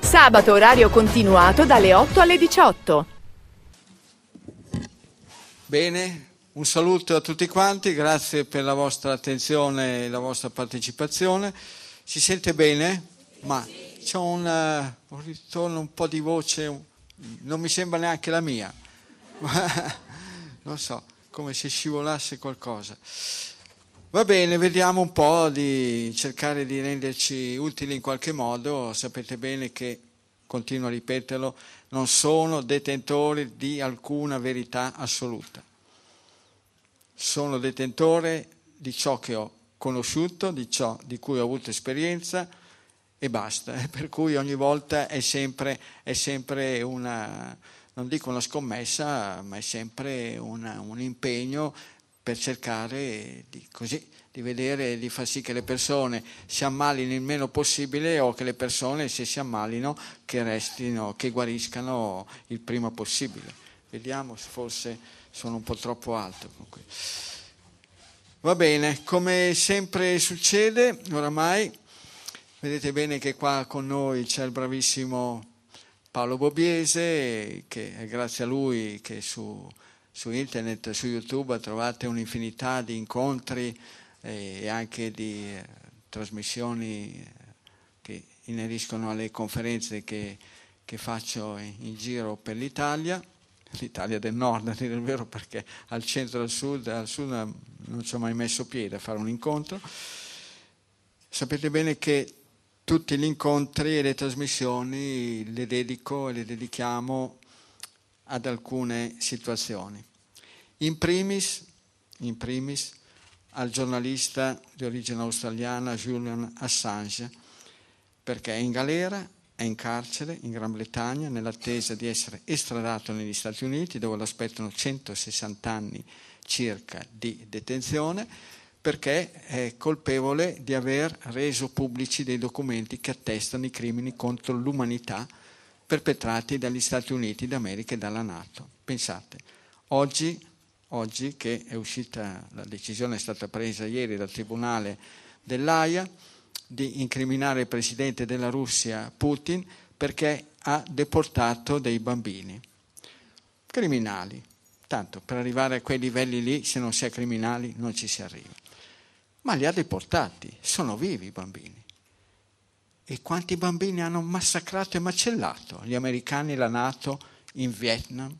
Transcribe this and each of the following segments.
Sabato orario continuato dalle 8 alle 18. Bene, un saluto a tutti quanti, grazie per la vostra attenzione e la vostra partecipazione. Si sente bene? Ma c'è un, uh, un ritorno un po' di voce, non mi sembra neanche la mia. non so, come se scivolasse qualcosa. Va bene, vediamo un po' di cercare di renderci utili in qualche modo. Sapete bene che, continuo a ripeterlo, non sono detentore di alcuna verità assoluta. Sono detentore di ciò che ho conosciuto, di ciò di cui ho avuto esperienza e basta. Per cui ogni volta è sempre, è sempre una, non dico una scommessa, ma è sempre una, un impegno per cercare di, così, di vedere, di far sì che le persone si ammalino il meno possibile o che le persone, se si ammalino, che restino, che guariscano il prima possibile. Vediamo se forse sono un po' troppo alto. Va bene, come sempre succede, oramai, vedete bene che qua con noi c'è il bravissimo Paolo Bobiese, che è grazie a lui che su su internet, su YouTube trovate un'infinità di incontri eh, e anche di eh, trasmissioni eh, che ineriscono alle conferenze che, che faccio in, giro per l'Italia, l'Italia del nord a dire il vero perché al centro e al sud, al sud non ci ho mai messo piede a fare un incontro. Sapete bene che tutti gli incontri e le trasmissioni le dedico e le dedichiamo ad alcune situazioni. In primis, in primis al giornalista di origine australiana Julian Assange, perché è in galera, è in carcere in Gran Bretagna nell'attesa di essere estradato negli Stati Uniti dove lo aspettano 160 anni circa di detenzione perché è colpevole di aver reso pubblici dei documenti che attestano i crimini contro l'umanità perpetrati dagli Stati Uniti d'America e dalla Nato. Pensate, oggi, oggi che è uscita, la decisione è stata presa ieri dal Tribunale dell'AIA di incriminare il Presidente della Russia Putin perché ha deportato dei bambini criminali. Tanto per arrivare a quei livelli lì, se non si è criminali, non ci si arriva. Ma li ha deportati, sono vivi i bambini. E quanti bambini hanno massacrato e macellato gli americani la Nato in Vietnam?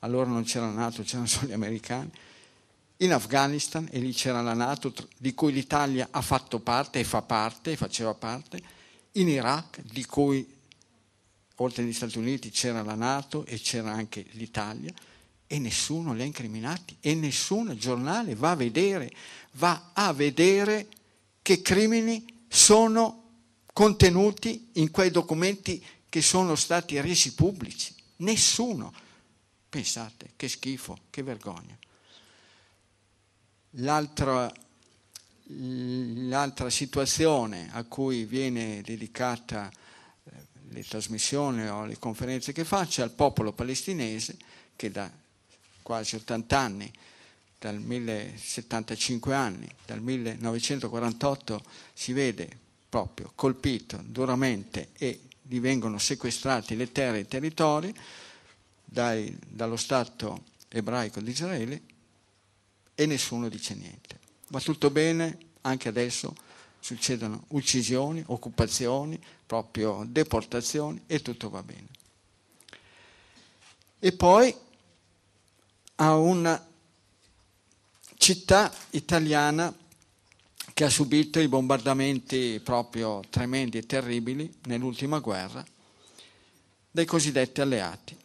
Allora non c'era la Nato, c'erano solo gli americani. In Afghanistan, e lì c'era la Nato, di cui l'Italia ha fatto parte e fa parte, e faceva parte. In Iraq, di cui oltre agli Stati Uniti c'era la Nato e c'era anche l'Italia e nessuno li ha incriminati e nessun giornale va a vedere, va a vedere che crimini sono contenuti in quei documenti che sono stati resi pubblici. Nessuno. Pensate, che schifo, che vergogna. L'altra, l'altra situazione a cui viene dedicata eh, le trasmissioni o le conferenze che faccio è al popolo palestinese che da quasi 80 anni, dal 1075 anni, dal 1948 si vede proprio colpito duramente e gli vengono sequestrati le terre e i territori dai, dallo Stato ebraico di Israele e nessuno dice niente. Va tutto bene, anche adesso succedono uccisioni, occupazioni, proprio deportazioni e tutto va bene. E poi a una città italiana che ha subito i bombardamenti proprio tremendi e terribili nell'ultima guerra dai cosiddetti alleati.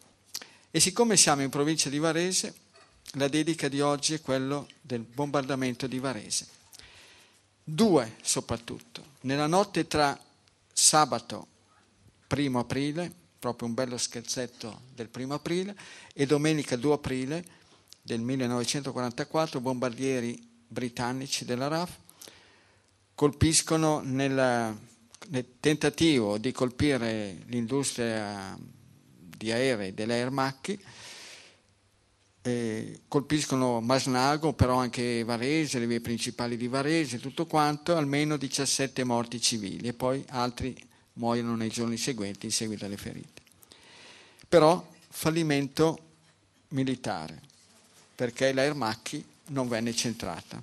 E siccome siamo in provincia di Varese, la dedica di oggi è quello del bombardamento di Varese. Due soprattutto. Nella notte tra sabato primo aprile, proprio un bello scherzetto del primo aprile, e domenica 2 aprile del 1944 bombardieri britannici della RAF colpiscono nel, nel tentativo di colpire l'industria di aerei dell'Air Macchi, eh, colpiscono Masnago, però anche Varese, le vie principali di Varese, tutto quanto, almeno 17 morti civili e poi altri muoiono nei giorni seguenti in seguito alle ferite. Però fallimento militare, perché la Ermacchi non venne centrata,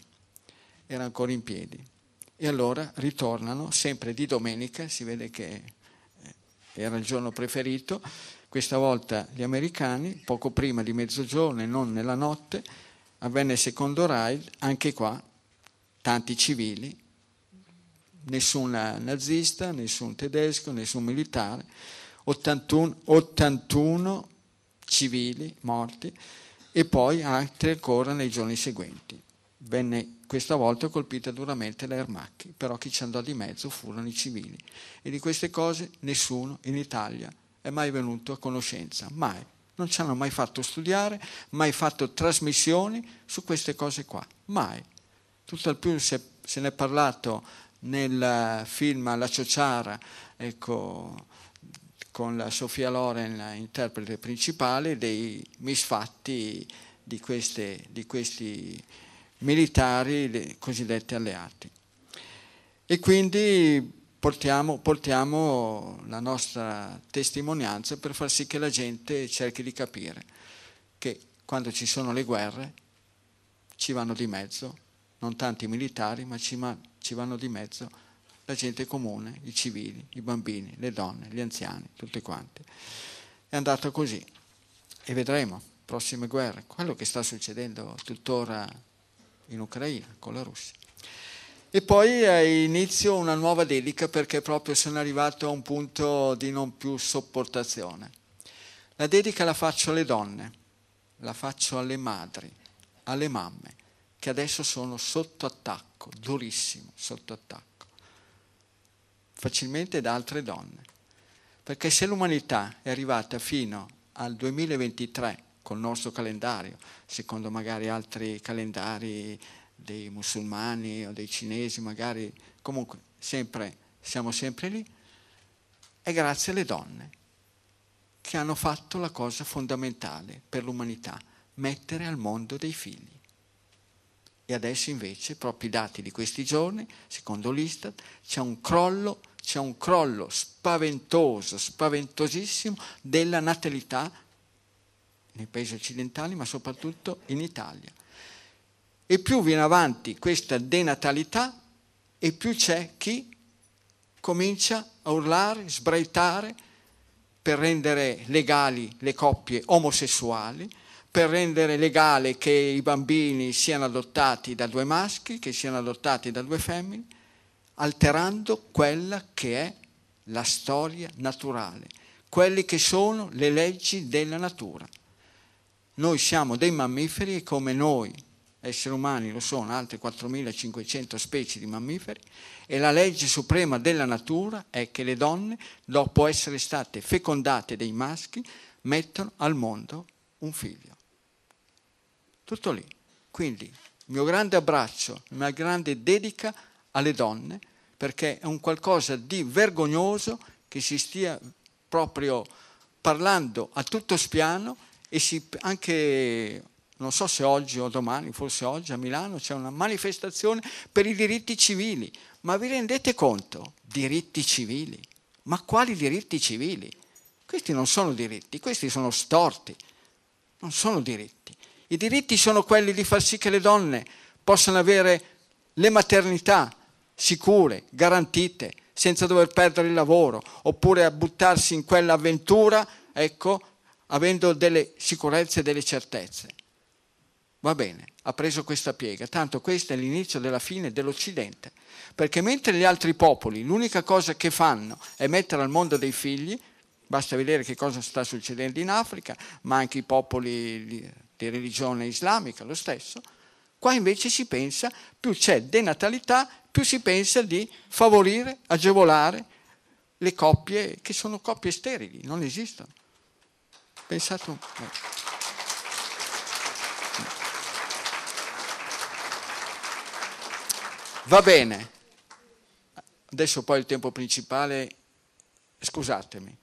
era ancora in piedi. E allora ritornano sempre di domenica, si vede che eh, era il giorno preferito, questa volta gli americani, poco prima di mezzogiorno e non nella notte, avvenne il secondo raid, anche qua tanti civili, nessun nazista, nessun tedesco, nessun militare, 81, 81 civili morti e poi altri ancora nei giorni seguenti. Venne questa volta colpita duramente la Ermacchi, però chi ci andò di mezzo furono i civili. E di queste cose nessuno in Italia è mai venuto a conoscenza, mai. Non ci hanno mai fatto studiare, mai fatto trasmissioni su queste cose qua, mai. Tutto al più se, se ne è parlato nel film La Ciociara, ecco, con la Sofia Loren, interprete principale, dei misfatti di, queste, di questi militari cosiddetti alleati. E quindi portiamo, portiamo la nostra testimonianza per far sì che la gente cerchi di capire che quando ci sono le guerre ci vanno di mezzo non tanto i militari, ma ci, ma ci vanno di mezzo la gente comune, i civili, i bambini, le donne, gli anziani, tutte quante. È andato così e vedremo prossime guerre, quello che sta succedendo tuttora in Ucraina con la Russia. E poi inizio una nuova dedica perché proprio sono arrivato a un punto di non più sopportazione. La dedica la faccio alle donne, la faccio alle madri, alle mamme, che adesso sono sotto attacco, durissimo, sotto attacco, facilmente da altre donne. Perché se l'umanità è arrivata fino al 2023 col nostro calendario, secondo magari altri calendari dei musulmani o dei cinesi, magari comunque sempre, siamo sempre lì, è grazie alle donne che hanno fatto la cosa fondamentale per l'umanità, mettere al mondo dei figli. E adesso invece, proprio i dati di questi giorni, secondo l'Istat, c'è un crollo, c'è un crollo spaventoso, spaventosissimo della natalità nei paesi occidentali, ma soprattutto in Italia. E più viene avanti questa denatalità, e più c'è chi comincia a urlare, sbraitare per rendere legali le coppie omosessuali, per rendere legale che i bambini siano adottati da due maschi, che siano adottati da due femmine, alterando quella che è la storia naturale, quelle che sono le leggi della natura. Noi siamo dei mammiferi e come noi, esseri umani, lo sono altre 4.500 specie di mammiferi, e la legge suprema della natura è che le donne, dopo essere state fecondate dai maschi, mettono al mondo un figlio. Tutto lì. Quindi il mio grande abbraccio, la mia grande dedica alle donne, perché è un qualcosa di vergognoso che si stia proprio parlando a tutto spiano e si, anche, non so se oggi o domani, forse oggi a Milano c'è una manifestazione per i diritti civili. Ma vi rendete conto? Diritti civili. Ma quali diritti civili? Questi non sono diritti, questi sono storti, non sono diritti. I diritti sono quelli di far sì che le donne possano avere le maternità sicure, garantite, senza dover perdere il lavoro, oppure a buttarsi in quell'avventura, ecco, avendo delle sicurezze e delle certezze. Va bene, ha preso questa piega, tanto questo è l'inizio della fine dell'Occidente, perché mentre gli altri popoli l'unica cosa che fanno è mettere al mondo dei figli, basta vedere che cosa sta succedendo in Africa, ma anche i popoli di religione islamica, lo stesso. Qua invece si pensa, più c'è denatalità, più si pensa di favorire, agevolare le coppie che sono coppie sterili, non esistono. Pensate un po'. Va bene, adesso poi il tempo principale, scusatemi,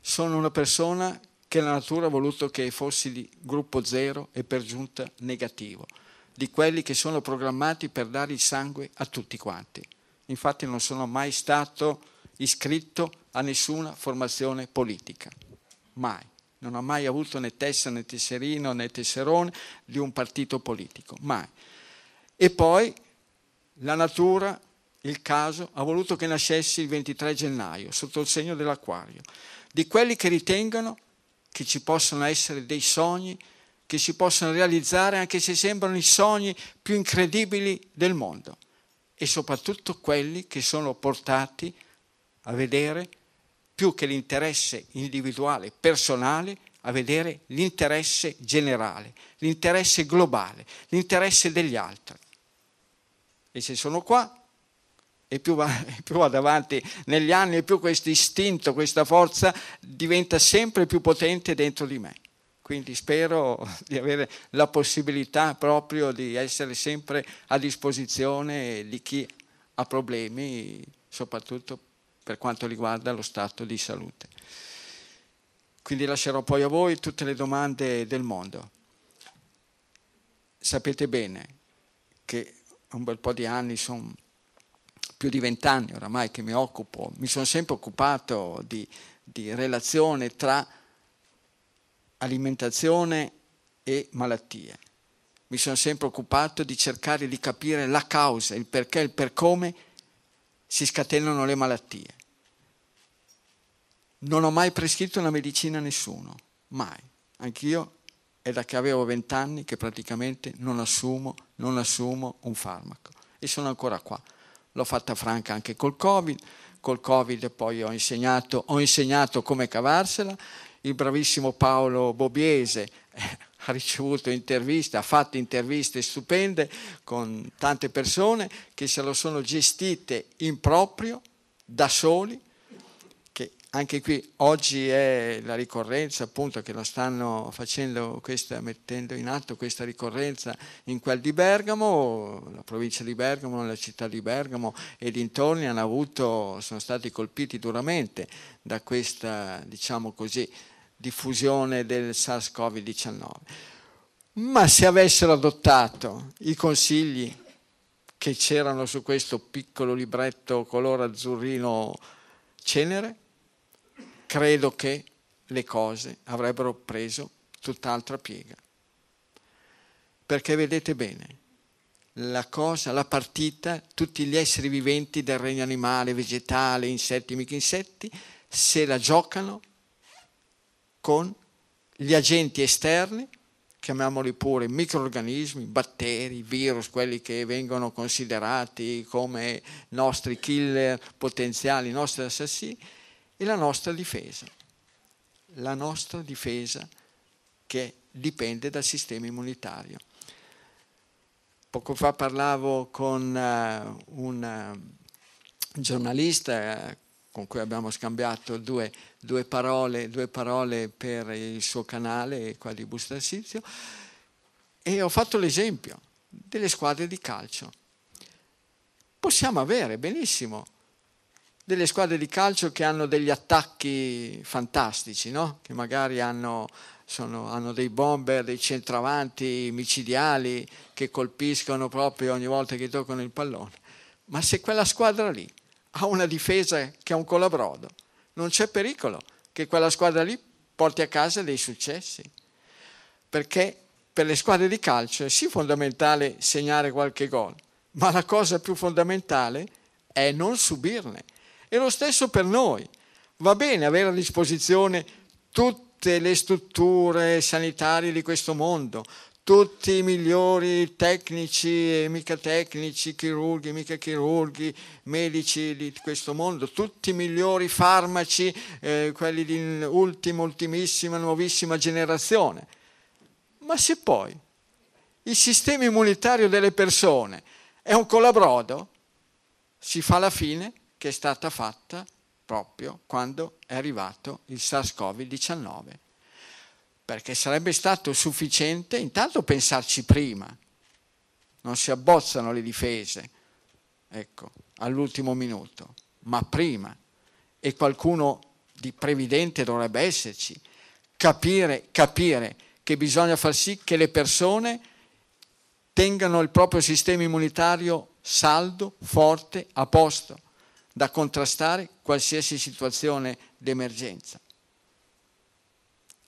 sono una persona che la natura ha voluto che fossi di gruppo zero e per giunta negativo, di quelli che sono programmati per dare il sangue a tutti quanti. Infatti non sono mai stato iscritto a nessuna formazione politica, mai. Non ho mai avuto né testa né tesserino né tesserone di un partito politico, mai. E poi la natura, il caso, ha voluto che nascessi il 23 gennaio, sotto il segno dell'acquario, di quelli che ritengono che ci possono essere dei sogni che si possono realizzare anche se sembrano i sogni più incredibili del mondo e soprattutto quelli che sono portati a vedere più che l'interesse individuale, personale, a vedere l'interesse generale, l'interesse globale, l'interesse degli altri. E se sono qua, e più, va, più vado avanti negli anni, e più questo istinto, questa forza diventa sempre più potente dentro di me. Quindi spero di avere la possibilità proprio di essere sempre a disposizione di chi ha problemi, soprattutto per quanto riguarda lo stato di salute. Quindi lascerò poi a voi tutte le domande del mondo. Sapete bene che un bel po' di anni, sono più di vent'anni oramai che mi occupo, mi sono sempre occupato di, di relazione tra alimentazione e malattie. Mi sono sempre occupato di cercare di capire la causa, il perché, il per come si scatenano le malattie. Non ho mai prescritto una medicina a nessuno, mai. Anch'io è da che avevo vent'anni che praticamente non assumo, non assumo un farmaco e sono ancora qua. L'ho fatta franca anche col Covid, col Covid poi ho insegnato, ho insegnato come cavarsela, il bravissimo Paolo Bobiese eh, ha ricevuto interviste, ha fatto interviste stupende con tante persone che se lo sono gestite in proprio, da soli, anche qui oggi è la ricorrenza appunto che lo stanno facendo questa, mettendo in atto questa ricorrenza in quel di Bergamo, la provincia di Bergamo, la città di Bergamo e dintorni hanno avuto, sono stati colpiti duramente da questa, diciamo così, diffusione del SARS-CoV-19. Ma se avessero adottato i consigli che c'erano su questo piccolo libretto color azzurrino cenere, credo che le cose avrebbero preso tutt'altra piega. Perché vedete bene, la cosa, la partita, tutti gli esseri viventi del regno animale, vegetale, insetti, mica insetti, se la giocano con gli agenti esterni, chiamiamoli pure microorganismi, batteri, virus, quelli che vengono considerati come nostri killer potenziali, i nostri assassini, e la nostra difesa. La nostra difesa che dipende dal sistema immunitario. Poco fa parlavo con uh, un uh, giornalista uh, con cui abbiamo scambiato due, due, parole, due, parole, per il suo canale qua di Bustarsizio e ho fatto l'esempio delle squadre di calcio. Possiamo avere benissimo delle squadre di calcio che hanno degli attacchi fantastici, no? che magari hanno, sono, hanno, dei bomber, dei centravanti micidiali che colpiscono proprio ogni volta che toccano il pallone. Ma se quella squadra lì ha una difesa che è un colabrodo, non c'è pericolo che quella squadra lì porti a casa dei successi. Perché per le squadre di calcio è sì fondamentale segnare qualche gol, ma la cosa più fondamentale è non subirne e lo stesso per noi. Va bene avere a disposizione tutte le strutture sanitarie di questo mondo, tutti i migliori tecnici e mica tecnici, chirurghi mica chirurghi, medici di questo mondo, tutti i migliori farmaci, eh, quelli di ultima, ultimissima, nuovissima generazione. Ma se poi il sistema immunitario delle persone è un colabrodo, si fa la fine che è stata fatta proprio quando è arrivato il SARS-CoV-19. Perché sarebbe stato sufficiente intanto pensarci prima, non si abbozzano le difese, ecco, all'ultimo minuto, ma prima. E qualcuno di previdente dovrebbe esserci, capire, capire che bisogna far sì che le persone tengano il proprio sistema immunitario saldo, forte, a posto, da contrastare qualsiasi situazione d'emergenza.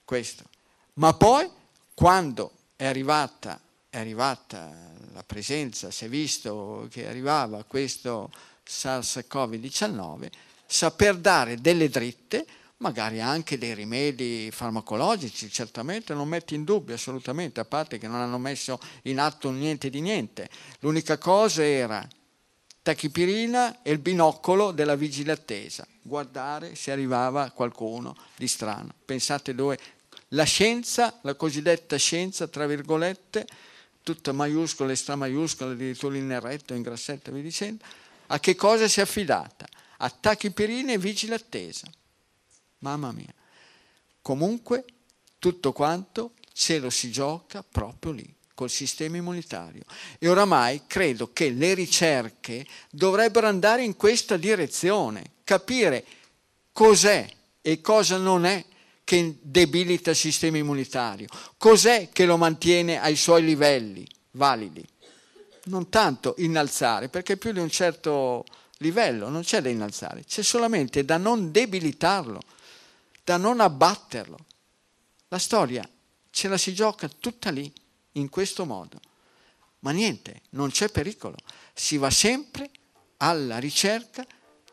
Questo. Ma poi, quando è arrivata, è arrivata la presenza, si è visto che arrivava questo SARS-CoV-19, saper dare delle dritte, magari anche dei rimedi farmacologici, certamente non metti in dubbio assolutamente, a parte che non hanno messo in atto niente di niente. L'unica cosa era tachipirina e il binocolo della vigile attesa, guardare se arrivava qualcuno di strano. Pensate dove la scienza, la cosiddetta scienza, tra virgolette, tutta maiuscola e stramaiuscola, addirittura in neretto, in grassetto via dicendo, a che cosa si è affidata? A tachipirina e vigile attesa. Mamma mia. Comunque, tutto quanto ce lo si gioca proprio lì col sistema immunitario. E oramai credo che le ricerche dovrebbero andare in questa direzione, capire cos'è e cosa non è che debilita il sistema immunitario, cos'è che lo mantiene ai suoi livelli validi. Non tanto innalzare, perché più di un certo livello non c'è da innalzare, c'è solamente da non debilitarlo, da non abbatterlo. La storia ce la si gioca tutta lì in questo modo. Ma niente, non c'è pericolo. Si va sempre alla ricerca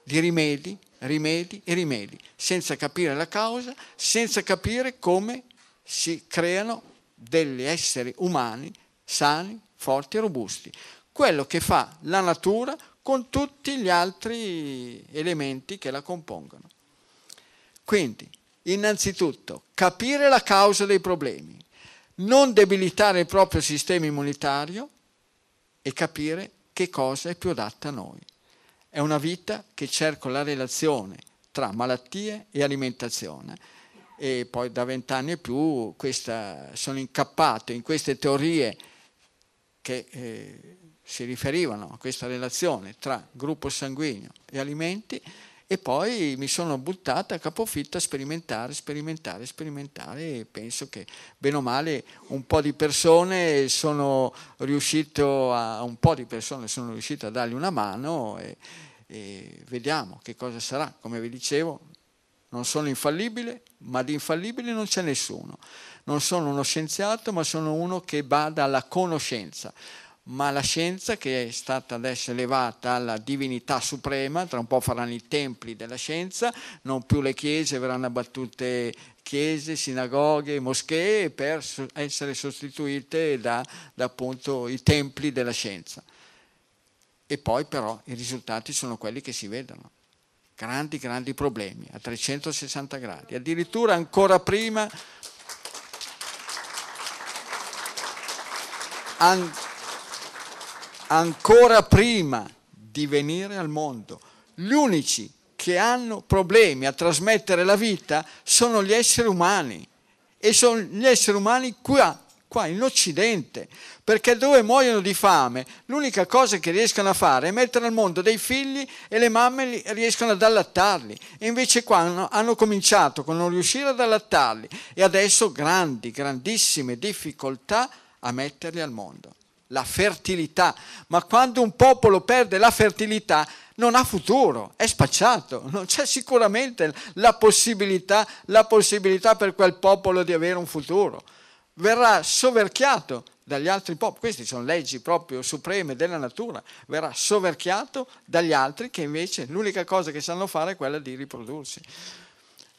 di rimedi, rimedi e rimedi, senza capire la causa, senza capire come si creano degli esseri umani sani, forti e robusti. Quello che fa la natura con tutti gli altri elementi che la compongono. Quindi, innanzitutto, capire la causa dei problemi, non debilitare il proprio sistema immunitario e capire che cosa è più adatta a noi. È una vita che cerco la relazione tra malattie e alimentazione. E poi da vent'anni e più questa, sono incappato in queste teorie che eh, si riferivano a questa relazione tra gruppo sanguigno e alimenti e poi mi sono buttata a capofitto a sperimentare, sperimentare, sperimentare e penso che bene o male un po' di persone sono riuscito a, un po' di persone sono riuscito a dargli una mano e, e vediamo che cosa sarà. Come vi dicevo, non sono infallibile, ma di infallibile non c'è nessuno. Non sono uno scienziato, ma sono uno che bada alla conoscenza ma la scienza che è stata adesso elevata alla divinità suprema, tra un po' faranno i templi della scienza, non più le chiese, verranno abbattute chiese, sinagoghe, moschee per essere sostituite da, da appunto i templi della scienza. E poi però i risultati sono quelli che si vedono. Grandi, grandi problemi a 360 gradi. Addirittura ancora prima... An- ancora prima di venire al mondo. Gli unici che hanno problemi a trasmettere la vita sono gli esseri umani. E sono gli esseri umani qua, qua in Occidente, perché dove muoiono di fame l'unica cosa che riescono a fare è mettere al mondo dei figli e le mamme riescono ad allattarli. E invece qua hanno, hanno cominciato con non riuscire ad allattarli. E adesso grandi, grandissime difficoltà a metterli al mondo la fertilità, ma quando un popolo perde la fertilità non ha futuro, è spacciato, non c'è sicuramente la possibilità, la possibilità per quel popolo di avere un futuro. Verrà soverchiato dagli altri popoli, queste sono leggi proprio supreme della natura, verrà soverchiato dagli altri che invece l'unica cosa che sanno fare è quella di riprodursi.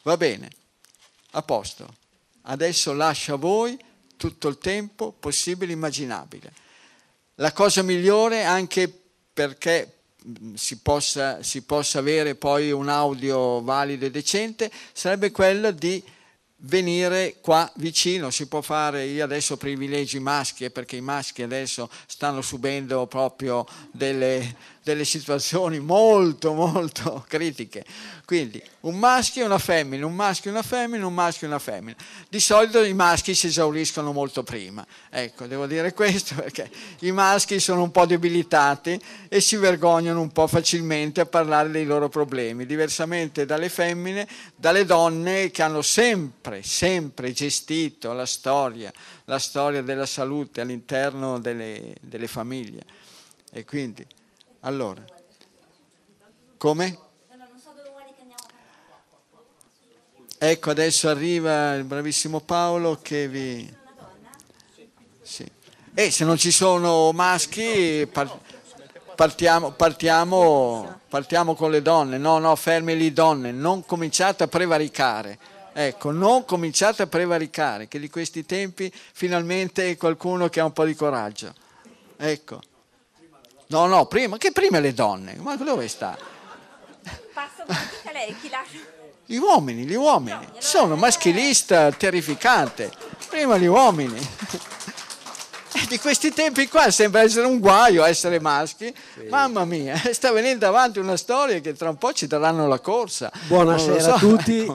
Va bene, a posto. Adesso lascio a voi tutto il tempo possibile e immaginabile la cosa migliore anche perché mm, si possa, si possa avere poi un audio valido e decente sarebbe quella di venire qua vicino, si può fare, io adesso privilegi i maschi, perché i maschi adesso stanno subendo proprio delle, delle situazioni molto molto critiche. Quindi un maschio e una femmina, un maschio e una femmina, un maschio e una femmina. Di solito i maschi si esauriscono molto prima. Ecco, devo dire questo perché i maschi sono un po' debilitati e si vergognano un po' facilmente a parlare dei loro problemi, diversamente dalle femmine, dalle donne che hanno sempre, sempre gestito la storia, la storia della salute all'interno delle, delle famiglie. E quindi, allora, come? Ecco, adesso arriva il bravissimo Paolo che vi... Sì. E se non ci sono maschi, partiamo, partiamo, partiamo con le donne. No, no, fermi lì donne, non cominciate a prevaricare. Ecco, non cominciate a prevaricare, che di questi tempi finalmente qualcuno che ha un po' di coraggio. Ecco. No, no, prima, che prima le donne, ma dove sta? Passo a lei, chi lascia? Gli uomini, gli uomini. Sono maschilista terrificante. Prima gli uomini. di questi tempi qua sembra essere un guaio essere maschi. Sì. Mamma mia, sta venendo avanti una storia che tra un po' ci daranno la corsa. Buonasera so. a tutti.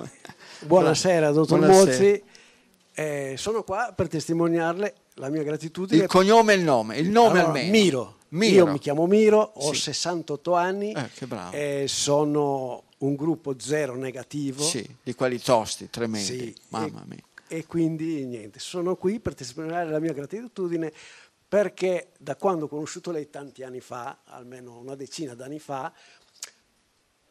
Buonasera, dottor Buonasera. Mozzi. Eh, sono qua per testimoniarle la mia gratitudine. Il cognome e il nome, il nome allora, almeno. Miro. Miro. Io mi chiamo Miro, ho sì. 68 anni eh, e sono un gruppo zero negativo. Sì, di quelli tosti, tremendi. Sì, Mamma mia. E quindi niente, sono qui per testimoniare la mia gratitudine perché da quando ho conosciuto lei tanti anni fa, almeno una decina d'anni fa,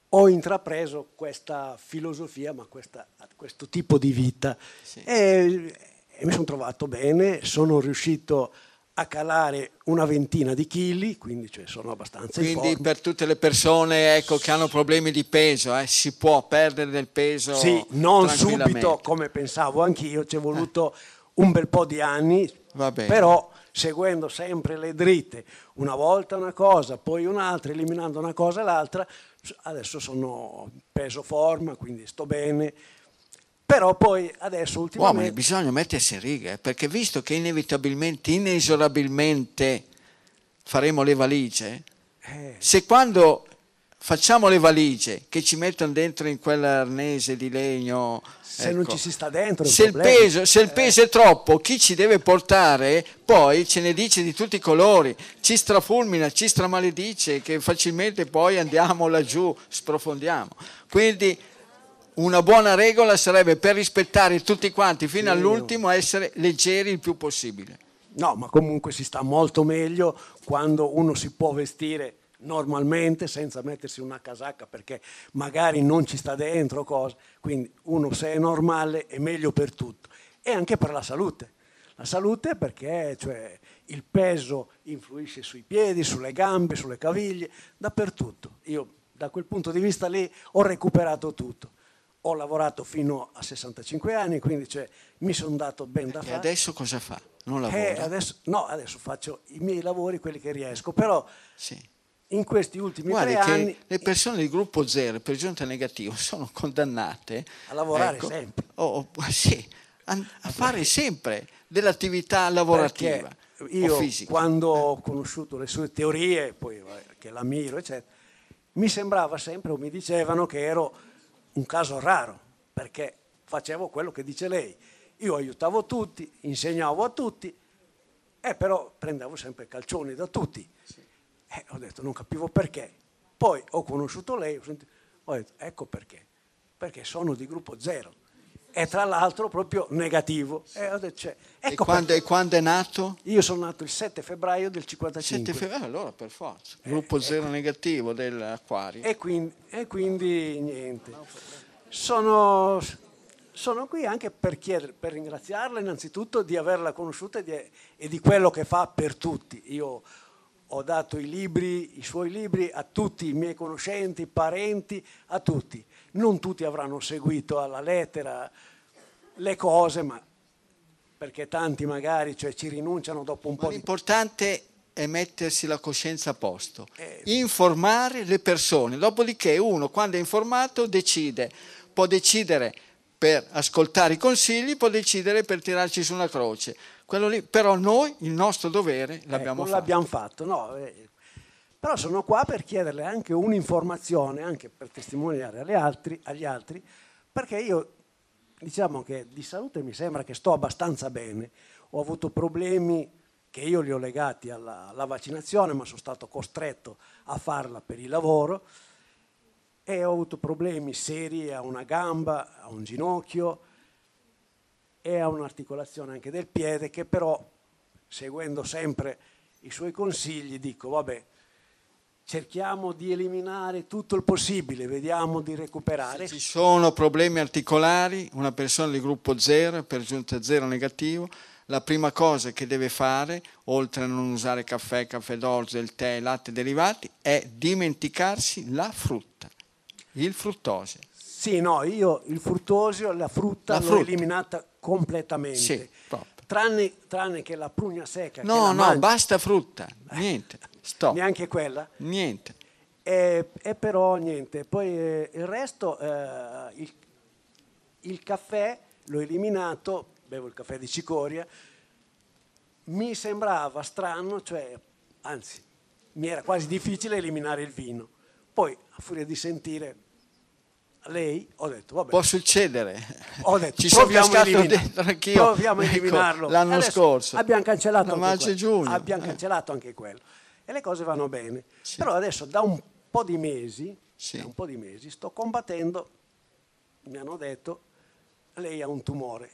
ho intrapreso questa filosofia, ma questa, questo tipo di vita. Sì. E, e, mi sono trovato bene, sono riuscito a a calare una ventina di chili, quindi cioè, sono abbastanza Quindi per tutte le persone ecco, che hanno problemi di peso, eh, si può perdere del peso Sì, non subito come pensavo anch'io, ci è voluto eh. un bel po' di anni, però seguendo sempre le dritte, una volta una cosa, poi un'altra, eliminando una cosa e l'altra, adesso sono peso forma, quindi sto bene, però poi adesso ultimamente... Uomini, bisogna mettersi in riga, eh, perché visto che inevitabilmente, inesorabilmente faremo le valigie, eh. se quando facciamo le valigie che ci mettono dentro in quell'arnese di legno... Se ecco, non ci si sta dentro... Se il, peso, se il, peso, è troppo, chi ci deve portare poi ce ne dice di tutti i colori, ci strafulmina, ci stramaledice, che facilmente poi andiamo laggiù, sprofondiamo. Quindi una buona regola sarebbe per rispettare tutti quanti fino all'ultimo essere leggeri il più possibile. No, ma comunque si sta molto meglio quando uno si può vestire normalmente senza mettersi una casacca perché magari non ci sta dentro cose. Quindi uno se è normale è meglio per tutto e anche per la salute. La salute perché cioè, il peso influisce sui piedi, sulle gambe, sulle caviglie, dappertutto. Io da quel punto di vista lì ho recuperato tutto ho lavorato fino a 65 anni, quindi cioè, mi sono dato ben da fare. E adesso cosa fa? Non lavora? Eh, adesso, no, adesso faccio i miei lavori, quelli che riesco, però sì. in questi ultimi Guardi tre anni... le persone di gruppo zero, per giunta negativo, sono condannate... A lavorare ecco, sempre. Oh, sì, a, a fare sempre dell'attività lavorativa. Perché io quando ho conosciuto le sue teorie, poi che l'ammiro, eccetera, mi sembrava sempre, o mi dicevano che ero un caso raro, perché facevo quello che dice lei. Io aiutavo tutti, insegnavo a tutti, e però prendevo sempre calcioni da tutti. E ho detto, non capivo perché. Poi ho conosciuto lei, ho, sentito, ho detto, ecco perché. Perché sono di gruppo zero. E tra l'altro proprio negativo. E, ho detto, cioè, ecco e, quando, e, quando, è nato? Io sono nato il 7 febbraio del 55. 7 febbraio, allora per forza. Gruppo eh, zero ecco. negativo dell'Aquario. E quindi, e quindi niente. Sono, sono, qui anche per, chiedere, per ringraziarla innanzitutto di averla conosciuta e di, e di quello che fa per tutti. Io ho dato i libri, i suoi libri a tutti i miei conoscenti, parenti, a tutti. Non tutti avranno seguito alla lettera le cose, ma perché tanti magari cioè, ci rinunciano dopo un ma po'. L'importante è mettersi la coscienza a posto, eh. informare le persone, dopodiché uno quando è informato decide può decidere per ascoltare i consigli, può decidere per tirarci su una croce. Lì, però noi il nostro dovere l'abbiamo ecco, fatto. L'abbiamo fatto, no, eh, Però sono qua per chiederle anche un'informazione, anche per testimoniare agli altri, agli altri perché io diciamo che di salute mi sembra che sto abbastanza bene. Ho avuto problemi che io li ho legati alla, alla vaccinazione, ma sono stato costretto a farla per il lavoro e ho avuto problemi seri a una gamba, a un ginocchio e a un'articolazione anche del piede che però, seguendo sempre i suoi consigli, dico vabbè, cerchiamo di eliminare tutto il possibile, vediamo di recuperare. Se ci sono problemi articolari, una persona di gruppo 0, per giunta 0 negativo, la prima cosa che deve fare, oltre a non usare caffè, caffè d'orzo, il tè, latte derivati, è dimenticarsi la frutta il fruttosio. Sì, no, io il fruttosio, la frutta la l'ho frutta. eliminata completamente. Sì, tranne, tranne, che la prugna secca. No, no, mangi... basta frutta, niente, stop. Neanche quella? Niente. E, e però niente, poi eh, il resto, eh, il, il caffè l'ho eliminato, bevo il caffè di cicoria, mi sembrava strano, cioè, anzi, mi era quasi difficile eliminare il vino. Poi, a furia di sentire lei, ho detto, vabbè. Può succedere. Ho detto, ci sono cascato dentro anch'io. Proviamo a ecco, eliminarlo. Ecco, l'anno scorso. Abbiamo cancellato, no, anche abbiamo cancellato anche quello. E le cose vanno bene. Sì. Però adesso da un po' di mesi, sì. un po' di mesi, sto combattendo, mi hanno detto, lei ha un tumore.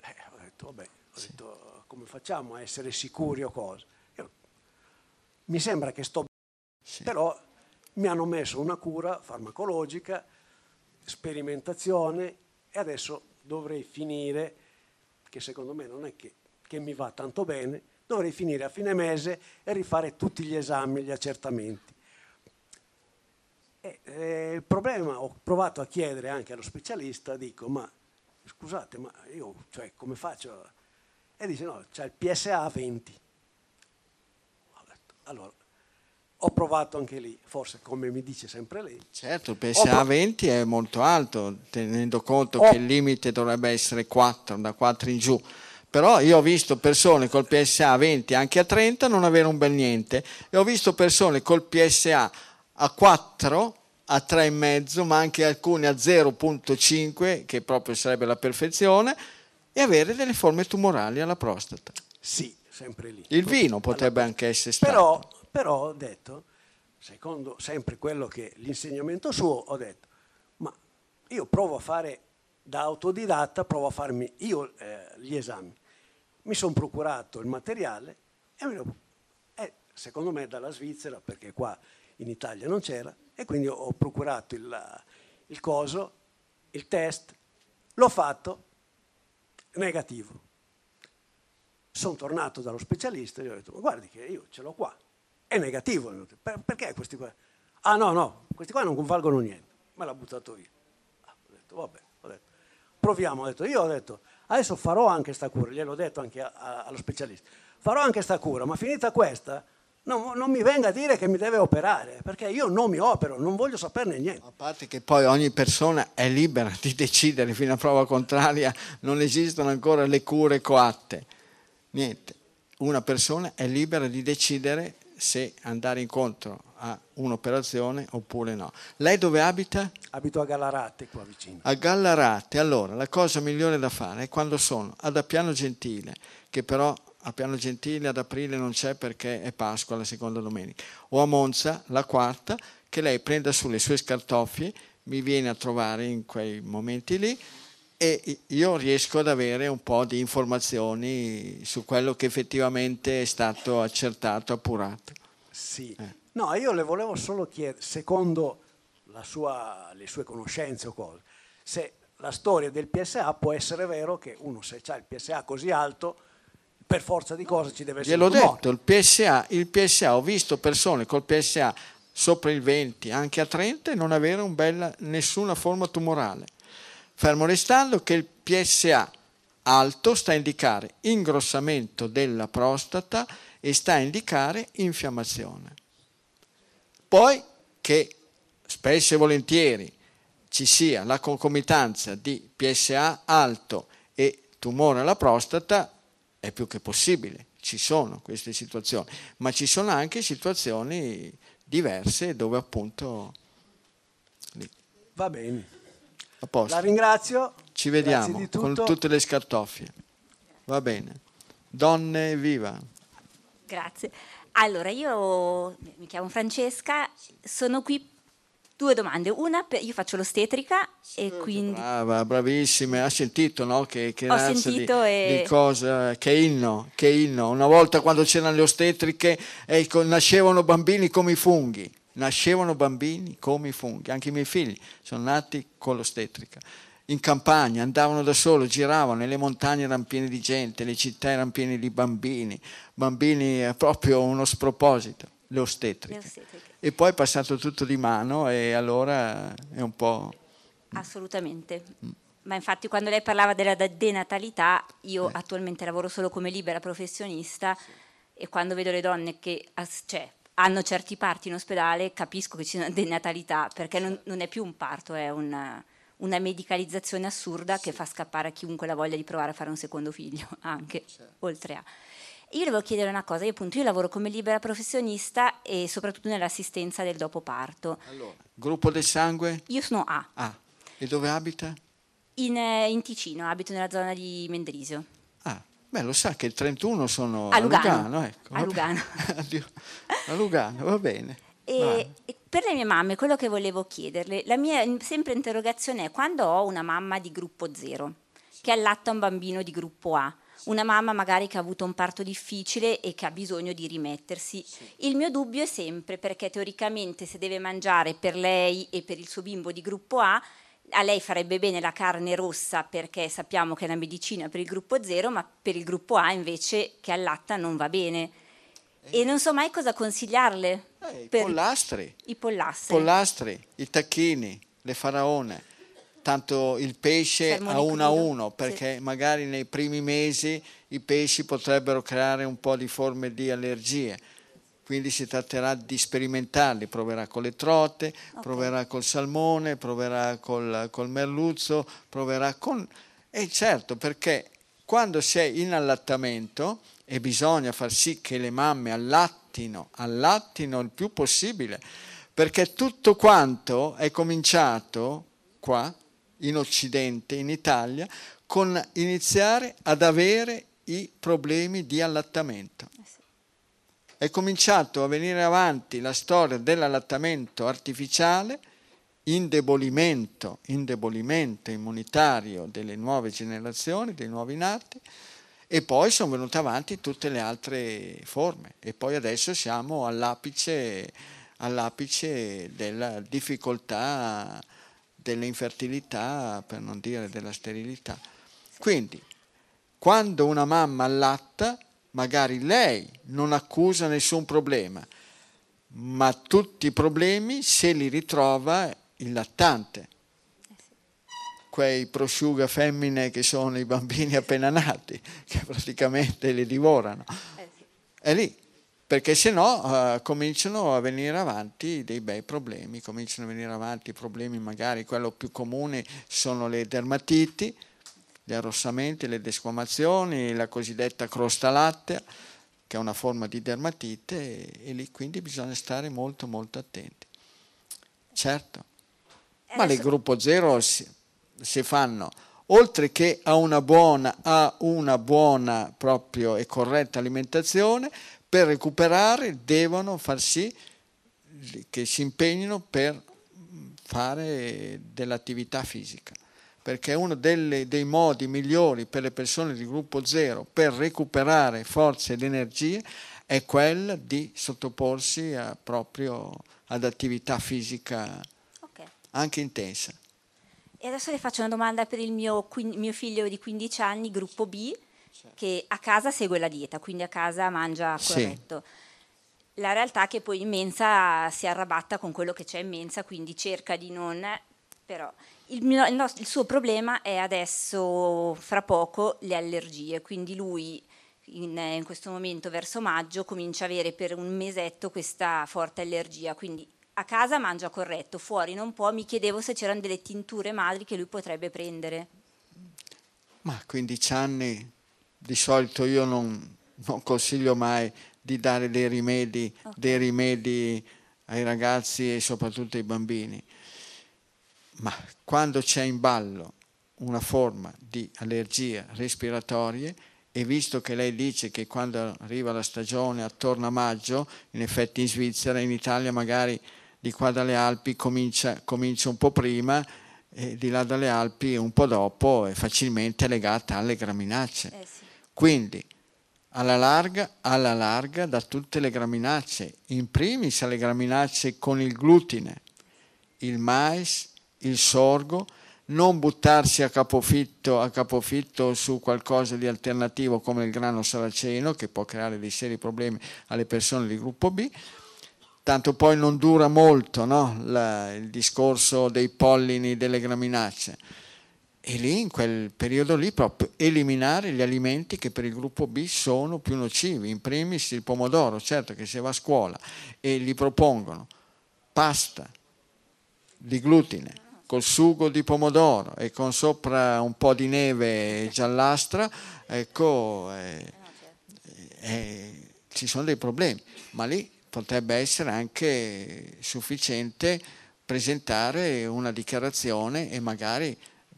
Eh, ho detto, vabbè, ho sì. detto, come facciamo a essere sicuri o cosa? Io, mi sembra che sto bene, però mi hanno messo una cura farmacologica, sperimentazione e adesso dovrei finire, che secondo me non è che, che mi va tanto bene, dovrei finire a fine mese e rifare tutti gli esami, gli accertamenti. E, eh, il problema, ho provato a chiedere anche allo specialista, dico, ma scusate, ma io cioè, come faccio? E dice, no, c'è il PSA 20. Allora, ho provato anche lì, forse come mi dice sempre lei. Certo, il PSA 20 è molto alto, tenendo conto ho... che il limite dovrebbe essere 4, da 4 in giù. Però io ho visto persone col PSA 20 anche a 30 non avere un bel niente e ho visto persone col PSA a 4, a 3,5, ma anche alcune a 0,5, che proprio sarebbe la perfezione, e avere delle forme tumorali alla prostata. Sì, sempre lì. Il vino potrebbe allora, anche essere stato. Però però ho detto, secondo sempre quello che l'insegnamento suo, ho detto, ma io provo a fare da autodidatta, provo a farmi io eh, gli esami. Mi sono procurato il materiale e, lo, e secondo me dalla Svizzera, perché qua in Italia non c'era, e quindi ho procurato il, il coso, il test, l'ho fatto, negativo. Sono tornato dallo specialista e gli ho detto, ma guardi che io ce l'ho qua, è negativo. Per, perché questi qua? Ah no, no, questi qua non valgono niente. Me l'ha buttato via. Ah, ho detto, vabbè, proviamo. Ho detto, io ho detto, adesso farò anche questa cura, gliel'ho detto anche a, a, allo specialista. Farò anche questa cura, ma finita questa, non, non, mi venga a dire che mi deve operare, perché io non mi opero, non voglio saperne niente. A parte che poi ogni persona è libera di decidere, fino a prova contraria non esistono ancora le cure coatte. Niente, una persona è libera di decidere se andare incontro a un'operazione oppure no. Lei dove abita? Abito a Gallarate, qua vicino. A Gallarate, allora la cosa migliore da fare è quando sono ad Appiano Gentile, che però a Piano Gentile ad aprile non c'è perché è Pasqua la seconda domenica, o a Monza la quarta, che lei prenda sulle sue scartoffie, mi viene a trovare in quei momenti lì e io riesco ad avere un po' di informazioni su quello che effettivamente è stato accertato, appurato. Sì, eh. no, io le volevo solo chiedere, secondo sua, le sue conoscenze o cose, se la storia del PSA può essere vero che uno se ha il PSA così alto, per forza di cose ci deve essere Gliel'ho detto, il PSA, il PSA, ho visto persone col PSA sopra il 20, anche a 30 e non avere bella, nessuna forma tumorale fermo restando che il PSA alto sta a indicare ingrossamento della prostata e sta a indicare infiammazione. Poi che spesso e volentieri ci sia la concomitanza di PSA alto e tumore alla prostata è più che possibile, ci sono queste situazioni, ma ci sono anche situazioni diverse dove appunto... Va bene. A posto. La ringrazio. Ci vediamo con tutte le scartoffie. Va bene. Donne, viva. Grazie. Allora, io mi chiamo Francesca, sono qui due domande. Una, per, io faccio l'ostetrica e quindi... Brava, bravissima. Ha sentito, no? Che, che Ho sentito di, e... di cosa, che inno, che inno. Una volta quando c'erano le ostetriche ecco, nascevano bambini come i funghi. Nascevano bambini come i funghi. Anche i miei figli sono nati con l'ostetrica in campagna, andavano da solo, giravano, le montagne erano piene di gente, le città erano piene di bambini, bambini è proprio uno sproposito, le ostetriche. Le ostetriche. E poi è passato tutto di mano e allora è un po'... Assolutamente. Mm. Ma infatti quando lei parlava della denatalità, io eh. attualmente lavoro solo come libera professionista sì. e quando vedo le donne che cioè, hanno certi parti in ospedale capisco che c'è una denatalità perché non, non è più un parto, è un una medicalizzazione assurda che fa scappare a chiunque la voglia di provare a fare un secondo figlio, anche certo. oltre a. Io volevo chiedere una cosa, io appunto io lavoro come libera professionista e soprattutto nell'assistenza del dopo parto. Allora, gruppo del sangue? Io sono A. Ah, e dove abita? In, eh, in Ticino, abito nella zona di Mendrisio. Beh, lo sa che il 31 sono a Lugano. A Lugano, ecco. A Lugano. a Lugano, va bene. E, e, per le mie mamme, quello che volevo chiederle, la mia sempre interrogazione è quando ho una mamma di gruppo 0 che allatta un bambino di gruppo A, una mamma magari che ha avuto un parto difficile e che ha bisogno di rimettersi. Il mio dubbio è sempre perché teoricamente se deve mangiare per lei e per il suo bimbo di gruppo A, a lei farebbe bene la carne rossa perché sappiamo che è una medicina per il gruppo 0, ma per il gruppo A invece che allatta non va bene e non so mai cosa consigliarle. Eh, I pollastri. I pollastri. pollastri, i tacchini, le faraone. Tanto il pesce a uno a uno, perché sì. magari nei primi mesi i pesci potrebbero creare un po' di forme di allergie. Quindi si tratterà di sperimentarli, proverà con le trote, okay. proverà col salmone, proverà col, col merluzzo, proverà con... E certo, perché quando sei in allattamento e bisogna far sì che le mamme allattino, allattino il più possibile, perché tutto quanto è cominciato qua, in Occidente, in Italia, con iniziare ad avere i problemi di allattamento. Eh è cominciato a venire avanti la storia dell'allattamento artificiale, indebolimento, indebolimento immunitario delle nuove generazioni, dei nuovi nati, e poi sono venute avanti tutte le altre forme e poi adesso siamo all'apice, all'apice della difficoltà dell'infertilità, per non dire della sterilità. Quindi, quando una mamma allatta, magari lei non accusa nessun problema, ma tutti i problemi se li ritrova il lattante quei prosciuga femmine che sono i bambini appena nati, che praticamente li divorano. Eh È lì, perché se no uh, cominciano a venire avanti dei bei problemi, cominciano a venire avanti problemi magari, quello più comune sono le dermatiti, gli arrossamenti, le desquamazioni, la cosiddetta crosta lattea, che è una forma di dermatite e, e lì quindi bisogna stare molto molto attenti. Certo, ma nel gruppo zero si fanno oltre che a una buona, a una buona proprio e corretta alimentazione, per recuperare devono far sì che si impegnino per fare dell'attività fisica, perché uno delle, dei modi migliori per le persone di gruppo zero per recuperare forze ed energie è quella di sottoporsi a proprio ad attività fisica okay. anche intensa. E adesso le faccio una domanda per il mio, mio figlio di 15 anni, gruppo B, che a casa segue la dieta, quindi a casa mangia corretto. Sì. La realtà è che poi in mensa si arrabatta con quello che c'è in mensa, quindi cerca di non... però il, mio, il, nostro, il suo problema è adesso, fra poco, le allergie, quindi lui in, in, questo momento verso maggio comincia a avere per un mesetto questa forte allergia, quindi a casa mangia corretto, fuori non può, mi chiedevo se c'erano delle tinture madri che lui potrebbe prendere. Ma a 15 anni di solito io non, non consiglio mai di dare dei rimedi, okay. dei rimedi ai ragazzi e soprattutto ai bambini. Ma quando c'è in ballo una forma di allergia respiratoria, e visto che lei dice che quando arriva la stagione attorno a maggio, in effetti in Svizzera, in Italia magari di qua dalle Alpi comincia, comincia un po' prima e di là dalle Alpi un po' dopo è facilmente legata alle graminacee. Eh sì. Quindi alla larga, alla larga da tutte le graminacee, in primis alle graminacee con il glutine, il mais, il sorgo, non buttarsi a capofitto, a capofitto, su qualcosa di alternativo come il grano saraceno che può creare dei seri problemi alle persone di gruppo B, tanto poi non dura molto no? La, il discorso dei pollini delle graminacee. E lì, in quel periodo lì, proprio eliminare gli alimenti che per il gruppo B sono più nocivi, in primis il pomodoro, certo che se va a scuola e gli propongono pasta di glutine, col sugo di pomodoro e con sopra un po' di neve giallastra, ecco, eh, eh, ci sono dei problemi, ma lì potrebbe essere anche sufficiente presentare una dichiarazione e magari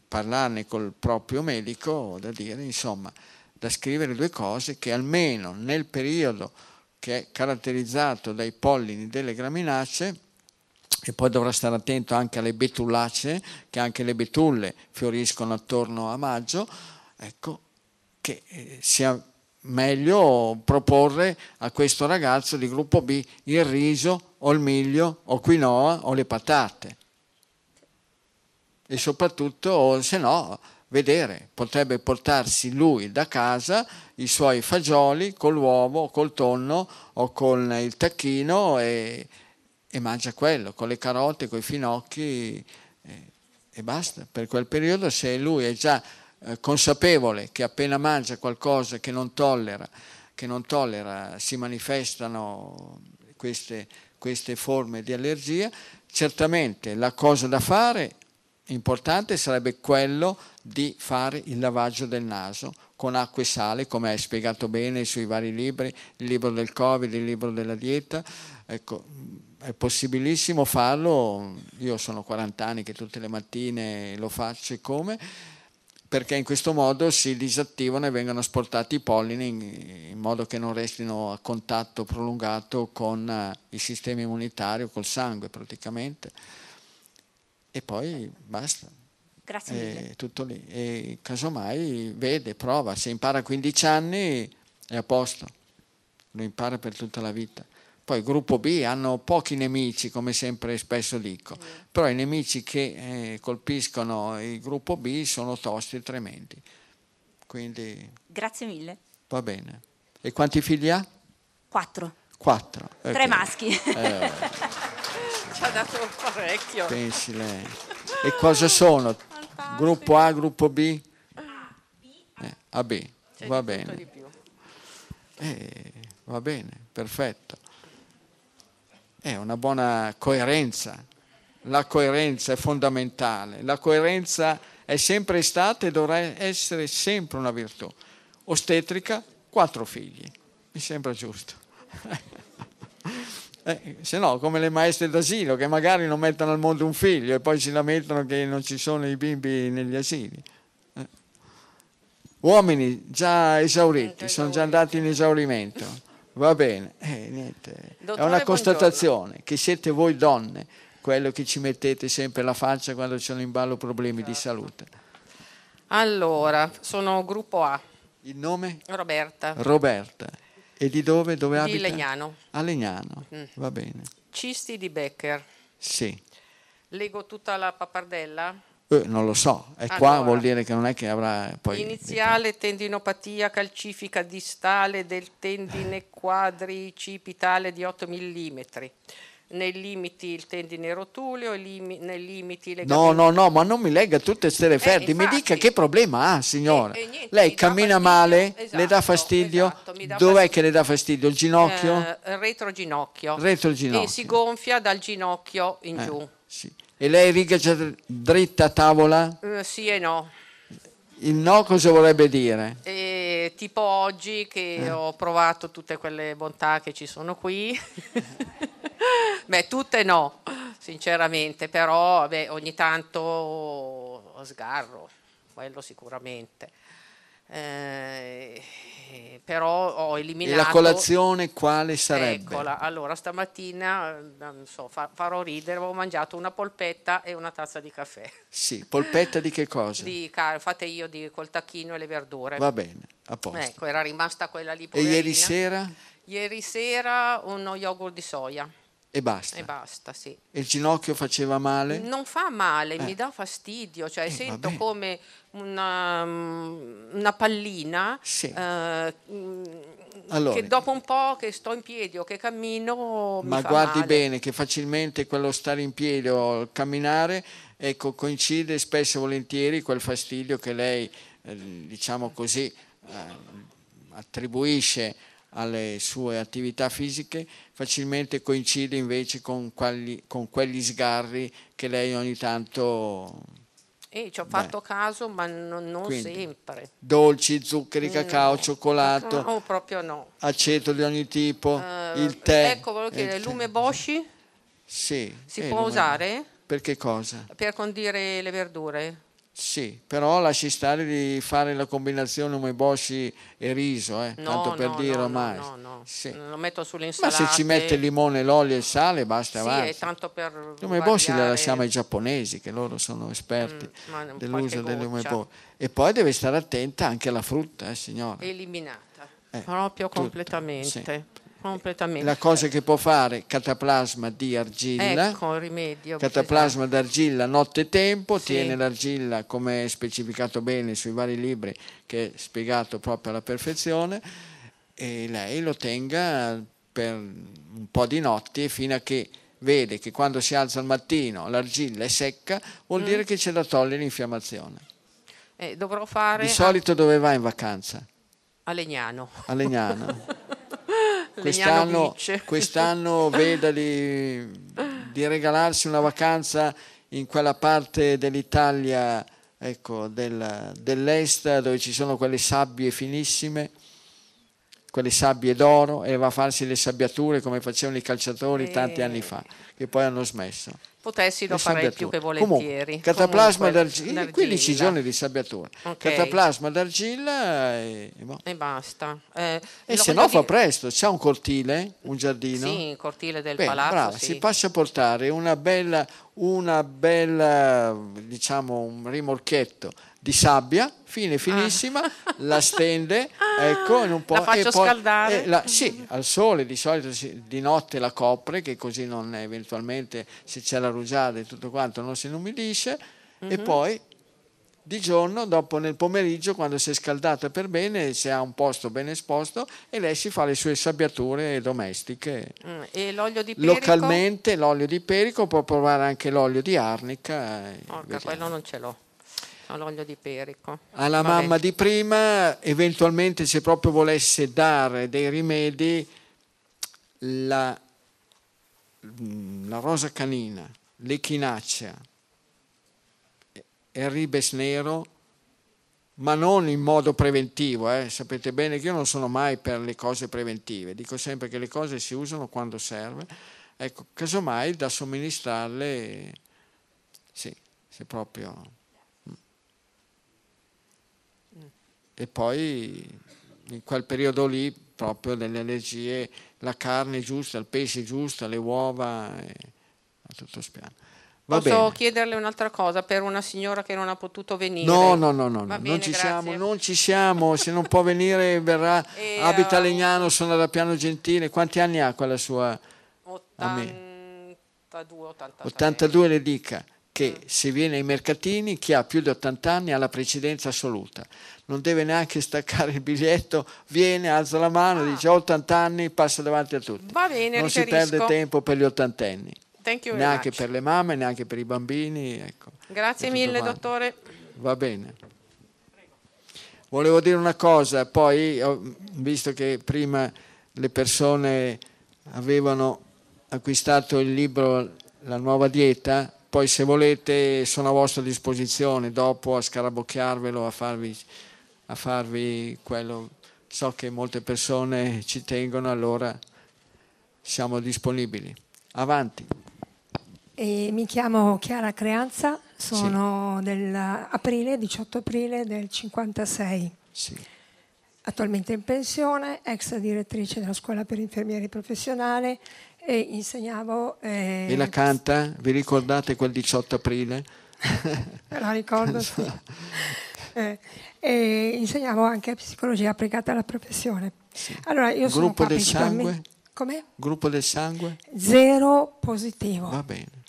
parlarne col proprio medico da dire, insomma, da scrivere due cose che almeno nel periodo che è caratterizzato dai pollini delle graminacee e poi dovrà stare attento anche alle betullacee, che anche le betulle fioriscono attorno a maggio, ecco, che eh, sia meglio proporre a questo ragazzo di gruppo B il riso o il miglio o quinoa o le patate. E soprattutto, se no, vedere, potrebbe portarsi lui da casa i suoi fagioli con l'uovo, col tonno o con il tacchino e, e mangia quello, con le carote, con i finocchi eh, e basta. Per quel periodo se lui è già eh, consapevole che appena mangia qualcosa che non tollera, che non tollera si manifestano queste, queste forme di allergia, certamente la cosa da fare importante sarebbe quello di fare il lavaggio del naso con acqua e sale, come hai spiegato bene sui vari libri, il libro del Covid, il libro della dieta. Ecco, è possibilissimo farlo, io sono 40 anni che tutte le mattine lo faccio e come, perché in questo modo si disattivano e vengono asportati i pollini in, in modo che non restino a contatto prolungato con uh, il sistema immunitario, col sangue praticamente. E poi basta. Grazie mille. È tutto lì. E casomai vede, prova, se impara a 15 anni è a posto, lo impara per tutta la vita. Poi il gruppo B hanno pochi nemici, come sempre spesso dico, però i nemici che eh, colpiscono il gruppo B sono tosti e tremendi. Quindi... Grazie mille. Va bene. E quanti figli ha? Quattro. Quattro. Okay. Tre maschi. Eh, Ci ha dato parecchio. Pensi lei. E cosa sono? Gruppo A, gruppo B? Eh, AB. Va bene. Eh, va bene, perfetto è una buona coerenza. La coerenza è fondamentale. La coerenza è sempre stata e dovrà essere sempre una virtù. Ostetrica, quattro figli. Mi sembra giusto. eh, se no, come le maestre d'asilo che magari non mettono al mondo un figlio e poi si lamentano che non ci sono i bimbi negli asili. Eh. Uomini già esauriti, sono già andati in esaurimento Va bene, eh, niente. Dottore, è una constatazione buongiorno. che siete voi donne quello che ci mettete sempre la faccia quando ci sono in ballo problemi esatto. di salute. Allora, sono gruppo A. Il nome? Roberta. Roberta. E di dove? Dove di abita? Di Legnano. A Legnano, mm. va bene. Cisti di Becker. Sì. Leggo tutta la pappardella? Eh, non lo so, è allora, qua vuol dire che non è che avrà poi... Iniziale tendinopatia calcifica distale del tendine quadricipitale di 8 mm. Nei limiti il tendine rotuleo, limi, nei limiti le No, no, no, ma non mi legga tutte queste referte, eh, mi dica che problema ha, signora. Eh, eh, niente, Lei cammina male, esatto, le dà esatto, fastidio? Esatto, dà Dov'è fastidio. che le dà fastidio? Il ginocchio? Eh, retroginocchio. Retroginocchio. E si gonfia dal ginocchio in eh, giù. Sì. E lei riga dritta a tavola? Uh, sì e no. Il no cosa vorrebbe dire? E tipo oggi che eh. ho provato tutte quelle bontà che ci sono qui. Beh, tutte no, sinceramente, però beh, ogni tanto sgarro, quello sicuramente. Eh, però ho eliminato... E la colazione quale sarebbe? Eccola, allora stamattina, non so, farò ridere, avevo mangiato una polpetta e una tazza di caffè. Sì, polpetta di che cosa? Di, fate io di, col tacchino e le verdure. Va bene, a posto. Ecco, era rimasta quella lì poverina. E ieri sera? Ieri sera uno yogurt di soia. E basta. E basta, sì. E il ginocchio faceva male? Non fa male, eh. mi dà fastidio, cioè eh, sento vabbè. come una, una pallina sì. eh, allora, che dopo un po' che sto in piedi o che cammino ma guardi male. bene che facilmente quello stare in piedi o camminare ecco, coincide spesso e volentieri quel fastidio che lei eh, diciamo così eh, attribuisce alle sue attività fisiche facilmente coincide invece con, quelli, con quegli sgarri che lei ogni tanto eh, ci ho fatto Beh. caso, ma non, non Quindi, sempre. Dolci, zuccheri, cacao, no, cioccolato. No, proprio no. Aceto di ogni tipo, uh, il tè. Ecco, volevo chiedere, lume Boshi? Sì. Si può usare? Per che cosa? Per condire le verdure. Sì, però lasci stare di fare la combinazione umeboshi e riso, eh? no, tanto per no, dire no, ormai. No, no, sì. Lo metto sull'insalata. Ma se ci mette il limone, l'olio e il sale, basta, sì, avanti. Tanto per L'umeboshi le lasciamo ai giapponesi, che loro sono esperti mm, dell'uso dell'umeboshi. E poi deve stare attenta anche alla frutta, eh, signora. Eliminata, eh, proprio tutto, completamente. Sì completamente. La cosa che può fare cataplasma di argilla, ecco, rimedio, cataplasma d'argilla notte e tempo, sì. tiene l'argilla come è specificato bene sui vari libri che è spiegato proprio alla perfezione e lei lo tenga per un po' di notti fino a che vede che quando si alza al mattino l'argilla è secca, vuol mm. dire che c'è da togliere l'infiammazione. Eh, dovrò fare... Di solito dove va in vacanza? A Legnano. A Legnano. quest'anno, quest'anno veda di, di, regalarsi una vacanza in quella parte dell'Italia ecco, del, dell'est dove ci sono quelle sabbie finissime quelle sabbie d'oro e va a farsi le sabbiature come facevano i calciatori e... tanti anni fa che poi hanno smesso Potessi lo farei più che volentieri. Comunque, cataplasma d'argilla, 15 giorni di sabbiatura. Okay. Cataplasma d'argilla e, e, boh. e basta. Eh, e se no di... fa presto, c'è un cortile, un giardino. Sì, il cortile del Beh, palazzo. Brava, sì. Si passa a portare una bella, una bella, diciamo, un rimorchetto di sabbia, fine finissima, ah. la stende, ecco, in un po'... La faccio poi, scaldare? La, sì, al sole, di solito si, di notte la copre, che così non eventualmente se c'è la rugiada e tutto quanto non si inumidisce, mm-hmm. e mhm. poi di giorno, dopo nel pomeriggio, quando si è scaldata per bene, si ha un posto ben esposto e lei si fa le sue sabbiature domestiche. Mm, e l'olio di perico? Localmente l'olio di perico, può provare anche l'olio di arnica. Orca, quello non ce l'ho l'olio di perico. Alla Vabbè. mamma di prima, eventualmente se proprio volesse dare dei rimedi, la, la rosa canina, l'echinacea e il ribes nero, ma non in modo preventivo, eh. sapete bene che io non sono mai per le cose preventive, dico sempre che le cose si usano quando serve, ecco, casomai da somministrarle, sì, se proprio... e poi in quel periodo lì proprio delle allergie, la carne giusta, il pesce giusto, le uova, e, a tutto spiano. Va Posso bene. chiederle un'altra cosa per una signora che non ha potuto venire? No, no, no, no, bene, non, ci siamo, non ci siamo, se non può venire verrà, e, abita a uh, Legnano, sono da Piano Gentile, quanti anni ha quella sua? 82, 83. 82 le dica che se viene ai mercatini chi ha più di 80 anni ha la precedenza assoluta non deve neanche staccare il biglietto, viene, alza la mano, ah. dice ho 80 anni, passa davanti a tutti. Va bene, non riferisco. si perde tempo per gli ottantenni. neanche much. per le mamme, neanche per i bambini. Ecco. Grazie mille, quanto. dottore. Va bene. Volevo dire una cosa, poi visto che prima le persone avevano acquistato il libro La nuova dieta, poi se volete sono a vostra disposizione dopo a scarabocchiarvelo, a farvi a farvi quello, so che molte persone ci tengono, allora siamo disponibili. Avanti. E mi chiamo Chiara Creanza, sono sì. dell'aprile, 18 aprile del 56. Sì. Attualmente in pensione, ex direttrice della scuola per infermieri professionale e insegnavo... Eh, e la canta? Vi ricordate quel 18 aprile? La ricordo, sì. Eh, e insegnavo anche psicologia applicata alla professione. Sì. Allora, io Gruppo del sangue? Come? Gruppo del sangue? Zero positivo. Va bene.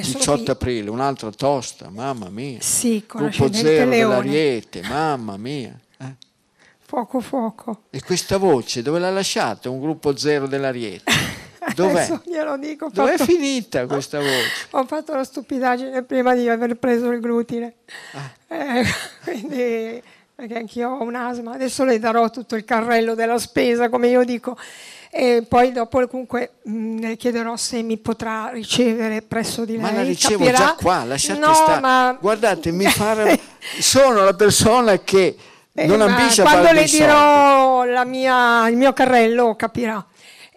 18 aprile, un'altra tosta, mamma mia. Sì, con Gruppo zero dell'Ariete, mamma mia. Eh? Fuoco, fuoco. E questa voce dove l'ha lasciata? Un gruppo zero dell'Ariete. Dov'è? Adesso glielo dico. Dov'è fatto... finita questa voce? Ho fatto la stupidaggine prima di aver preso il glutine. Ah. Eh, quindi, perché anch'io ho un asma. Adesso le darò tutto il carrello della spesa, come io dico. E poi dopo comunque mh, le chiederò se mi potrà ricevere presso di lei. Ma la ricevo Capirà? già qua, lasciate no, stare. Ma... Guardate, mi fa... sono la persona che eh, non ambisce a Quando le dirò mia, il mio carrello capirà.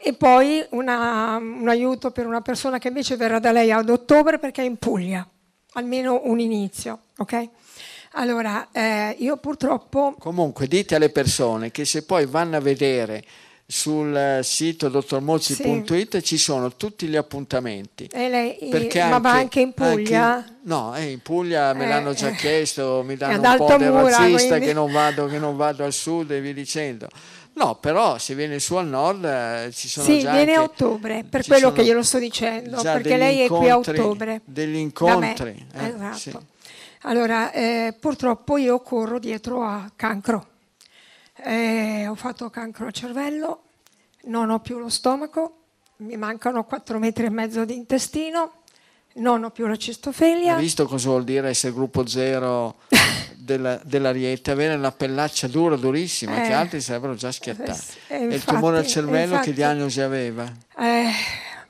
E poi una, un aiuto per una persona che invece verrà da lei ad ottobre perché è in Puglia, almeno un inizio, ok? Allora, eh, io purtroppo... Comunque dite alle persone che se poi vanno a vedere sul sito dottormozzi.it sì. ci sono tutti gli appuntamenti. E lei, ma anche, va anche in Puglia? Anche, no, eh, in Puglia me eh, l'hanno già chiesto, mi danno un po' del razzista quindi... che, non vado, che non vado al sud e via dicendo. No, però se viene su al nord eh, ci sono sì, già viene a ottobre, per quello che glielo sto dicendo, perché lei è qui a ottobre. Degli incontri. Eh, esatto. Sì. Allora, eh, purtroppo io corro dietro a cancro eh, ho fatto cancro al cervello, non ho più lo stomaco, mi mancano 4 metri e mezzo di intestino, non ho più la cistofelia. Hai visto cosa vuol dire essere gruppo zero della, dell'ariete? Avere una pellaccia dura, durissima, eh, che altri sarebbero già schiattati. Eh, infatti, e il tumore al cervello infatti, che diagnosi aveva? Eh,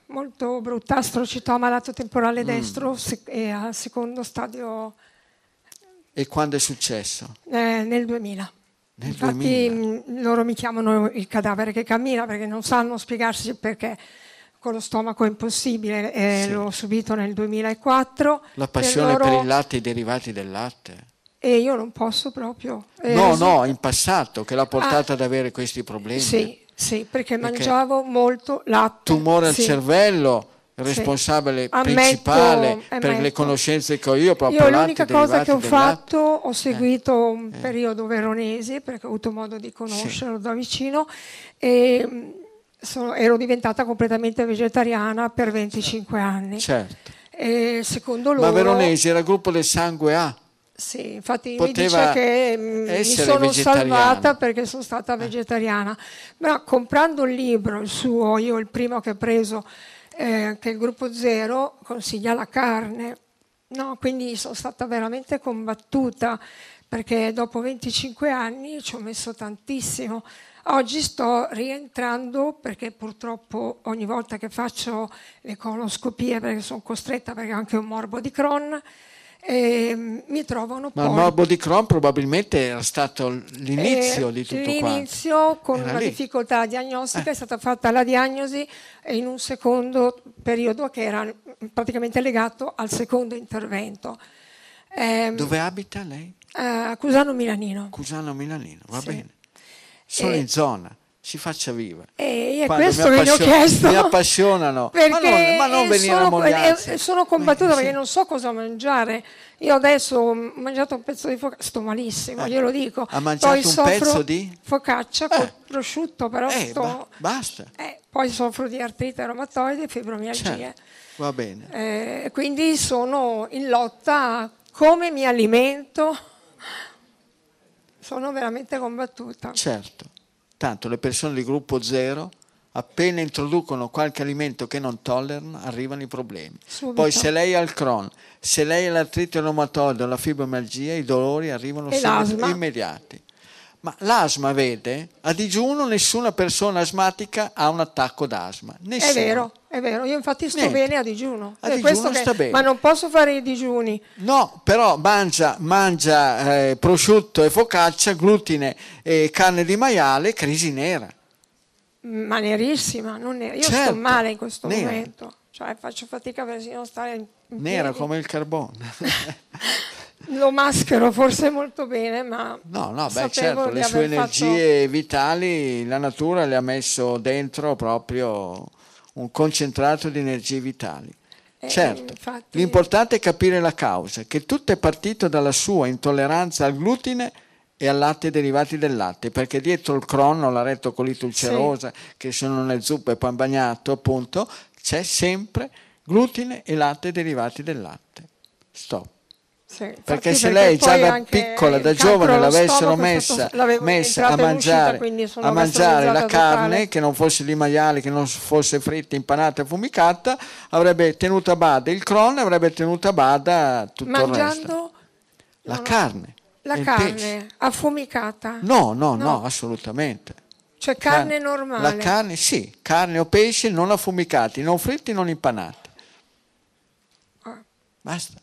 molto brutta, astrocitoma lato temporale mm. destro e al secondo stadio. E quando è successo? Eh, nel 2000. Nel Infatti 2000. Mm, loro mi chiamano il cadavere che cammina perché non sanno spiegarsi perché con lo stomaco è impossibile, eh, sì. l'ho subito nel 2004. La passione per, loro... per il latte e i derivati del latte. E io non posso proprio. Eh, no, no, in passato che l'ha portata ah, ad avere questi problemi. Sì, sì perché, perché mangiavo molto latte. Tumore sì. al cervello responsabile sì. principale ammetto, per ammetto. le conoscenze che ho io proprio io l'unica cosa che ho fatto ho seguito eh. un eh. periodo veronese perché ho avuto modo di conoscerlo sì. da vicino e mm, sono, ero diventata completamente vegetariana per 25 anni certo e secondo loro ma veronese era il gruppo del sangue A sì, infatti mi dice che mm, mi sono salvata perché sono stata eh. vegetariana. Ma comprando il libro, il suo, io il primo che ho preso, eh, che il gruppo zero consiglia la carne. No, quindi sono stata veramente combattuta perché dopo 25 anni ci ho messo tantissimo. Oggi sto rientrando perché purtroppo ogni volta che faccio le coloscopie, perché sono costretta perché ho anche un morbo di Crohn, e mi trovano Ma poi... il morbo di Crohn probabilmente era stato l'inizio eh, di tutto l'inizio, quanto. L'inizio con era una lì. difficoltà diagnostica eh. è stata fatta la diagnosi in un secondo periodo che era praticamente legato al secondo intervento. Eh, Dove abita lei? A Cusano Milanino. Cusano Milanino, va sì. bene. Sono in zona si faccia viva. E è questo che gli ho chiesto. Mi appassionano, perché ma non, ma non venire sono, a Sono combattuta perché non so cosa mangiare. Io adesso ho mangiato un pezzo di focaccia, sto malissimo, eh. glielo dico. Ha mangiato poi un pezzo di? Focaccia eh. con prosciutto, però eh, sto... ba- basta. Eh, poi soffro di artrite reumatoide e fibromialgia. Certo. Va bene. Eh, quindi sono in lotta come mi alimento. Sono veramente combattuta. Certo. Tanto le persone di gruppo zero, appena introducono qualche alimento che non tollerano, arrivano i problemi. Subito. Poi se lei ha il Crohn, se lei ha l'artrite reumatoide o la fibromialgia, i dolori arrivano sempre immediati. Ma l'asma, vede, a digiuno nessuna persona asmatica ha un attacco d'asma. Nessuno. È vero. È vero, io infatti sto Niente. bene a digiuno. A digiuno sta che, bene. Ma non posso fare i digiuni. No, però mangia, mangia eh, prosciutto e focaccia, glutine e carne di maiale, crisi nera. Ma nerissima, non nera. Io certo, sto male in questo nera. momento. Cioè faccio fatica persino stare in Nera come il carbone. Lo maschero forse molto bene, ma... No, no, beh certo, le sue energie fatto... vitali la natura le ha messo dentro proprio un concentrato di energie vitali. Eh, certo, infatti... l'importante è capire la causa, che tutto è partito dalla sua intolleranza al glutine e al latte derivati del latte, perché dietro il cronno, la rettocolite ulcerosa, sì. che sono nel zuppo e poi bagnato, appunto, c'è sempre glutine e latte derivati del latte. Stop. Sì, perché se lei già da piccola, da giovane l'avessero messa, messa a mangiare, a mangiare la carne totale. che non fosse di maiale, che non fosse fritta, impanata e fumicata, avrebbe tenuto a bada il Crohn, avrebbe tenuto a bada tutto Mangiando il resto. La no, carne. La carne pesce. affumicata? No, no, no, no, assolutamente. Cioè carne normale? La carne, sì, carne o pesce non affumicati, non fritti, non impanati. Ah. Basta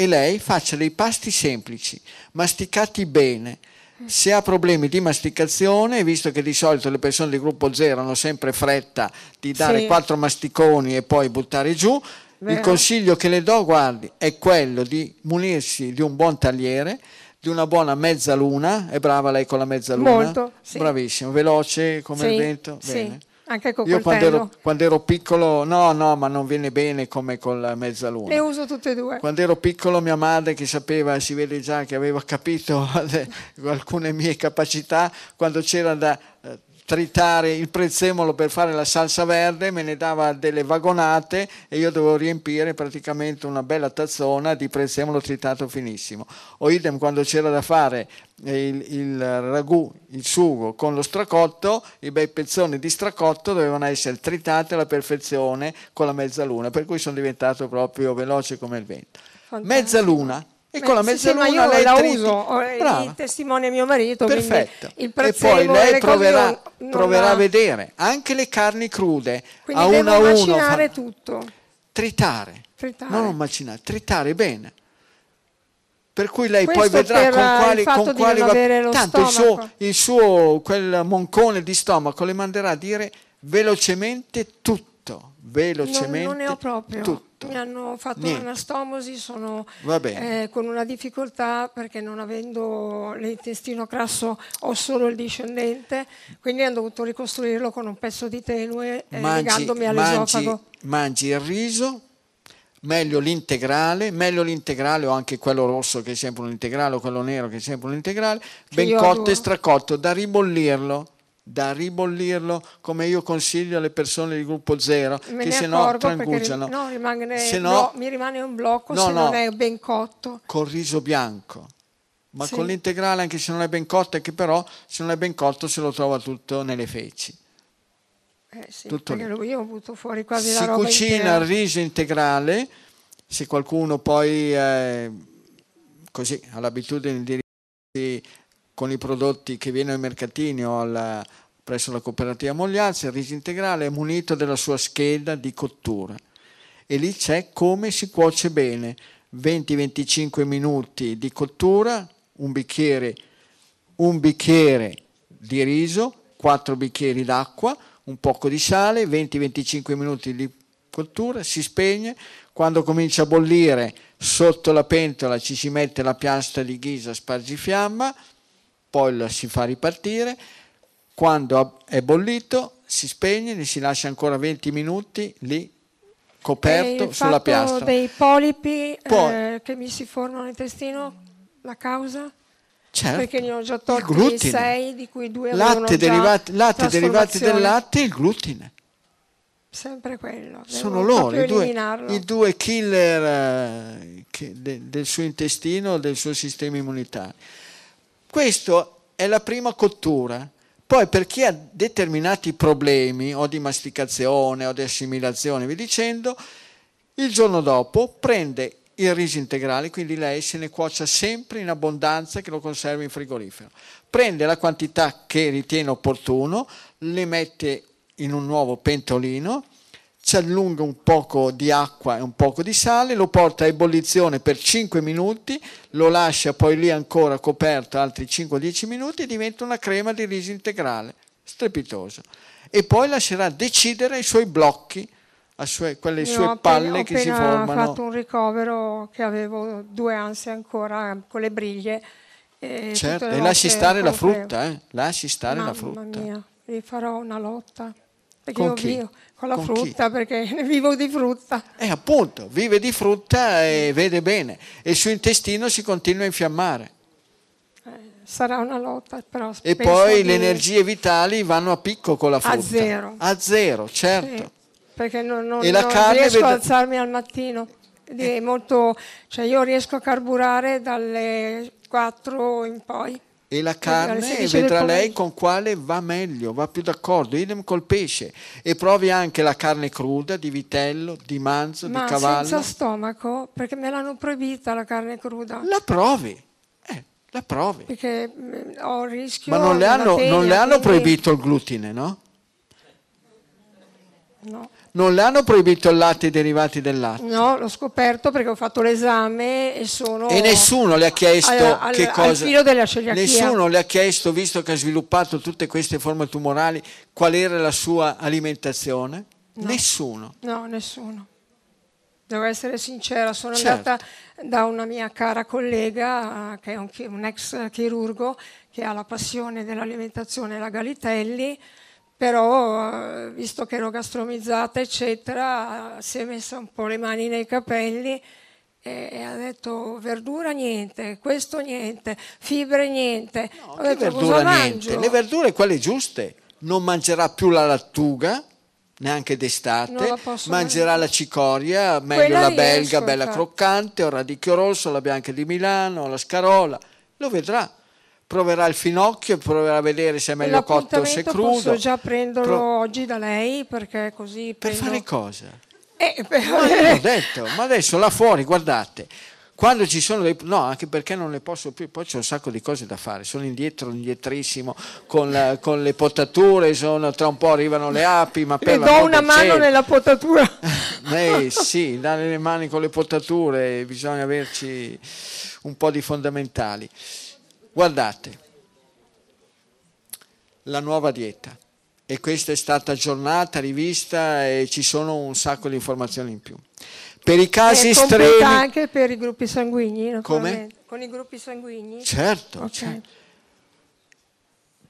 e lei faccia dei pasti semplici, masticati bene. Se ha problemi di masticazione, visto che di solito le persone di gruppo 0 hanno sempre fretta di dare sì. quattro masticoni e poi buttare giù, Vero. il consiglio che le do, guardi, è quello di munirsi di un buon tagliere, di una buona mezzaluna, è brava lei con la mezzaluna? Molto, sì. Bravissimo, veloce come sì, il vento? Bene. Sì. Anche con Io quando ero, quando ero, piccolo, no, no, ma non viene bene come con la mezzaluna. Le uso tutte e due. Quando ero piccolo mia madre che sapeva, si vede già che aveva capito alcune mie capacità, quando c'era da eh, tritare il prezzemolo per fare la salsa verde, me ne dava delle vagonate e io dovevo riempire praticamente una bella tazzona di prezzemolo tritato finissimo. O idem quando c'era da fare il, il ragù, il sugo con lo stracotto, i bei pezzoni di stracotto dovevano essere tritati alla perfezione con la mezzaluna, per cui sono diventato proprio veloce come il vento. Fantastico. Mezzaluna e con la mezzaluna sì, sì, io lei la triti. uso, Brava. il testimone mio marito. Perfetto. Il e poi lei proverà, proverà a vedere anche le carni crude quindi a uno a uno. macinare tutto. Tritare. tritare. No, non macinare, tritare bene. Per cui lei Questo poi vedrà con quali, con quali va... Tanto il suo, il suo, quel moncone di stomaco le manderà a dire velocemente tutto. Velocemente. Non, non ne ho proprio. Tutto mi hanno fatto Niente. un'anastomosi, sono eh, con una difficoltà perché non avendo l'intestino grasso ho solo il discendente, quindi hanno dovuto ricostruirlo con un pezzo di tenue eh, mangi, legandomi all'esofago. Mangi, mangi il riso, meglio l'integrale, meglio l'integrale o anche quello rosso che è sempre un integrale o quello nero che è sempre un integrale, ben cotto e stracotto, da ribollirlo da ribollirlo come io consiglio alle persone di gruppo zero Me che se no trangugiano. no, rimane, se no, no, mi rimane un blocco no, se no, non è ben cotto. Col riso bianco. Ma sì. con l'integrale anche se non è ben cotto che però se non è ben cotto se lo trova tutto nelle feci. Eh sì, tutto perché io ho avuto fuori quasi si la roba cucina intera. il riso integrale se qualcuno poi eh, così ha l'abitudine di con i prodotti che viene ai mercatini o alla, presso la cooperativa Mogliazzi, il riso integrale è munito della sua scheda di cottura. E lì c'è come si cuoce bene, 20-25 minuti di cottura, un bicchiere, un bicchiere di riso, 4 bicchieri d'acqua, un poco di sale, 20-25 minuti di cottura, si spegne, quando comincia a bollire sotto la pentola ci si mette la piastra di ghisa spargifiamma, poi la si fa ripartire, quando è bollito si spegne, li si lascia ancora 20 minuti lì coperto sulla piastra. dei polipi poi, eh, che mi si formano nell'intestino, la causa? Certo, perché ne ho già tolti 6 di cui due latte derivati, latte derivati dal latte e il glutine. Sempre quello. Sono loro i due, i due, killer eh, che, de, del suo intestino, del suo sistema immunitario. Questa è la prima cottura. Poi per chi ha determinati problemi o di masticazione o di assimilazione, vi dicendo, il giorno dopo prende il riso integrale, quindi lei se ne cuocia sempre in abbondanza che lo conserva in frigorifero. Prende la quantità che ritiene opportuno, le mette in un nuovo pentolino, ci allunga un poco di acqua e un poco di sale, lo porta a ebollizione per 5 minuti, lo lascia poi lì ancora coperto altri 5-10 minuti e diventa una crema di riso integrale, strepitoso. E poi lascerà decidere i suoi blocchi, sue, quelle Io sue palle che si formano. Ho fatto un ricovero che avevo due ansie ancora con le briglie. E certo, e lasci stare la frutta, eh? lasci stare Mamma la frutta. Mia, rifarò una lotta. Perché con io chi? vivo con la con frutta, chi? perché vivo di frutta. Eh, appunto, vive di frutta e vede bene. E il suo intestino si continua a infiammare. Eh, sarà una lotta, però. E poi le energie vitali vanno a picco con la frutta. A zero. A zero, certo. Sì, perché non, non, e la non carne riesco vede... ad alzarmi al mattino. Eh. Molto, cioè io riesco a carburare dalle 4 in poi e la carne vedrà lei con quale va meglio, va più d'accordo, idem col pesce e provi anche la carne cruda di vitello, di manzo, Ma di cavallo. senza stomaco, perché me l'hanno proibita la carne cruda. La provi, eh, la provi. Perché mm, ho il rischio... Ma non le hanno, tegna, non le hanno quindi... proibito il glutine, no? No non le hanno proibito il latte e i derivati del latte? No, l'ho scoperto perché ho fatto l'esame e sono... E nessuno le ha chiesto al, al, che cosa... Al filo della celiachia. Nessuno le ha chiesto, visto che ha sviluppato tutte queste forme tumorali, qual era la sua alimentazione? No. Nessuno. No, nessuno. Devo essere sincera, sono certo. andata da una mia cara collega, che è un, un ex chirurgo, che ha la passione dell'alimentazione, la Galitelli, però eh, visto che ero gastromizzata eccetera si è messa un po' le mani nei capelli e ha detto verdura niente, questo niente, fibre niente. No, ho detto, verdura niente, le verdure quelle giuste, non mangerà più la lattuga neanche d'estate, mangerà mangiare. la cicoria, meglio Quella la belga, bella infatti. croccante, o radicchio rosso, la bianca di Milano, la scarola, lo vedrà proverà il finocchio, proverà a vedere se è meglio cotto o se crudo. Posso già prenderlo Pro... oggi da lei perché così Per prendo... fare cosa? Eh, per... Ma, l'ho detto, ma adesso là fuori, guardate, quando ci sono dei... no, anche perché non ne posso più, poi c'è un sacco di cose da fare, sono indietro, indietrissimo, con, la, con le potature, sono, tra un po' arrivano le api, ma per Le do una mano cielo. nella potatura. eh sì, dare le mani con le potature, bisogna averci un po' di fondamentali. Guardate, la nuova dieta. E questa è stata aggiornata, rivista e ci sono un sacco di informazioni in più. Per i casi estremi... anche per i gruppi sanguigni? Come? Con i gruppi sanguigni? Certo, okay. certo.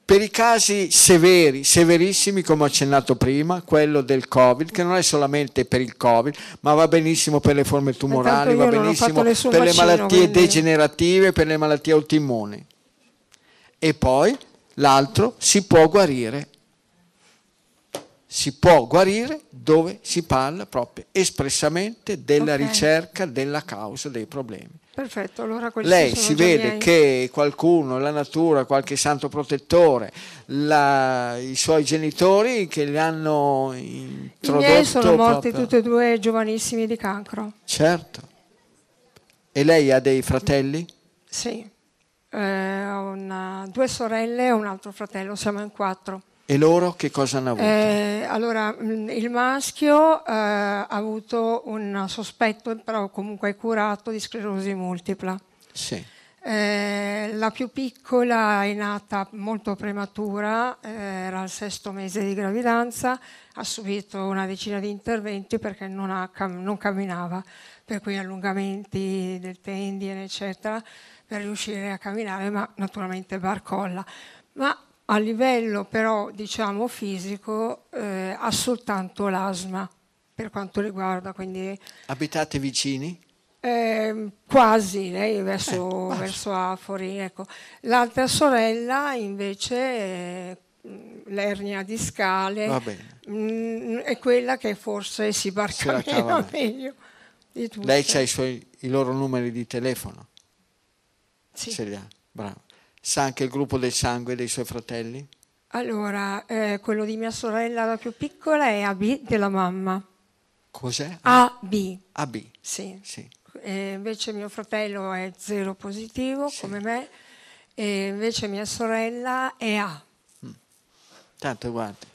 Per i casi severi, severissimi, come ho accennato prima, quello del Covid, che non è solamente per il Covid, ma va benissimo per le forme tumorali, va benissimo per le malattie quindi... degenerative, per le malattie autoimmuni e poi l'altro si può guarire. Si può guarire dove si parla proprio espressamente della okay. ricerca della causa dei problemi. Perfetto, allora Lei si vede miei... che qualcuno, la natura, qualche santo protettore, la, i suoi genitori che li hanno introdotto. I miei sono morti proprio... tutti e due giovanissimi di cancro. Certo. E lei ha dei fratelli? Sì eh, una, due sorelle e un altro fratello, siamo in quattro. E loro che cosa hanno avuto? Eh, allora, mm, il maschio eh, ha avuto un sospetto, però comunque è curato, di sclerosi multipla. Sì. Eh, la più piccola è nata molto prematura, eh, era al sesto mese di gravidanza, ha subito una decina di interventi perché non, ha, non camminava, per cui allungamenti del tendine, eccetera per riuscire a camminare, ma naturalmente barcolla. Ma a livello però diciamo fisico eh, ha soltanto l'asma per quanto riguarda quindi abitate vicini? Eh, quasi lei verso, eh, verso Afori ecco. l'altra sorella invece eh, l'ernia discale mh, mm, è quella che forse si barca meglio di tutte. lei ha i, i loro numeri di telefono? Sì. Ce li ha, bravo. Sa anche il gruppo del sangue dei suoi fratelli? Allora, eh, quello di mia sorella, la più piccola, è AB della mamma. Cos'è? AB. AB. Sì. sì. E invece mio fratello è zero positivo, sì. come me, e invece mia sorella è A. Mm. Tanto guardi,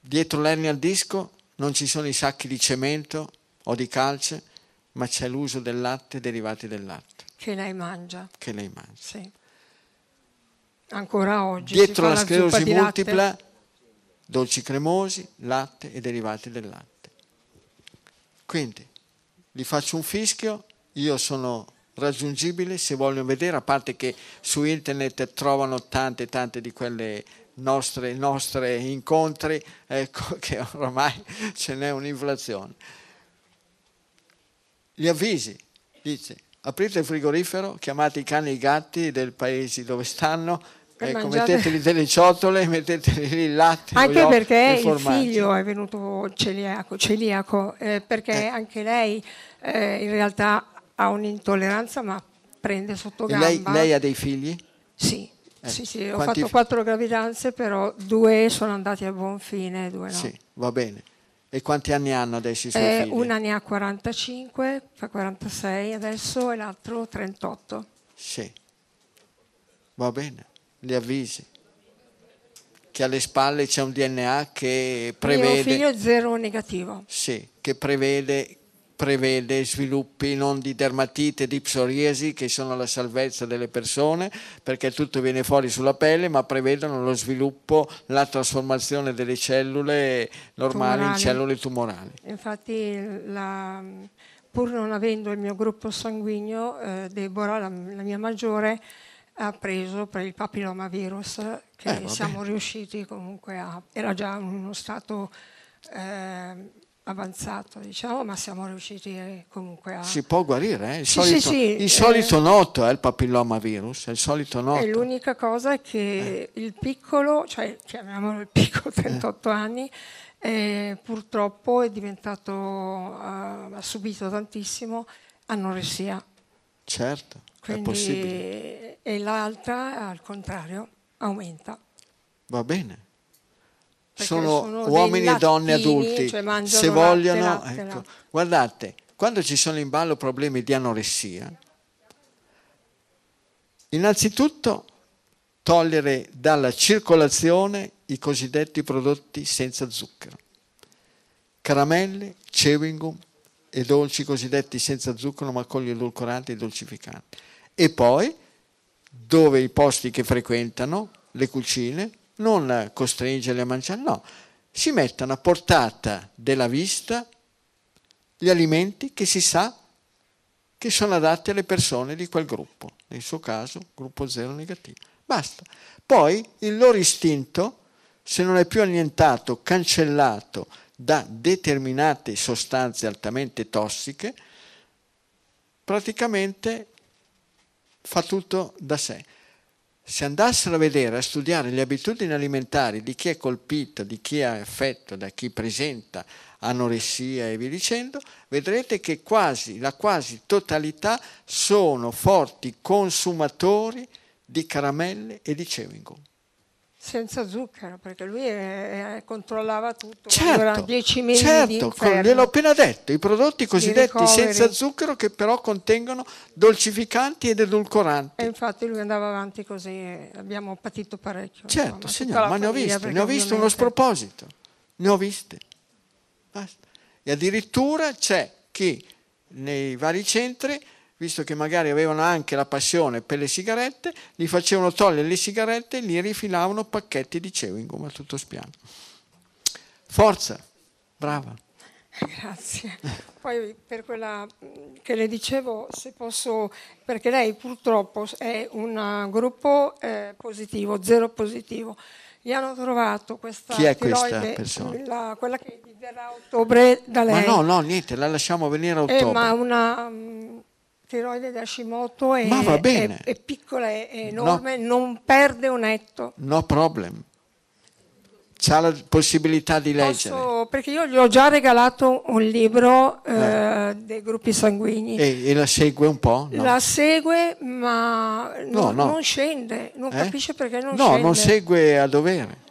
dietro l'ernia al disco non ci sono i sacchi di cemento o di calce, ma c'è l'uso del latte e derivati del latte. Che lei mangia. Che lei mangia. Sì. Ancora oggi. Dietro la sclerosi multipla, dolci cremosi, latte e derivati del latte. Quindi, vi faccio un fischio, io sono raggiungibile se vogliono vedere, a parte che su internet trovano tante tante di quelle nostre, nostre incontri, ecco che oramai ce n'è un'inflazione. Gli avvisi, dice, aprite il frigorifero, chiamate i cani e i gatti del paese dove stanno, ecco, metteteli delle ciotole, metteteli il latte. Anche perché il figlio è venuto celiaco, celiaco eh, perché eh. anche lei eh, in realtà ha un'intolleranza ma prende sotto gamba. Lei, lei, ha dei figli? Sì, eh. sì, sì. ho fatto quattro gravidanze però due sono andati a buon fine, due no. Sì, va bene. E quanti anni hanno adesso i suoi eh, figli? Una ne ha 45, fa 46 adesso e l'altro 38. Sì, va bene, li avvisi. Che alle spalle c'è un DNA che prevede... Mio figlio è zero negativo. Sì, che prevede prevede sviluppi non di dermatite, di psoriasi, che sono la salvezza delle persone, perché tutto viene fuori sulla pelle, ma prevedono lo sviluppo, la trasformazione delle cellule normali tumorali. in cellule tumorali. Infatti, la, pur non avendo il mio gruppo sanguigno, eh, Deborah, la, la, mia maggiore, ha preso per il papillomavirus, che eh, siamo riusciti comunque a... era già in uno stato... Eh, avanzato, diciamo, ma siamo riusciti comunque a... Si può guarire, eh? il, sì, solito, sì, sì. il solito eh, noto è il papillomavirus, è il solito noto. E l'unica cosa è che eh. il piccolo, cioè chiamiamolo il piccolo, 38 eh. anni, eh, purtroppo è diventato, uh, ha subito tantissimo anoressia. Certo, Quindi, è possibile. E l'altra, al contrario, aumenta. Va bene sono, sono uomini e donne adulti, cioè se vogliono, latte, latte, ecco, latte. guardate, quando ci sono in ballo problemi di anoressia, innanzitutto togliere dalla circolazione i cosiddetti prodotti senza zucchero, caramelle, chewing gum e dolci cosiddetti senza zucchero ma con gli edulcoranti e dolcificanti. E poi, dove i posti che frequentano, le cucine, non costringerli a mangiare, no, si mettono a portata della vista gli alimenti che si sa che sono adatti alle persone di quel gruppo, nel suo caso gruppo zero negativo. Basta. Poi il loro istinto, se non è più annientato, cancellato da determinate sostanze altamente tossiche, praticamente fa tutto da sé se andassero a vedere, a studiare le abitudini alimentari di chi è colpito, di chi è affetto, da chi presenta anoressia e via dicendo, vedrete che quasi, la quasi totalità sono forti consumatori di caramelle e di chewing gum senza zucchero, perché lui è, è, controllava tutto. Certo, dieci mesi certo gliel'ho appena detto, i prodotti cosiddetti senza zucchero che però contengono dolcificanti ed edulcoranti. E infatti lui andava avanti così, abbiamo patito parecchio. Certo, insomma, signor, ma ne ho viste, ne ho visto uno sproposito, ne ho viste. Basta. E addirittura c'è chi nei vari centri visto che magari avevano anche la passione per le sigarette, gli facevano togliere le sigarette e gli rifilavano pacchetti di chewing gum a tutto spiano. Forza, brava. Grazie. Poi per quella che le dicevo, se posso, perché lei purtroppo è un gruppo eh, positivo, zero positivo. Gli hanno trovato questa Chi è questa persona? La, quella che verrà a ottobre da lei. Ma no, no, niente, la lasciamo venire a eh, ottobre. Eh, ma una tiroide da Hashimoto è, è, è piccola, è enorme, no. non perde un etto. No problem. C'ha la possibilità di leggere. Posso, perché io gli ho già regalato un libro eh, eh. dei gruppi sanguigni. E, e, la segue un po'? No. La segue, ma no, non, non scende, non eh? capisce perché non no, scende. No, non segue a dovere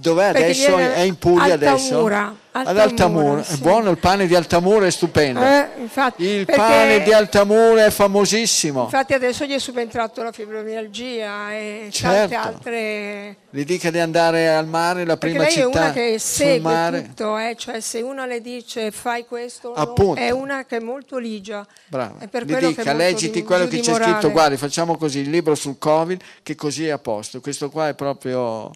Dov'è adesso? È in Puglia Altamura, adesso? Altamura, Ad Altamura. sì. È buono il pane di Altamura, è stupendo. Eh, infatti, il pane di Altamura è famosissimo. Infatti adesso gli è subentrato la fibromialgia e tante Certo. altre... Le dica di andare al mare, la Perché prima lei è città una che sul segue mare. tutto, eh, cioè se uno le dice fai questo, no, Appunto. è una che è molto ligia. Brava. È Le dica, è leggiti di- quello che c'è morale. scritto, guardi, facciamo così, il libro sul Covid, che così è a posto. Questo qua è proprio...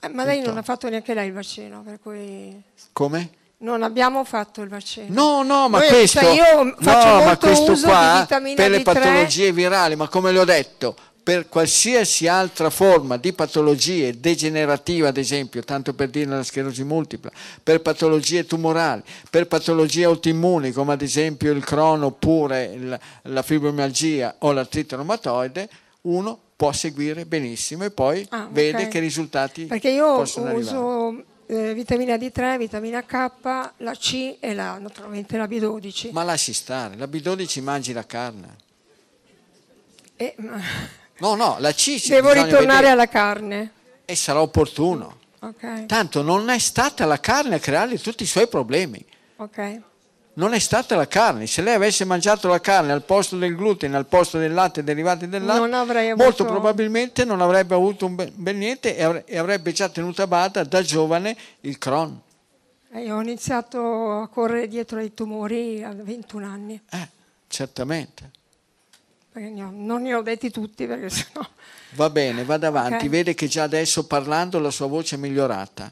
Eh, ma lei non ha fatto neanche lei il vaccino, per cui Come? non abbiamo fatto il vaccino. No, no, ma Noi- questo, cioè io faccio no, ma questo qua per le D3. patologie virali, ma come le ho detto, per qualsiasi altra forma di patologie degenerativa, ad esempio, tanto per dire la sclerosi multipla, per patologie tumorali, per patologie autoimmuni, come ad esempio il Crohn oppure la fibromialgia o l'artrite reumatoide, uno può seguire benissimo e poi Ah, vede che risultati Perché io possono arrivare. uso eh, vitamina D3, vitamina K, la C e la, naturalmente la B12. Ma lasci stare, la B12 mangi la carne. E, ma- No, no, la C si devo ritornare vedere. alla carne. e sarà opportuno. Ok, Tanto non è stata la carne a creargli tutti i suoi problemi. ok. Non è stata la carne. Se lei avesse mangiato la carne al posto del glutine, al posto del latte, derivati del latte, avrei avuto- molto probabilmente non avrebbe avuto un bel, niente e avre- avrebbe già tenuto a bada da giovane il Crohn. Eh, Io ho iniziato a correre dietro ai tumori a 21 anni. Eh, certamente. Ho- non ne ho detti tutti perché sennò... Va bene, vada avanti. Ok. Vede che già adesso parlando la sua voce è migliorata.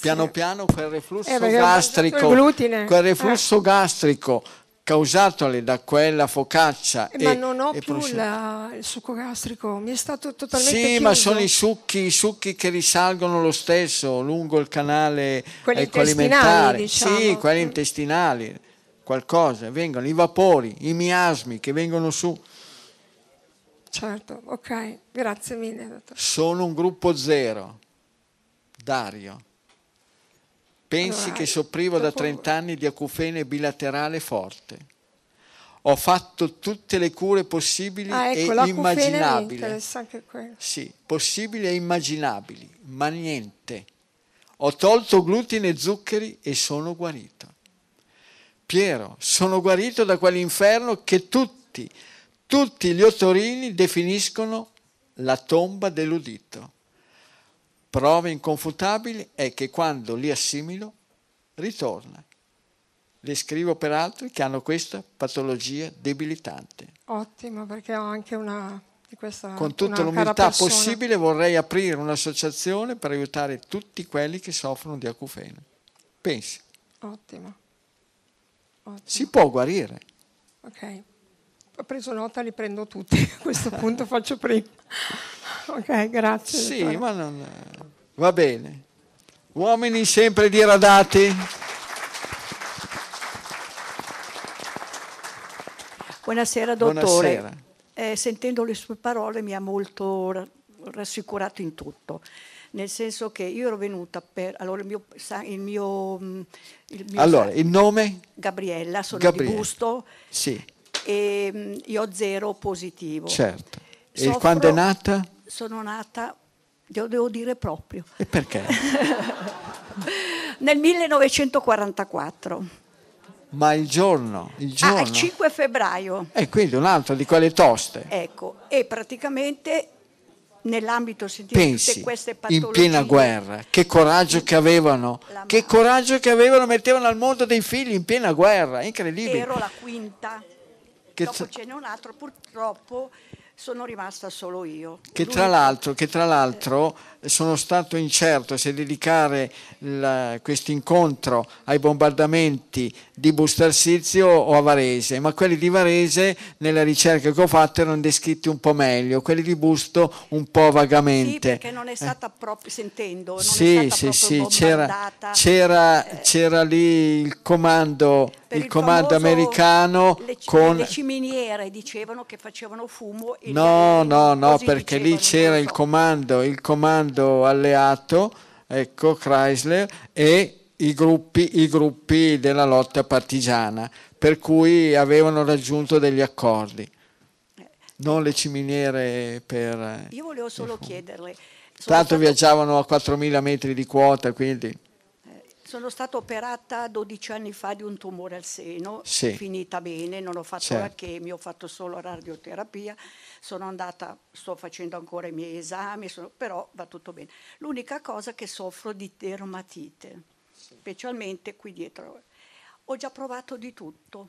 Piano piano quel reflusso Eh, gastrico, quel reflusso gastrico causatole da quella focaccia Eh, ma e- non ho più la- il succo gastrico, mi è stato totalmente Sì, chiuso. ma sono i succhi, i succhi che risalgono lo stesso lungo il canale Quelli intestinali, alimentare. diciamo. Sì, quelli intestinali, qualcosa, vengono i vapori, i miasmi che vengono su. Certo, ok, grazie mille. dottor. Sono un gruppo zero. Dario. Pensi Allora, che soffrivo da dopo- 30 anni di acufene bilaterale forte. Ho fatto tutte le cure possibili Ah, ecco, e immaginabili. Sì, possibili e immaginabili, ma niente. Ho tolto glutine e zuccheri e sono guarito. Piero, sono guarito da quell'inferno che tutti, tutti gli ottorini definiscono la tomba dell'udito. Prova inconfutabile è che quando li assimilo, ritorna. Le scrivo per altri che hanno questa patologia debilitante. Ottimo, perché ho anche una di questa Con tutta l'umiltà possibile vorrei aprire un'associazione per aiutare tutti quelli che soffrono di acufene. Pensi, Ottimo. Ottimo. si può guarire. Ok. Ho preso nota, li prendo tutti. A questo punto faccio prima. Ok, grazie. Sì, ma non... Va bene. Uomini sempre diradati. Buonasera dottore. Buonasera. Eh, sentendo le sue parole mi ha molto ra- rassicurato in tutto, nel senso che io ero venuta per... Allora il mio... Il mio, mm, il mio Allora, il nome? Gabriella, sono Gabriele. di Busto Sì, e mm, io zero positivo. certo. E Soffro- quando è nata? Sono nata, io devo dire proprio, E perché? nel 1944, Ma il giorno, il ah, giorno. il 5 febbraio. E quindi un'altra di quelle toste. Ecco, e praticamente nell'ambito Pensi, queste in patologie piena guerra, che coraggio che avevano, che coraggio che avevano, mettevano al mondo dei figli in piena guerra, incredibile. ero la quinta Che dopo n'è un altro purtroppo sono rimasta solo io. Che tra l'altro, che tra l'altro sono stato incerto se dedicare questo incontro ai bombardamenti di Bustarsizio o a Varese, ma quelli di Varese nella ricerca che ho fatto erano descritti un po' meglio, quelli di Busto un po' sì vagamente. perché non è stata proprio sentendo non. Sì, sì, sì, c'era, c'era, Eh, c'era lì il comando, per il comando americano le, con... le ciminiere dicevano che facevano fumo No, no, no, perché lì dicevano, c'era non il so. comando, il comando alleato, ecco, Chrysler, e i gruppi, i gruppi della lotta partigiana, per cui avevano raggiunto degli accordi. Non le ciminiere per... io volevo solo chiederle Tanto viaggiavano a 4.000 metri di quota, quindi... Sono stata operata 12 anni fa di un tumore al seno, sì. finita bene, non ho fatto certo. la chemio, ho fatto solo radioterapia, sono andata, sto facendo ancora i miei esami, sono, però va tutto bene. L'unica cosa è che soffro di dermatite, specialmente qui dietro. Ho già provato di tutto.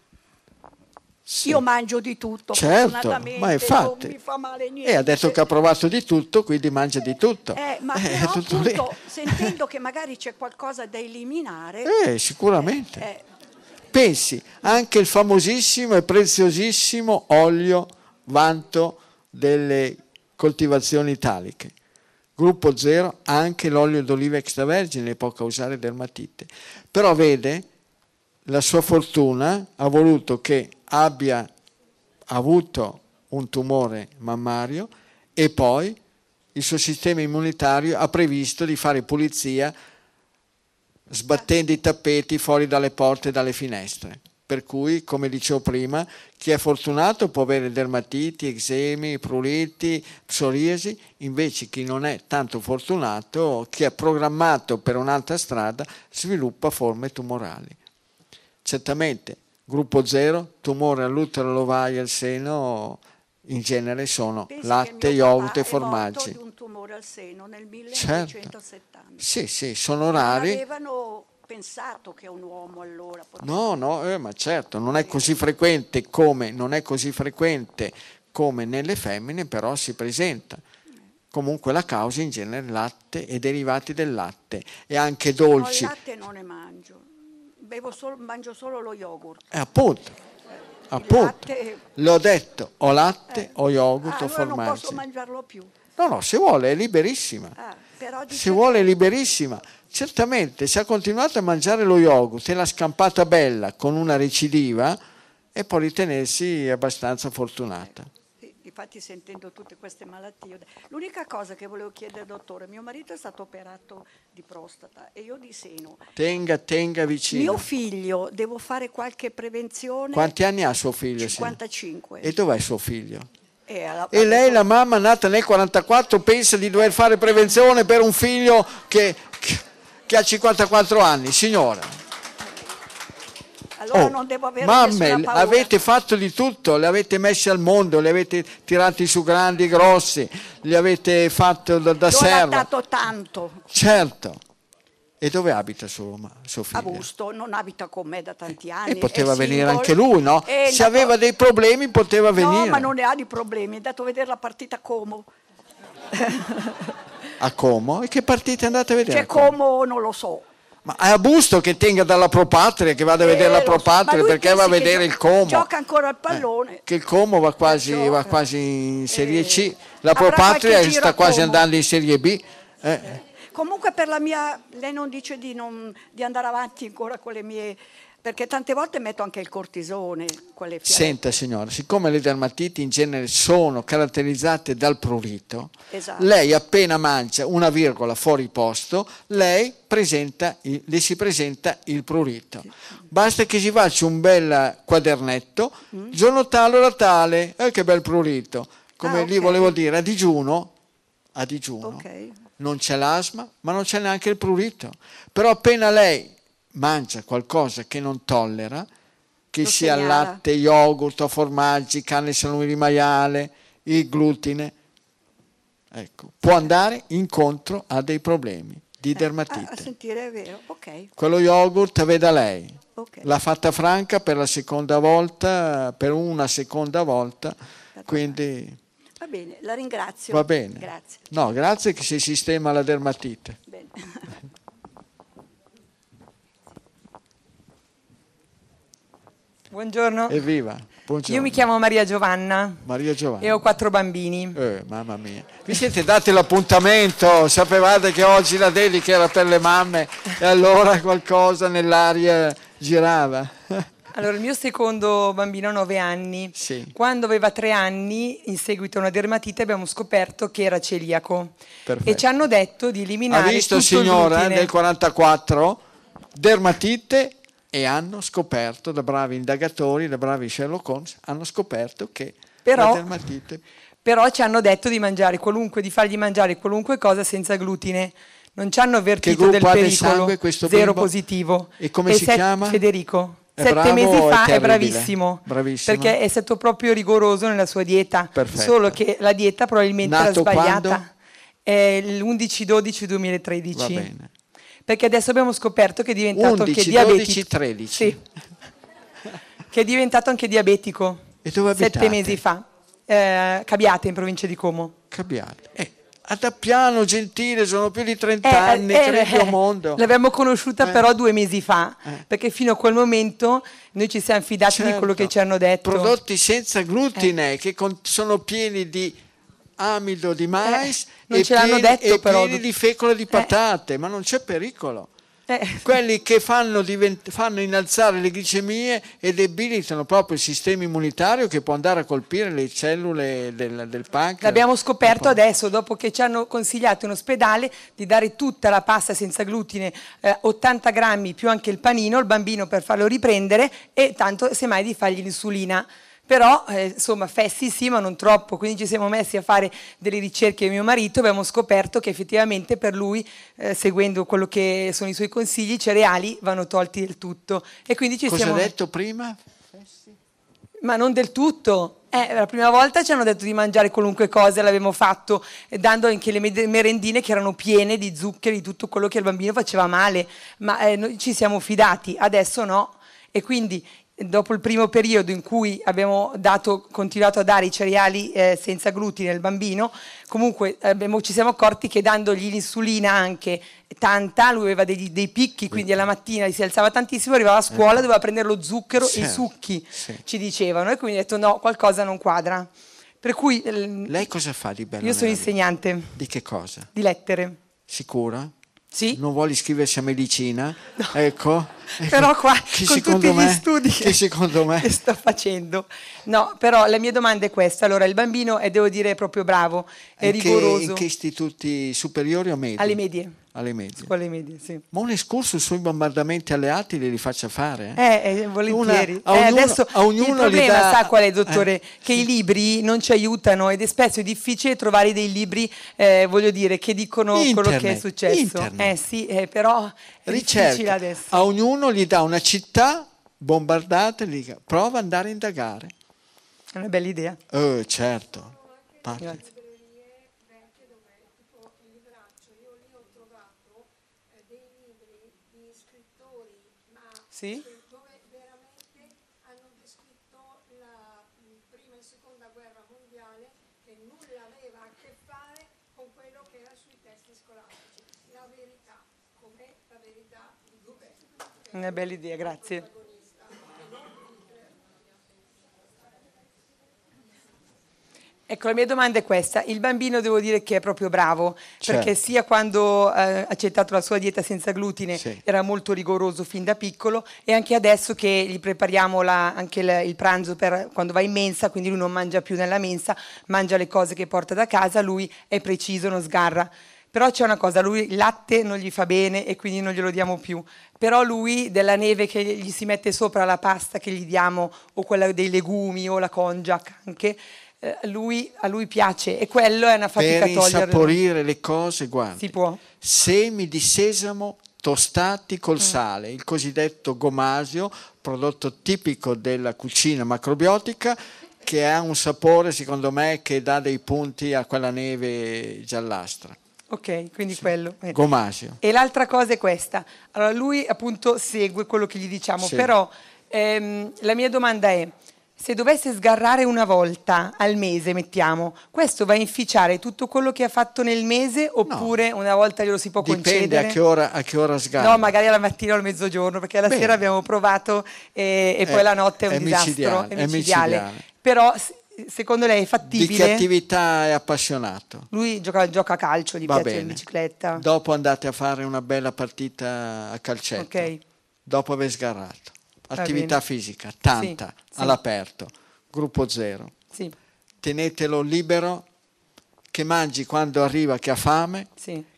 Sì. Io mangio di tutto, certo, ma infatti, non mi fa male niente. E ha detto che ha provato di tutto, quindi mangia di tutto. Eh, ma eh, però, appunto, sentendo che magari c'è qualcosa da eliminare... Eh, sicuramente. Eh, Pensi, anche il famosissimo e preziosissimo olio vanto delle coltivazioni italiche. Gruppo zero, anche l'olio d'oliva extravergine può causare dermatite. Però vede, la sua fortuna ha voluto che abbia avuto un tumore mammario e poi il suo sistema immunitario ha previsto di fare pulizia sbattendo i tappeti fuori dalle porte e dalle finestre. Per cui, come dicevo prima, chi è fortunato può avere dermatiti, eczemi, pruriti, psoriasi, invece chi non è tanto fortunato, chi è programmato per un'altra strada, sviluppa forme tumorali. Certamente Gruppo 0, tumore all'utero, all'ovaio e al seno, in genere sono Pensi latte, yogurt e formaggi. di un tumore al seno nel 1970. Certo. Sì, sì, sono rari. Avevano pensato che un uomo allora. No, no, eh, ma certo, non è così frequente come, non è così frequente come nelle femmine, però si presenta. Comunque la causa in genere è latte e derivati del latte e anche dolci. No, il latte non ne mangio solo, mangio solo lo yogurt. Eh, appunto, appunto. Latte... l'ho detto, o latte eh. o yogurt ah, o formaggio. non posso mangiarlo più. No, no, se vuole è liberissima. Ah, se vuole è liberissima. Certamente, se ha continuato a mangiare lo yogurt e l'ha scampata bella con una recidiva, e può ritenersi abbastanza fortunata infatti sentendo tutte queste malattie. L'unica cosa che volevo chiedere, dottore, mio marito è stato operato di prostata e io di seno. Tenga, tenga vicino. Mio figlio, devo fare qualche prevenzione. Quanti anni ha suo figlio? 55. E dov'è suo figlio? E, alla, e lei, la mamma nata nel 44, pensa di dover fare prevenzione per un figlio che, che, ha 54 anni, signora allora oh, non devo avere mamme, avete fatto di tutto, le avete messe al mondo, le avete tirati su grandi, grossi, li avete fatto da, da serva. Ho dato tanto. Certo. E dove abita suo, suo figlio? A Busto, non abita con me da tanti anni. E poteva venire single. anche lui, no? E Se dato... aveva dei problemi poteva venire. No, ma non ne ha di problemi, è andato a vedere la partita Como. a Como? E che partita è andata a vedere? Cioè Como non lo so. Ma è a Busto che tenga dalla Propatria, che vada a vedere eh, la Propatria perché va a vedere il Como. Gioca ancora al pallone. Eh, che il Como va quasi, va quasi in Serie C, eh, la Propatria sta quasi andando in Serie B. Eh. Comunque per la mia, lei non dice di, non, di andare avanti ancora con le mie perché tante volte metto anche il cortisone. Quelle Senta signora, siccome le dermatiti in genere sono caratterizzate dal prurito, esatto. lei appena mangia una virgola fuori posto, lei presenta, le si presenta il prurito. Basta che si faccia un bel quadernetto, mm. giorno tale ora tale, eh, che bel prurito. Come ah, okay. lì volevo dire, a digiuno, a digiuno okay. non c'è l'asma, ma non c'è neanche il prurito. Però appena lei mangia qualcosa che non tollera, che Lo sia segnala. latte, yogurt o formaggi, carne salumi di maiale, il glutine, ecco, può andare incontro a dei problemi di dermatite. Eh, a, sentire è vero, ok. Quello yogurt veda lei. Okay. L'ha fatta franca per la seconda volta, per una seconda volta, quindi... Va bene, la ringrazio. Va bene. Grazie. No, grazie che si sistema la dermatite. Bene. Buongiorno. Evviva. Buongiorno. Io mi chiamo Maria Giovanna. Maria Giovanna. E ho quattro bambini. Eh, mamma mia. Vi siete dati l'appuntamento? Sapevate che oggi la dedica era per le mamme e allora qualcosa nell'aria girava? Allora, il mio secondo bambino ha nove anni. Sì. Quando aveva tre anni, in seguito a una dermatite, abbiamo scoperto che era celiaco. Perfetto. E ci hanno detto di eliminare. Ha visto, signora, nel 44, dermatite e hanno scoperto, da bravi indagatori, da bravi Sherlock Holmes, hanno scoperto che però, la dermatite... però ci hanno detto di mangiare qualunque, di fargli mangiare qualunque cosa senza glutine. Non ci hanno avvertito del pericolo. Sangue, zero positivo. E come e si chiama? Federico. È Sette mesi fa è, è bravissimo, bravissimo, perché è stato proprio rigoroso nella sua dieta, Perfetto. solo che la dieta probabilmente Nato era sbagliata. Quando? È l'11-12-2013. Perché adesso abbiamo scoperto che è diventato 11, anche diabetico. 12, 13. Sì. che è diventato anche diabetico. E dove abitate? Sette mesi fa. Eh, Cabiate, in provincia di Como. Cabiate. Eh. Ad Appiano, Gentile, sono più di 30 eh, anni, eh, credo mondo. L'abbiamo conosciuta eh. però due mesi fa, eh. perché fino a quel momento noi ci siamo fidati certo. di quello che ci hanno detto. Prodotti senza glutine, che con, sono pieni di amido di mais eh, e, pieni, detto, e pieni di fecola di patate, ma non c'è pericolo. Eh. Quelli che fanno, divent- fanno, innalzare le glicemie e debilitano proprio il sistema immunitario che può andare a colpire le cellule del, del pancreas. L'abbiamo scoperto adesso, dopo che ci hanno consigliato in ospedale di dare tutta la pasta senza glutine, eh, 80 grammi più anche il panino, il bambino per farlo riprendere e tanto semmai di fargli l'insulina però eh, insomma fessi sì ma non troppo, quindi ci siamo messi a fare delle ricerche mio marito e abbiamo scoperto che effettivamente per lui, eh, seguendo quello che sono i suoi consigli, i cereali vanno tolti del tutto. E quindi ci Cosa siamo... ha detto prima? Ma non del tutto. Eh, la prima volta ci hanno detto di mangiare qualunque cosa, l'abbiamo fatto eh, dando anche le merendine che erano piene di zuccheri, di tutto quello che al bambino faceva male, ma eh, noi ci siamo fidati, adesso no. E quindi dopo il primo periodo in cui abbiamo dato, continuato a dare i cereali eh, senza glutine al bambino, comunque abbiamo, ci siamo accorti che dandogli l'insulina anche tanta, lui aveva dei, dei picchi, quindi alla mattina si alzava tantissimo, arrivava a scuola, ecco. doveva prendere lo zucchero sì. e i succhi, sì. ci dicevano, e quindi ho detto no, qualcosa non quadra. Per cui, Lei cosa fa di bello? Io sono insegnante. Di che cosa? Di lettere. Sicura? Sì. Non vuole iscriversi a medicina? No. Ecco. Però qua che con tutti me, gli studi che, secondo me che sto facendo. No, però la mia domanda è questa. Allora, il bambino è, devo dire, proprio bravo, è in rigoroso. Che, in che istituti superiori o medi? Alle medie alle medie. Scuole medie, sì. Ma un escursus sui bombardamenti alleati li faccia fare? Eh, eh, eh volentieri. Una, eh, ognuno, adesso il problema, dà... sa qual è, dottore? Eh, che sì. i libri non ci aiutano ed è spesso difficile trovare dei libri, eh, voglio dire, che dicono Internet, quello che è successo. Internet. Eh sì, eh, però è Ricerca. difficile adesso. A ognuno gli dà una città bombardata e gli dica prova ad andare a indagare. È una bella idea. Oh, certo. Parti. Grazie. Sì? Dove veramente hanno descritto la prima e seconda guerra mondiale che nulla aveva a che fare con quello che era sui testi scolastici. La verità, com'è la verità di governo. Una bella idea, grazie. Ecco, la mia domanda è questa. Il bambino devo dire che è proprio bravo, certo. perché sia quando eh, ha accettato la sua dieta senza glutine sì. era molto rigoroso fin da piccolo e anche adesso che gli prepariamo la, anche il, il pranzo per quando va in mensa, quindi lui non mangia più nella mensa, mangia le cose che porta da casa, lui è preciso, non sgarra. Però c'è una cosa, lui il latte non gli fa bene e quindi non glielo diamo più. Però lui della neve che gli si mette sopra la pasta che gli diamo o quella dei legumi o la konjac anche, eh, lui, a lui piace e quello è una fatica per. Per insaporire le cose, guarda. Si può. Semi di sesamo tostati col mm. sale, il cosiddetto gomasio, prodotto tipico della cucina macrobiotica che ha un sapore, secondo me, che dà dei punti a quella neve giallastra. Ok, quindi sì. quello. Eh. Gomasio. E l'altra cosa è questa. Allora, lui appunto segue quello che gli diciamo, sì. però ehm, la mia domanda è, se dovesse sgarrare una volta al mese, mettiamo, questo va a inficiare tutto quello che ha fatto nel mese oppure no. una volta glielo si può Dipende concedere? Dipende a che ora, a che ora sgarra. No, magari alla mattina o al mezzogiorno, perché alla Bene. sera abbiamo provato e, e poi la notte è un è disastro, micidiale, è micidiale. È micidiale. Però secondo lei è fattibile? Di che attività è appassionato? Lui gioca, gioca a calcio, gli Va piace bene. la bicicletta. Dopo andate a fare una bella partita a calcetto. Ok. Dopo aver sgarrato attività fisica, tanta, sì, all'aperto, gruppo zero. Sì. Tenetelo libero, che mangi quando arriva che ha fame,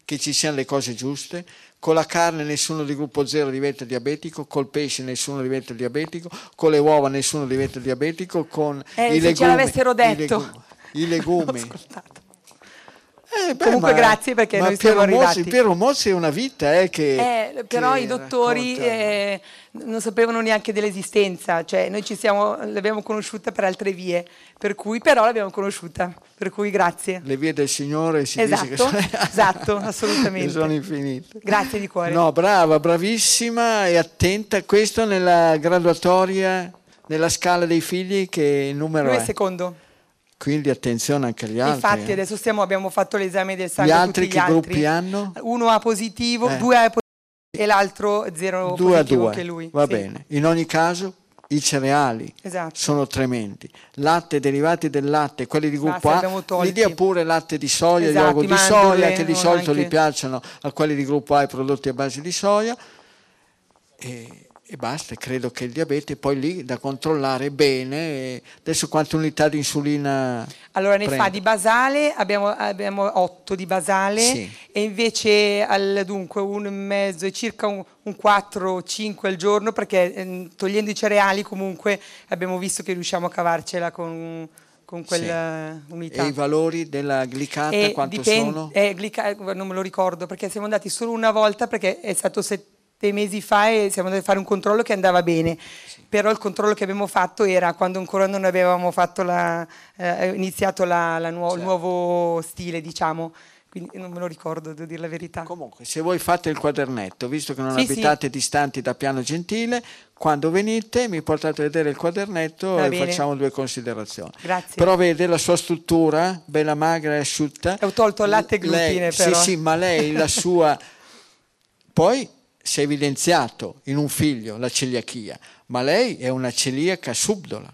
che ci siano le cose giuste. Con la carne nessuno di gruppo zero diventa diabetico, col pesce nessuno diventa diabetico, con le uova nessuno diventa diabetico, con eh, i legumi... ce l'avessero detto. I legumi. Eh, beh, Comunque ma, grazie perché noi siamo arrivati. Mozzi, Piero Mozzi è una vita eh, che... Eh, però che i dottori non sapevano neanche dell'esistenza, cioè noi ci siamo, l'abbiamo conosciuta per altre vie, per cui però l'abbiamo conosciuta, per cui grazie. Le vie del Signore si esatto, dice che sono, esatto, assolutamente. sono infinite. Grazie di cuore. No, brava, bravissima e attenta. Questo nella graduatoria, nella scala dei figli, che numero Lui è? è secondo. Quindi attenzione anche agli altri. Infatti eh. adesso stiamo, abbiamo fatto l'esame del sangue. Gli altri gli che altri. gruppi hanno? Uno A positivo, Eh. due A positivo e l'altro zero Due a positivo due, che lui. va Sì. bene. In ogni caso i cereali Esatto. sono tremendi. Latte, derivati del latte, quelli di gruppo Basta, li A, gli dia pure latte di soia, Esatto, yogurt di soia, che di solito anche- gli piacciono a quelli di gruppo A i prodotti a base di soia. E, e basta, credo che il diabete poi lì da controllare bene. Adesso quante unità di insulina Allora ne prende? fa di basale, abbiamo, abbiamo 8 di basale Sì. e invece al, dunque un e mezzo e circa un, un 4-5 al giorno perché ehm, togliendo i cereali comunque abbiamo visto che riusciamo a cavarcela con, con quella unità. E i valori della glicata E quanto dipende- sono? eh, glica- non me lo ricordo perché siamo andati solo una volta perché è stato sette mesi fa e siamo andati a fare un controllo che andava bene. Però il controllo che abbiamo fatto era quando ancora non avevamo fatto la, eh, iniziato la- la nuo- il Certo. nuovo stile, diciamo. Quindi non me lo ricordo, devo dire la verità. Comunque, se voi fate il quadernetto, visto che non Sì, abitate distanti da Piano Gentile, quando venite mi portate a vedere il quadernetto Va e bene. facciamo due considerazioni. Grazie. Però vede la sua struttura, bella magra e asciutta. Ho tolto latte e glutine, Lei- però. Sì, sì, ma lei la sua... Poi si è evidenziato in un figlio la celiachia, ma lei è una celiaca subdola.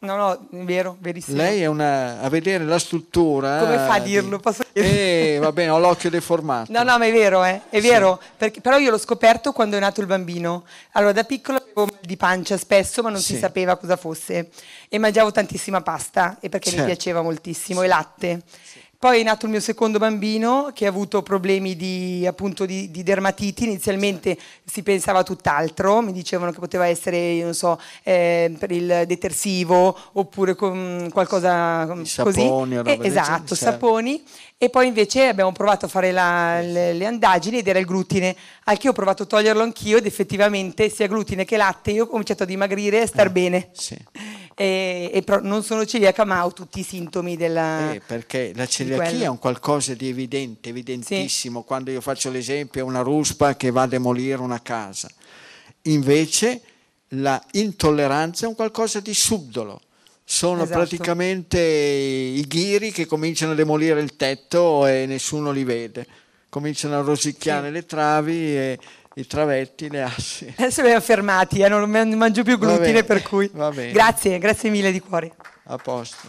No, no, è vero, verissimo. Lei è una... a vedere la struttura... Come fa a di- dirlo? Posso Eh, va bene, ho l'occhio deformato. No, no, ma è vero, eh, è vero. Perché- però io l'ho scoperto quando è nato il bambino. Allora, da piccolo avevo mal di pancia spesso, ma non si Sì. sapeva cosa fosse. E mangiavo tantissima pasta, e perché mi Certo. piaceva moltissimo, e latte. Poi è nato il mio secondo bambino che ha avuto problemi di, appunto, di, di dermatiti. Inizialmente si pensava tutt'altro, mi dicevano che poteva essere, io non so, eh, per il detersivo oppure con qualcosa I così. saponi Eh, esatto, certo. saponi. E poi invece abbiamo provato a fare la- le, le andagini ed era il glutine. Anche io ho provato a toglierlo anch'io ed effettivamente sia glutine che latte io ho cominciato a dimagrire e a star bene. Sì. E, e però non sono celiaca ma ho tutti i sintomi della... Eh, perché la celiachia è un qualcosa di evidente, evidentissimo. Quando io faccio l'esempio è una ruspa che va a demolire una casa. Invece la intolleranza è un qualcosa di subdolo. Sono Esatto. praticamente i ghiri che cominciano a demolire il tetto e nessuno li vede. Cominciano a rosicchiare Sì. le travi e i travetti, le assi. Adesso li abbiamo fermati, eh, non man- mangio più glutine bene, per cui... va bene. Grazie, grazie mille di cuore. A posto.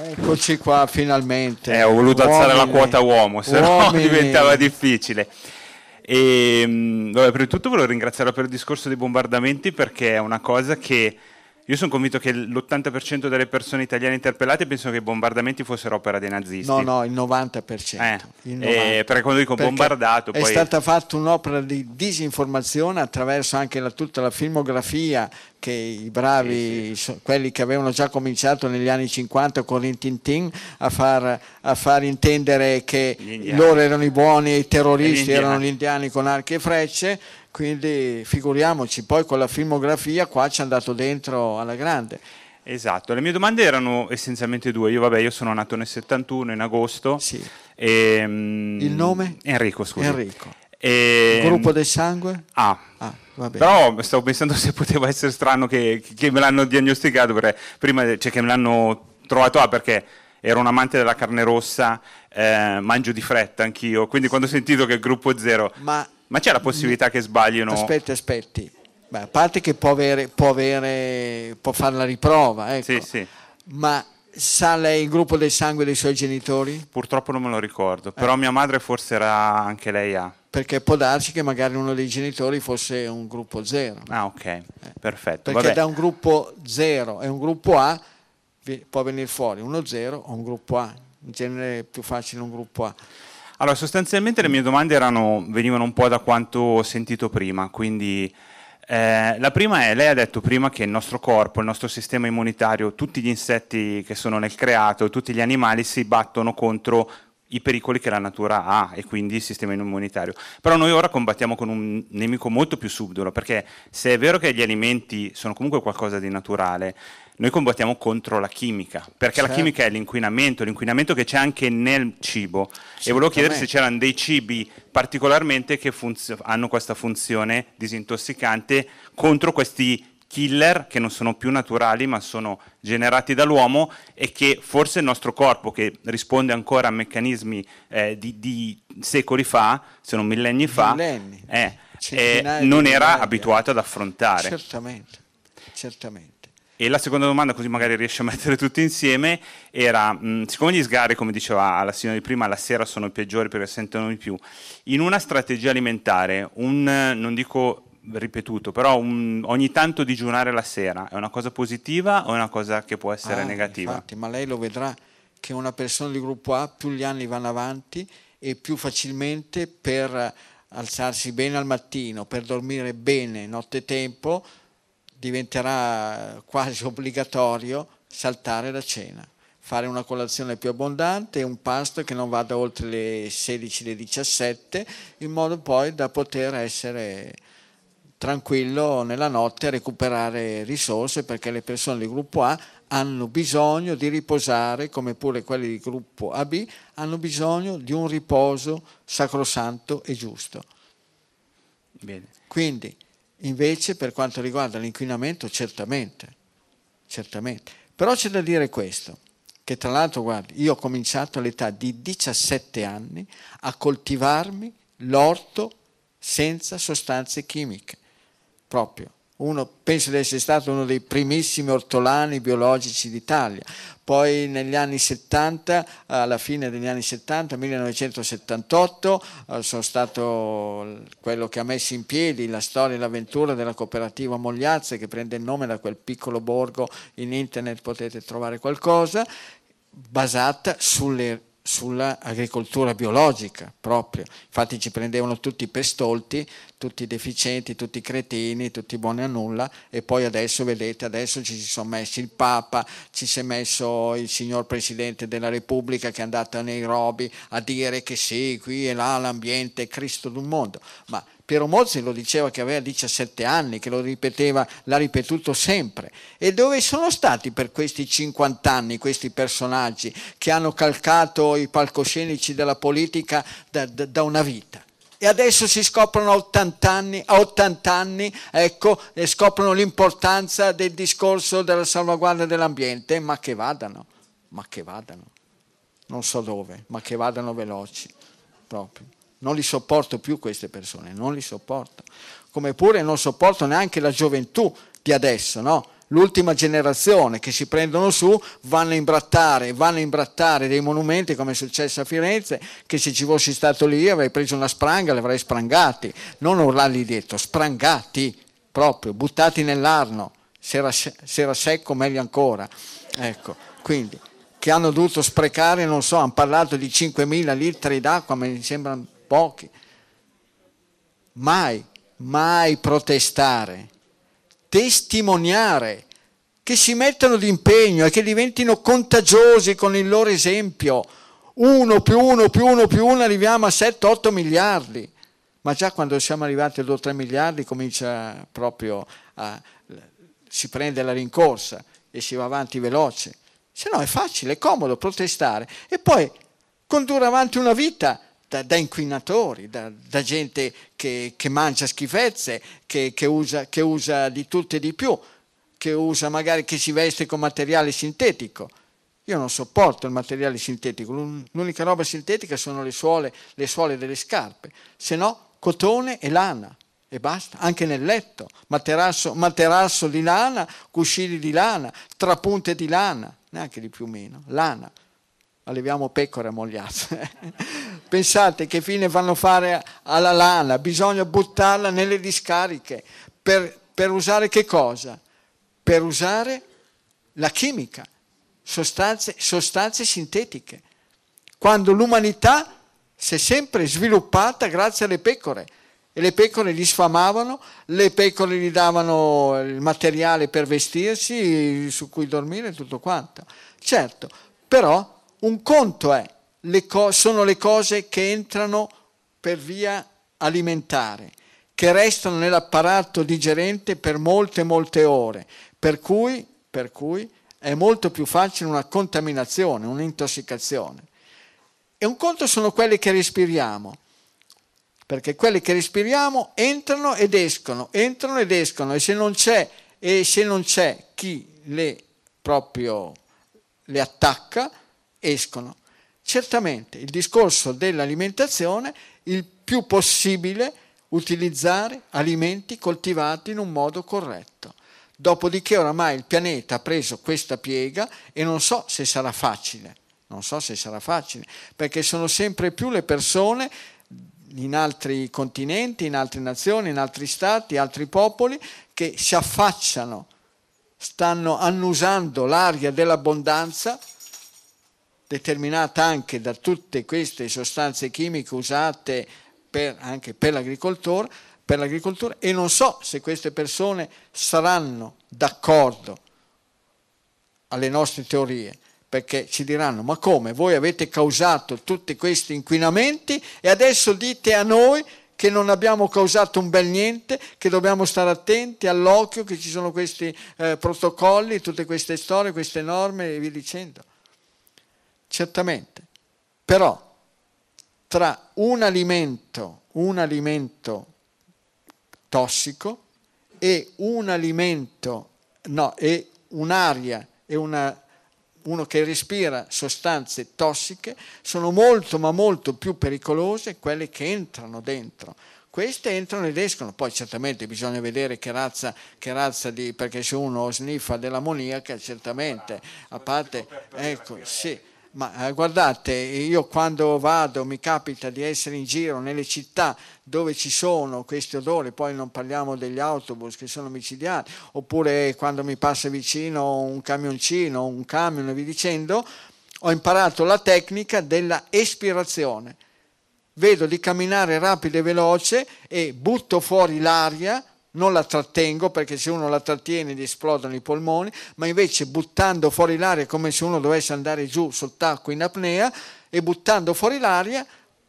Eccoci qua finalmente. Eh, ho voluto alzare la Uomini. quota uomo, se no Uomini. diventava difficile. E, mh, vabbè, prima di tutto volevo ringraziarla per il discorso dei bombardamenti perché è una cosa che io sono convinto che l'80% delle persone italiane interpellate pensano che i bombardamenti fossero opera dei nazisti. No, no, il 90%. Eh, il eh, perché quando dico Perché bombardato, È poi- stata fatta un'opera di disinformazione attraverso anche la- tutta la filmografia che i bravi, so- quelli che avevano già cominciato negli anni 50 con Rin Tin Tin a far, a far intendere che loro erano i buoni e i terroristi gli erano gli indiani con archi e frecce, quindi figuriamoci, poi con la filmografia qua ci è andato dentro alla grande. Esatto, le mie domande erano essenzialmente due. Io, vabbè, io sono nato nel 71, in agosto. Sì. E, mm, Il nome? Enrico, scusi. Enrico. E, Gruppo del sangue? Ah, Ah. Però stavo pensando se poteva essere strano che, che me l'hanno diagnosticato, perché prima cioè che me l'hanno trovato A perché ero un amante della carne rossa, eh, mangio di fretta anch'io, quindi quando ho sentito che è gruppo zero, Ma ma c'è la possibilità che sbaglino? Aspetti, aspetti. Beh, a parte che può, avere, può, avere, può fare la riprova, ecco. Sì, sì. ma sa lei il gruppo del sangue dei suoi genitori? Purtroppo non me lo Eh. ricordo, però mia madre forse era anche lei A. Perché può darsi che magari uno dei genitori fosse un gruppo zero. Ah, ok, perfetto. Perché Vabbè. da un gruppo zero e un gruppo A può venire fuori uno zero o un gruppo A. In genere è più facile un gruppo A. Allora, sostanzialmente le mie domande erano, venivano un po' da quanto ho sentito prima, quindi Eh, la prima è, lei ha detto prima che il nostro corpo, il nostro sistema immunitario, tutti gli insetti che sono nel creato, tutti gli animali si battono contro i pericoli che la natura ha e quindi il sistema immunitario. Però noi ora combattiamo con un nemico molto più subdolo, perché se è vero che gli alimenti sono comunque qualcosa di naturale, noi combattiamo contro la chimica, perché certo. la chimica è l'inquinamento, l'inquinamento che c'è anche nel cibo. E volevo chiedere se c'erano dei cibi particolarmente che hanno questa funzione disintossicante contro questi killer che non sono più naturali ma sono generati dall'uomo e che forse il nostro corpo che risponde ancora a meccanismi eh, di, di, secoli fa, se non millenni fa, millenni. Eh, eh, non era abituato ad affrontare. Certamente, certamente. E la seconda domanda, così magari riesci a mettere tutti insieme, era, mh, siccome gli sgarri, come diceva la signora di prima, la sera sono i peggiori perché sentono di più, in una strategia alimentare, un, non dico ripetuto, però un, ogni tanto digiunare la sera è una cosa positiva o è una cosa che può essere ah, negativa? Infatti, ma lei lo vedrà che una persona di gruppo A più gli anni vanno avanti e più facilmente per alzarsi bene al mattino, per dormire bene nottetempo, diventerà quasi obbligatorio saltare la cena, fare una colazione più abbondante e un pasto che non vada oltre le 16, le 17, in modo poi da poter essere tranquillo nella notte a recuperare risorse perché le persone di gruppo A hanno bisogno di riposare, come pure quelli di gruppo AB, hanno bisogno di un riposo sacrosanto e giusto. Bene. Quindi Invece per quanto riguarda l'inquinamento certamente, certamente. Però c'è da dire questo, che tra l'altro guardi, io ho cominciato all'età di 17 anni a coltivarmi l'orto senza sostanze chimiche, proprio uno, penso di essere stato uno dei primissimi ortolani biologici d'Italia. Poi negli anni 70, alla fine degli anni 70, 1978, eh, sono stato quello che ha messo in piedi la storia e l'avventura della cooperativa Mogliazze, che prende il nome da quel piccolo borgo, in internet potete trovare qualcosa, basata sulle sull'agricoltura biologica proprio. Infatti ci prendevano tutti per stolti, tutti deficienti, tutti cretini, tutti buoni a nulla e poi adesso vedete, adesso ci si sono messi il Papa, ci si è messo il signor Presidente della Repubblica che è andato a Nairobi a dire che sì, qui e là l'ambiente è Cristo d'un mondo, ma Piero Mozzi lo diceva che aveva 17 anni, che lo ripeteva, l'ha ripetuto sempre. E dove sono stati per questi 50 anni questi personaggi che hanno calcato i palcoscenici della politica da, da, da una vita? E adesso si scoprono a 80 anni, a 80 anni ecco, e scoprono l'importanza del discorso della salvaguardia dell'ambiente, ma che vadano, ma che vadano, non so dove, ma che vadano veloci, proprio. Non li sopporto più queste persone, non li sopporto. Come pure non sopporto neanche la gioventù di adesso, no? L'ultima generazione che si prendono su, vanno a imbrattare, vanno a imbrattare dei monumenti come è successo a Firenze, che se ci fossi stato lì avrei preso una spranga li avrei sprangati, non urlarli dietro, sprangati proprio, buttati nell'arno, se era, se era secco meglio ancora. Ecco, quindi che hanno dovuto sprecare, non so, hanno parlato di 5.000 litri d'acqua, mi sembrano pochi. Mai, mai protestare, testimoniare, che si mettano d'impegno e che diventino contagiosi con il loro esempio. Uno più uno più uno più uno arriviamo a 7-8 miliardi. Ma già quando siamo arrivati a 2-3 miliardi comincia proprio a... si prende la rincorsa e si va avanti veloce. Se no è facile, è comodo protestare e poi condurre avanti una vita da, da inquinatori, da, da gente che, che, mangia schifezze, che, che, usa, che usa di tutto e di più, che usa magari che si veste con materiale sintetico. Io non sopporto il materiale sintetico, l'unica roba sintetica sono le suole, le suole delle scarpe, se no cotone e lana e basta, anche nel letto, materasso, materasso di lana, cuscini di lana, trapunte di lana, neanche di più o meno, lana alleviamo pecore ammogliate. Pensate che fine fanno fare alla lana, bisogna buttarla nelle discariche. Per, per usare che cosa? Per usare la chimica, sostanze, sostanze sintetiche. Quando l'umanità si è sempre sviluppata grazie alle pecore e le pecore li sfamavano, le pecore gli davano il materiale per vestirsi, su cui dormire e tutto quanto. Certo, però un conto è, le co- sono le cose che entrano per via alimentare, che restano nell'apparato digerente per molte molte ore, per cui, per cui è molto più facile una contaminazione, un'intossicazione. E un conto sono quelle che respiriamo perché quelli che respiriamo entrano ed escono, entrano ed escono e se non c'è, e se non c'è chi le proprio le attacca, escono. Certamente il discorso dell'alimentazione, il più possibile utilizzare alimenti coltivati in un modo corretto. Dopodiché oramai il pianeta ha preso questa piega e non so se sarà facile, non so se sarà facile, perché sono sempre più le persone in altri continenti, in altre nazioni, in altri stati, altri popoli che si affacciano, stanno annusando l'aria dell'abbondanza determinata anche da tutte queste sostanze chimiche usate per, anche per l'agricoltura, per l'agricoltura e non so se queste persone saranno d'accordo alle nostre teorie perché ci diranno ma come voi avete causato tutti questi inquinamenti e adesso dite a noi che non abbiamo causato un bel niente, che dobbiamo stare attenti all'occhio, che ci sono questi eh, protocolli, tutte queste storie, queste norme e via dicendo. Certamente, però tra un alimento, un alimento tossico e un alimento, no, e un'aria e una uno che respira sostanze tossiche, sono molto ma molto più pericolose quelle che entrano dentro. Queste entrano ed escono, poi certamente bisogna vedere che razza, che razza di, perché se uno sniffa dell'ammoniaca, certamente, a parte, ecco, sì, ma eh, guardate, io quando vado mi capita di essere in giro nelle città dove ci sono questi odori, poi non parliamo degli autobus che sono micidiali, oppure quando mi passa vicino un camioncino, un camion e vi dicendo, ho imparato la tecnica della espirazione. Vedo di camminare rapido e veloce e butto fuori l'aria non la trattengo perché se uno la trattiene gli esplodono i polmoni, ma invece buttando fuori l'aria come se uno dovesse andare giù sott'acqua in apnea e buttando fuori l'aria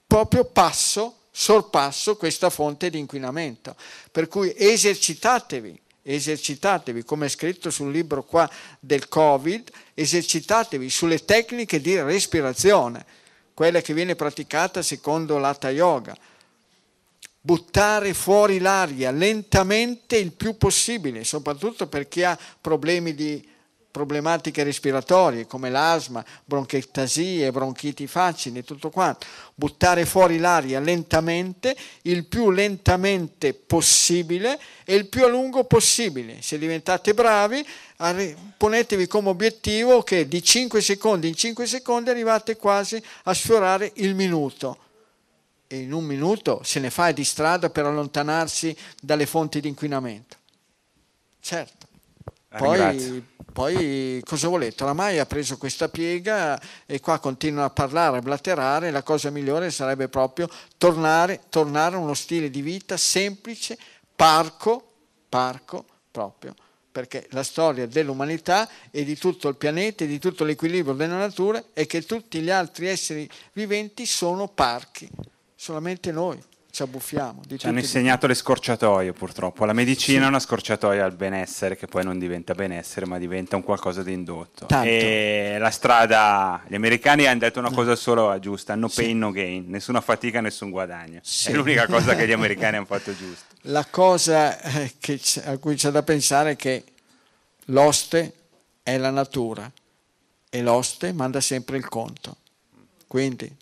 proprio passo, sorpasso questa fonte di inquinamento. Per cui esercitatevi, esercitatevi, come è scritto sul libro qua del Covid, esercitatevi sulle tecniche di respirazione, quella che viene praticata secondo l'Hatha Yoga buttare fuori l'aria lentamente il più possibile, soprattutto per chi ha problemi di problematiche respiratorie come l'asma, bronchectasie, bronchiti facili tutto quanto. Buttare fuori l'aria lentamente, il più lentamente possibile e il più a lungo possibile. Se diventate bravi, ponetevi come obiettivo che di 5 secondi in 5 secondi arrivate quasi a sfiorare il minuto in un minuto se ne fa di strada per allontanarsi dalle fonti di inquinamento. Certo. Poi, poi, cosa volete? Oramai ha preso questa piega e qua continua a parlare, a blatterare, la cosa migliore sarebbe proprio tornare, tornare a uno stile di vita semplice, parco, parco proprio, perché la storia dell'umanità e di tutto il pianeta e di tutto l'equilibrio della natura è che tutti gli altri esseri viventi sono parchi solamente noi ci abbuffiamo. ci hanno insegnato le scorciatoie purtroppo. La medicina sì. è una scorciatoia al benessere che poi non diventa benessere ma diventa un qualcosa di indotto. Tanto. E la strada, gli americani hanno detto una cosa solo giusta, no pain, sì. no gain, nessuna fatica, nessun guadagno. Sì. È l'unica cosa che gli americani hanno fatto giusta. La cosa eh, a cui c'è da pensare è che l'oste è la natura e l'oste manda sempre il conto. Quindi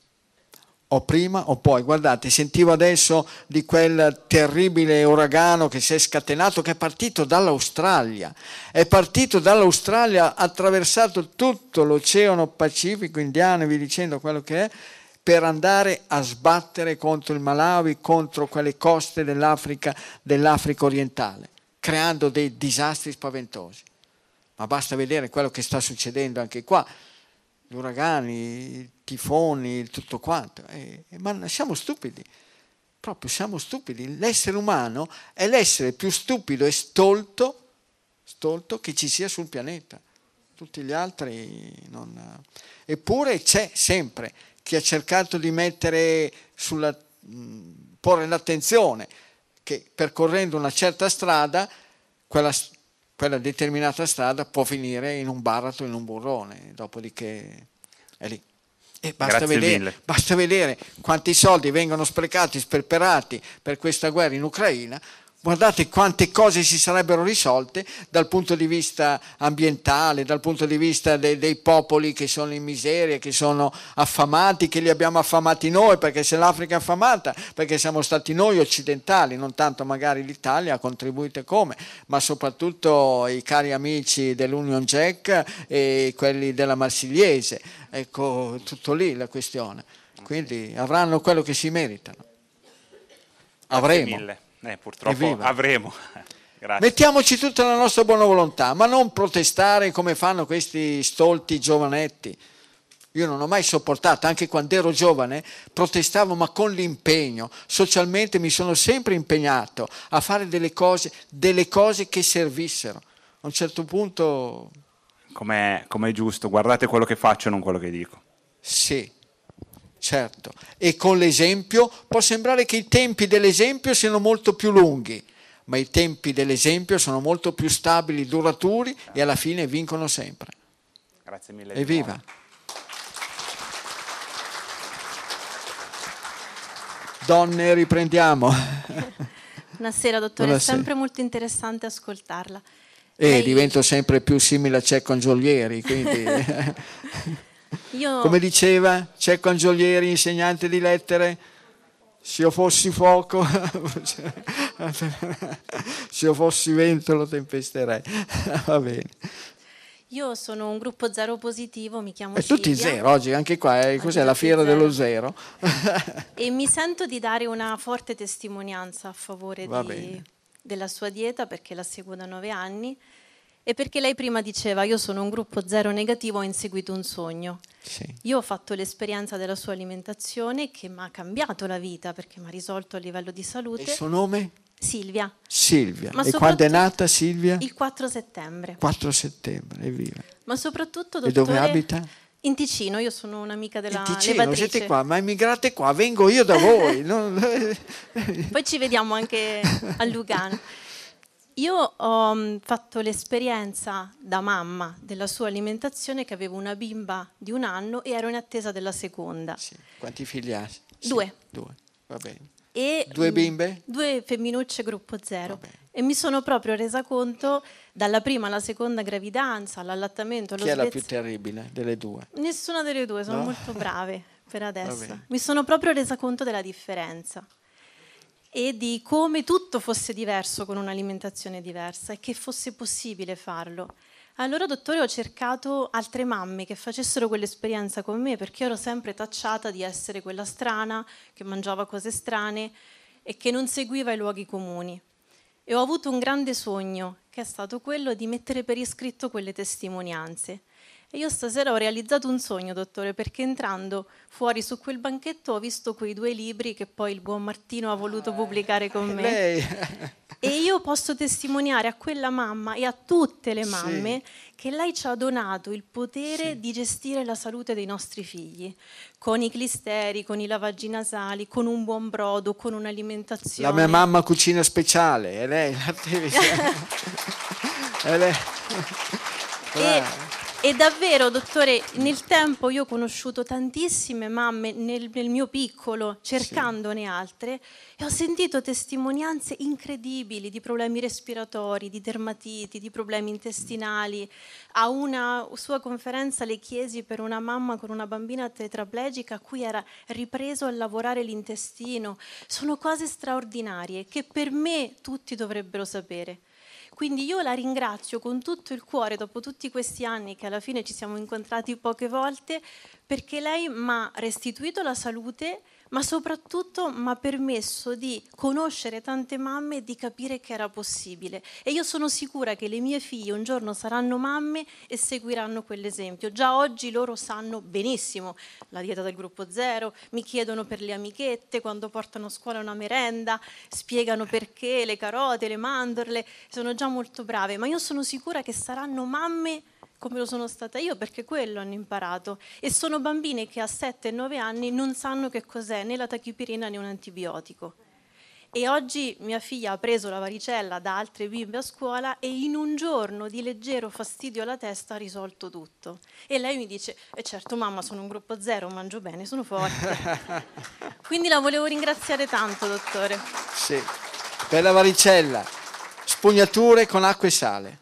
o prima o poi. Guardate, sentivo adesso di quel terribile uragano che si è scatenato, che è partito dall'Australia. È partito dall'Australia, ha attraversato tutto l'Oceano Pacifico, Indiano vi dicendo quello che è, per andare a sbattere contro il Malawi, contro quelle coste dell'Africa, dell'Africa orientale, creando dei disastri spaventosi. Ma basta vedere quello che sta succedendo anche qua gli uragani, i tifoni, tutto quanto. Eh, ma siamo stupidi. Proprio siamo stupidi. L'essere umano è l'essere più stupido e stolto, stolto che ci sia sul pianeta. Tutti gli altri non... Eppure c'è sempre chi ha cercato di mettere sulla, porre l'attenzione che percorrendo una certa strada, quella, quella determinata strada può finire in un baratro, in un burrone, dopodiché è lì. E basta vedere, basta vedere quanti soldi vengono sprecati, sperperati per questa guerra in Ucraina Guardate quante cose si sarebbero risolte dal punto di vista ambientale, dal punto di vista de- dei popoli che sono in miseria, che sono affamati, che li abbiamo affamati noi, perché se l'Africa è affamata, perché siamo stati noi occidentali, non tanto magari l'Italia ha contribuito come, ma soprattutto i cari amici dell'Union Jack e quelli della Marsigliese. Ecco, tutto lì la questione. Quindi avranno quello che si meritano. Avremo. Eh, purtroppo Evviva. avremo. Mettiamoci tutta la nostra buona volontà, ma non protestare come fanno questi stolti giovanetti. Io non ho mai sopportato, anche quando ero giovane, protestavo ma con l'impegno. Socialmente mi sono sempre impegnato a fare delle cose, delle cose che servissero. A un certo punto... Come è giusto, guardate quello che faccio, non quello che dico. Sì, certo. E con l'esempio può sembrare che i tempi dell'esempio siano molto più lunghi, ma i tempi dell'esempio sono molto più stabili, duraturi e alla fine vincono sempre. Grazie mille. Evviva! Donne, riprendiamo. Buonasera dottore, Buonasera. è sempre molto interessante ascoltarla. E Lei... divento sempre più simile a Cecco Angiolieri, quindi... Io... Come diceva Cecco Angiolieri, insegnante di lettere, se io fossi fuoco, se io fossi vento lo tempesterei. Va bene. Io sono un gruppo zero positivo, mi chiamo È tutti zero oggi, anche qua, eh, cos'è la fiera zero. dello zero? e mi sento di dare una forte testimonianza a favore di, della sua dieta perché la seguo da nove anni e perché lei prima diceva io sono un gruppo zero negativo, ho inseguito un sogno. Sì. Io ho fatto l'esperienza della sua alimentazione che mi ha cambiato la vita perché mi ha risolto a livello di salute. il suo nome? Silvia. Silvia. Ma e quando è nata Silvia? Il 4 settembre. 4 settembre, evviva. Ma soprattutto, dottore, E dove abita? In Ticino, io sono un'amica della in Ticino, levatrice. siete qua, ma emigrate qua, vengo io da voi. Poi ci vediamo anche a Lugano. Io ho mm, fatto l'esperienza da mamma della sua alimentazione che avevo una bimba di un anno e ero in attesa della seconda. Sì. Quanti figli ha? Sì. Due. Due, va bene. E due bimbe? Due femminucce gruppo zero. E mi sono proprio resa conto dalla prima alla seconda gravidanza, all'allattamento, allo Chi è la più terribile delle due? Nessuna delle due, sono no? molto brave per adesso. Mi sono proprio resa conto della differenza e di come tutto fosse diverso con un'alimentazione diversa e che fosse possibile farlo. Allora, dottore, ho cercato altre mamme che facessero quell'esperienza con me perché ero sempre tacciata di essere quella strana che mangiava cose strane e che non seguiva i luoghi comuni. E ho avuto un grande sogno, che è stato quello di mettere per iscritto quelle testimonianze e io stasera ho realizzato un sogno, dottore, perché entrando fuori su quel banchetto ho visto quei due libri che poi il buon Martino ha voluto pubblicare con me. Lei. E io posso testimoniare a quella mamma e a tutte le mamme sì. che lei ci ha donato il potere sì. di gestire la salute dei nostri figli, con i clisteri, con i lavaggi nasali, con un buon brodo, con un'alimentazione. La mia mamma cucina speciale, è lei l'attività. è lei. E, e davvero, dottore, nel tempo io ho conosciuto tantissime mamme nel, nel mio piccolo, cercandone sì. altre, e ho sentito testimonianze incredibili di problemi respiratori, di dermatiti, di problemi intestinali. A una sua conferenza le chiesi per una mamma con una bambina tetraplegica a cui era ripreso a lavorare l'intestino. Sono cose straordinarie che per me tutti dovrebbero sapere. Quindi io la ringrazio con tutto il cuore dopo tutti questi anni che alla fine ci siamo incontrati poche volte perché lei mi ha restituito la salute ma soprattutto mi ha permesso di conoscere tante mamme e di capire che era possibile. E io sono sicura che le mie figlie un giorno saranno mamme e seguiranno quell'esempio. Già oggi loro sanno benissimo la dieta del gruppo zero, mi chiedono per le amichette quando portano a scuola una merenda, spiegano perché, le carote, le mandorle, sono già molto brave, ma io sono sicura che saranno mamme come lo sono stata io, perché quello hanno imparato. E sono bambine che a 7 e 9 anni non sanno che cos'è né la tachipirina né un antibiotico. E oggi mia figlia ha preso la varicella da altre bimbe a scuola e in un giorno di leggero fastidio alla testa ha risolto tutto. E lei mi dice, eh certo mamma sono un gruppo zero, mangio bene, sono forte. Quindi la volevo ringraziare tanto, dottore. Sì, per la varicella, spugnature con acqua e sale.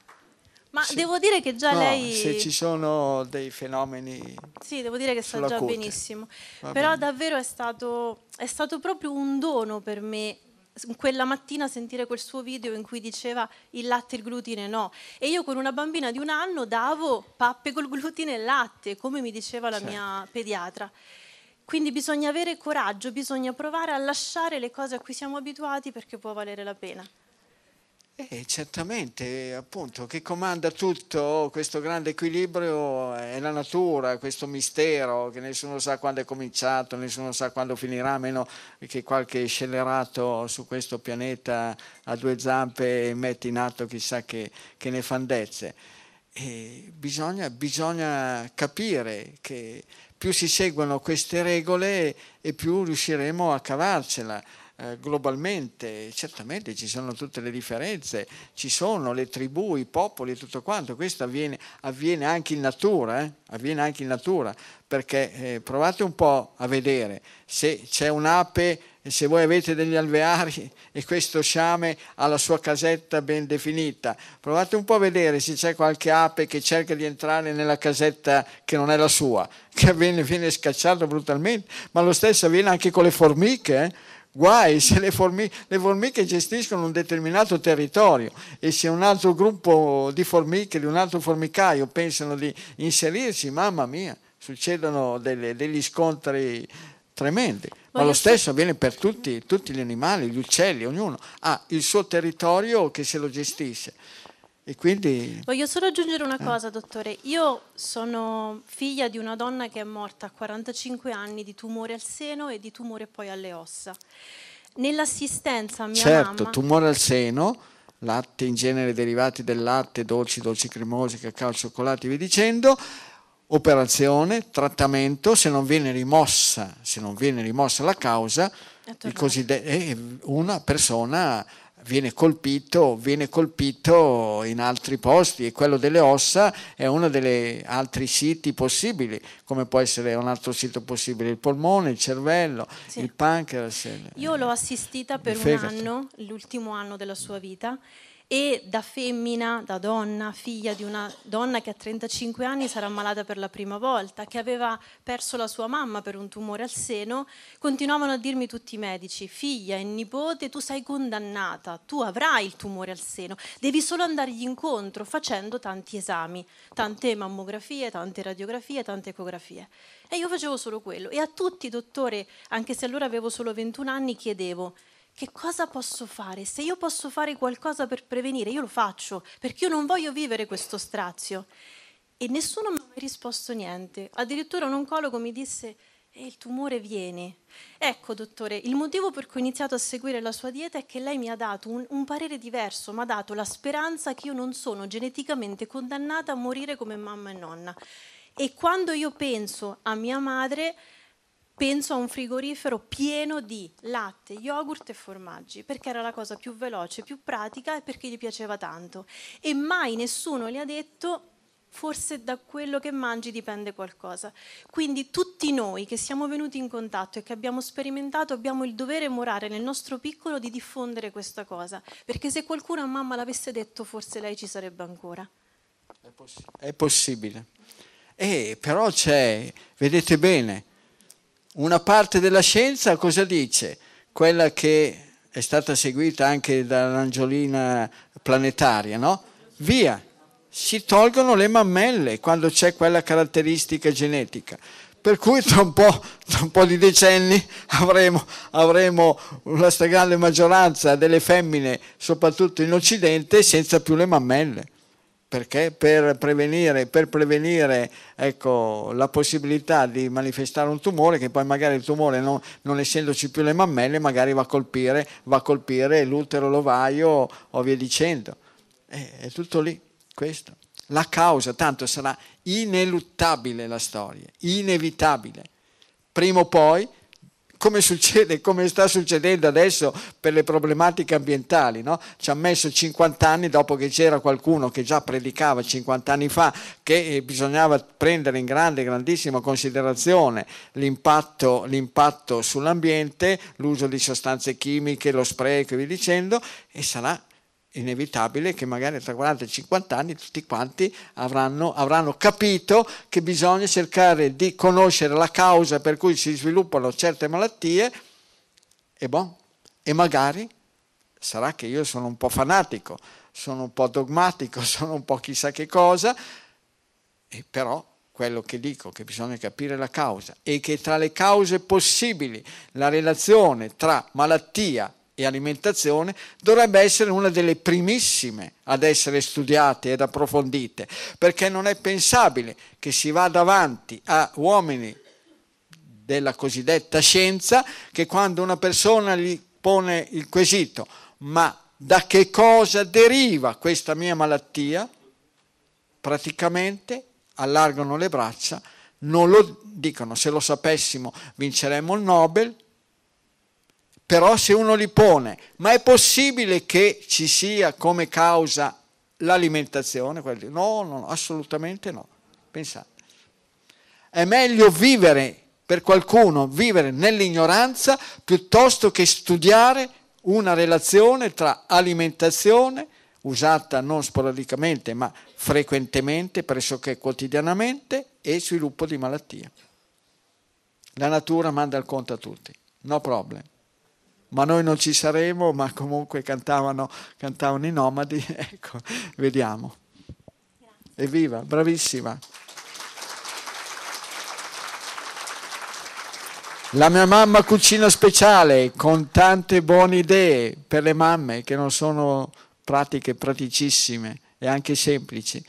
Ma sì. devo dire che già no, lei... Se ci sono dei fenomeni... Sì, devo dire che sta già cute. benissimo. Va Però bene. davvero è stato, è stato proprio un dono per me quella mattina sentire quel suo video in cui diceva il latte e il glutine no. E io con una bambina di un anno davo pappe col glutine e latte, come mi diceva la certo. mia pediatra. Quindi bisogna avere coraggio, bisogna provare a lasciare le cose a cui siamo abituati perché può valere la pena. Eh, certamente, appunto, che comanda tutto questo grande equilibrio è la natura, questo mistero che nessuno sa quando è cominciato, nessuno sa quando finirà, meno che qualche scellerato su questo pianeta a due zampe mette in atto chissà che, che nefandezze. E bisogna, bisogna capire che più si seguono queste regole e più riusciremo a cavarcela eh, globalmente, certamente ci sono tutte le differenze, ci sono le tribù, i popoli e tutto quanto, questo avviene, avviene anche in natura, eh? avviene anche in natura, perché eh, provate un po' a vedere se c'è un'ape se voi avete degli alveari e questo sciame ha la sua casetta ben definita, provate un po' a vedere se c'è qualche ape che cerca di entrare nella casetta che non è la sua, che viene, viene scacciato brutalmente, ma lo stesso avviene anche con le formiche. Eh? Guai se le, formi- le, formiche gestiscono un determinato territorio e se un altro gruppo di formiche, di un altro formicaio pensano di inserirsi, mamma mia, succedono delle, degli scontri tremendi. Ma lo stesso avviene per tutti, tutti gli animali, gli uccelli, ognuno ha il suo territorio che se lo gestisce. E quindi... Voglio solo aggiungere una eh. cosa, dottore. Io sono figlia di una donna che è morta a 45 anni di tumore al seno e di tumore poi alle ossa. Nell'assistenza a mia certo, mamma... tumore al seno, latte in genere derivati del latte, dolci, dolci cremosi, cacao, cioccolato e via dicendo, operazione, trattamento, se non viene rimossa, se non viene rimossa la causa, eh, una persona viene colpito, viene colpito in altri posti e quello delle ossa è uno degli altri siti possibili, come può essere un altro sito possibile il polmone, il cervello, sì. il pancreas. Io l'ho assistita per un anno, l'ultimo anno della sua vita e da femmina, da donna, figlia di una donna che a 35 anni sarà ammalata per la prima volta, che aveva perso la sua mamma per un tumore al seno, continuavano a dirmi tutti i medici, figlia e nipote, tu sei condannata, tu avrai il tumore al seno, devi solo andargli incontro facendo tanti esami, tante mammografie, tante radiografie, tante ecografie. E io facevo solo quello. E a tutti, dottore, anche se allora avevo solo 21 anni, chiedevo, che cosa posso fare? Se io posso fare qualcosa per prevenire, io lo faccio, perché io non voglio vivere questo strazio. E nessuno mi ha mai risposto niente. Addirittura un oncologo mi disse, e il tumore viene. Ecco, dottore, il motivo per cui ho iniziato a seguire la sua dieta è che lei mi ha dato un, un parere diverso, mi ha dato la speranza che io non sono geneticamente condannata a morire come mamma e nonna. E quando io penso a mia madre, penso a un frigorifero pieno di latte, yogurt e formaggi, perché era la cosa più veloce, più pratica e perché gli piaceva tanto. E mai nessuno gli ha detto forse da quello che mangi dipende qualcosa. Quindi tutti noi che siamo venuti in contatto e che abbiamo sperimentato abbiamo il dovere morale nel nostro piccolo di diffondere questa cosa, perché se qualcuno a mamma l'avesse detto forse lei ci sarebbe ancora. È, poss- è possibile. Eh, però c'è, vedete bene, una parte della scienza cosa dice? Quella che è stata seguita anche dall'angiolina planetaria, no? Via, si tolgono le mammelle quando c'è quella caratteristica genetica. Per cui tra un po', tra un po di decenni avremo, avremo la stragrande maggioranza delle femmine, soprattutto in Occidente, senza più le mammelle perché per prevenire, per prevenire ecco, la possibilità di manifestare un tumore, che poi magari il tumore non, non essendoci più le mammelle, magari va a colpire, va a colpire l'utero, l'ovaio o via dicendo. È, è tutto lì, questo. La causa, tanto sarà ineluttabile la storia, inevitabile. Prima o poi come succede, come sta succedendo adesso per le problematiche ambientali. No? Ci ha messo 50 anni dopo che c'era qualcuno che già predicava 50 anni fa che eh, bisognava prendere in grande, grandissima considerazione l'impatto, l'impatto sull'ambiente, l'uso di sostanze chimiche, lo spreco e via dicendo, e sarà inevitabile che magari tra 40 e 50 anni tutti quanti avranno, avranno, capito che bisogna cercare di conoscere la causa per cui si sviluppano certe malattie e, bon, e magari sarà che io sono un po' fanatico, sono un po' dogmatico, sono un po' chissà che cosa, e però quello che dico, che bisogna capire la causa e che tra le cause possibili la relazione tra malattia e alimentazione dovrebbe essere una delle primissime ad essere studiate ed approfondite, perché non è pensabile che si vada avanti a uomini della cosiddetta scienza che quando una persona gli pone il quesito ma da che cosa deriva questa mia malattia, praticamente allargano le braccia, non lo dicono, se lo sapessimo vinceremmo il Nobel, però se uno li pone, ma è possibile che ci sia come causa l'alimentazione? No, no, assolutamente no. Pensate. È meglio vivere per qualcuno, vivere nell'ignoranza piuttosto che studiare una relazione tra alimentazione, usata non sporadicamente ma frequentemente, pressoché quotidianamente, e sviluppo di malattie. La natura manda il conto a tutti, no problem ma noi non ci saremo, ma comunque cantavano, cantavano i nomadi, ecco, vediamo. Evviva, bravissima. La mia mamma cucina speciale con tante buone idee per le mamme che non sono pratiche praticissime e anche semplici.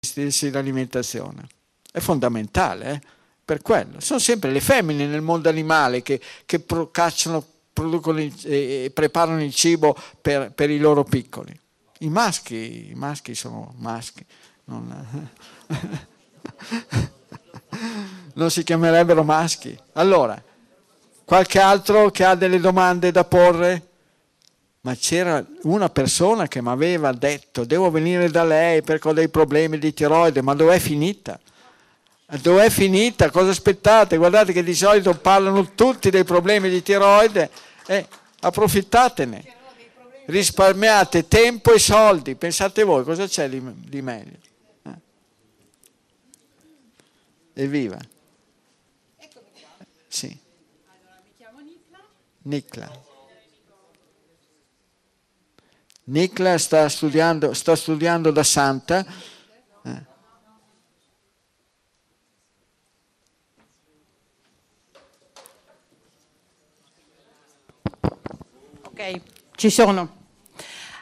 Gestirsi l'alimentazione è fondamentale eh? per quello. Sono sempre le femmine nel mondo animale che, che cacciano producono e preparano il cibo per, per, i loro piccoli. I maschi, i maschi sono maschi, non, non si chiamerebbero maschi. Allora, qualche altro che ha delle domande da porre? Ma c'era una persona che mi aveva detto devo venire da lei perché ho dei problemi di tiroide, ma dov'è finita? Dov'è finita? Cosa aspettate? Guardate che di solito parlano tutti dei problemi di tiroide eh, approfittatene, risparmiate tempo e soldi, pensate voi cosa c'è di, di meglio. Eh? Evviva. Sì. Allora, mi chiamo Nicla. Nicla. Nicla sta studiando, sta studiando da santa. Ok, ci sono.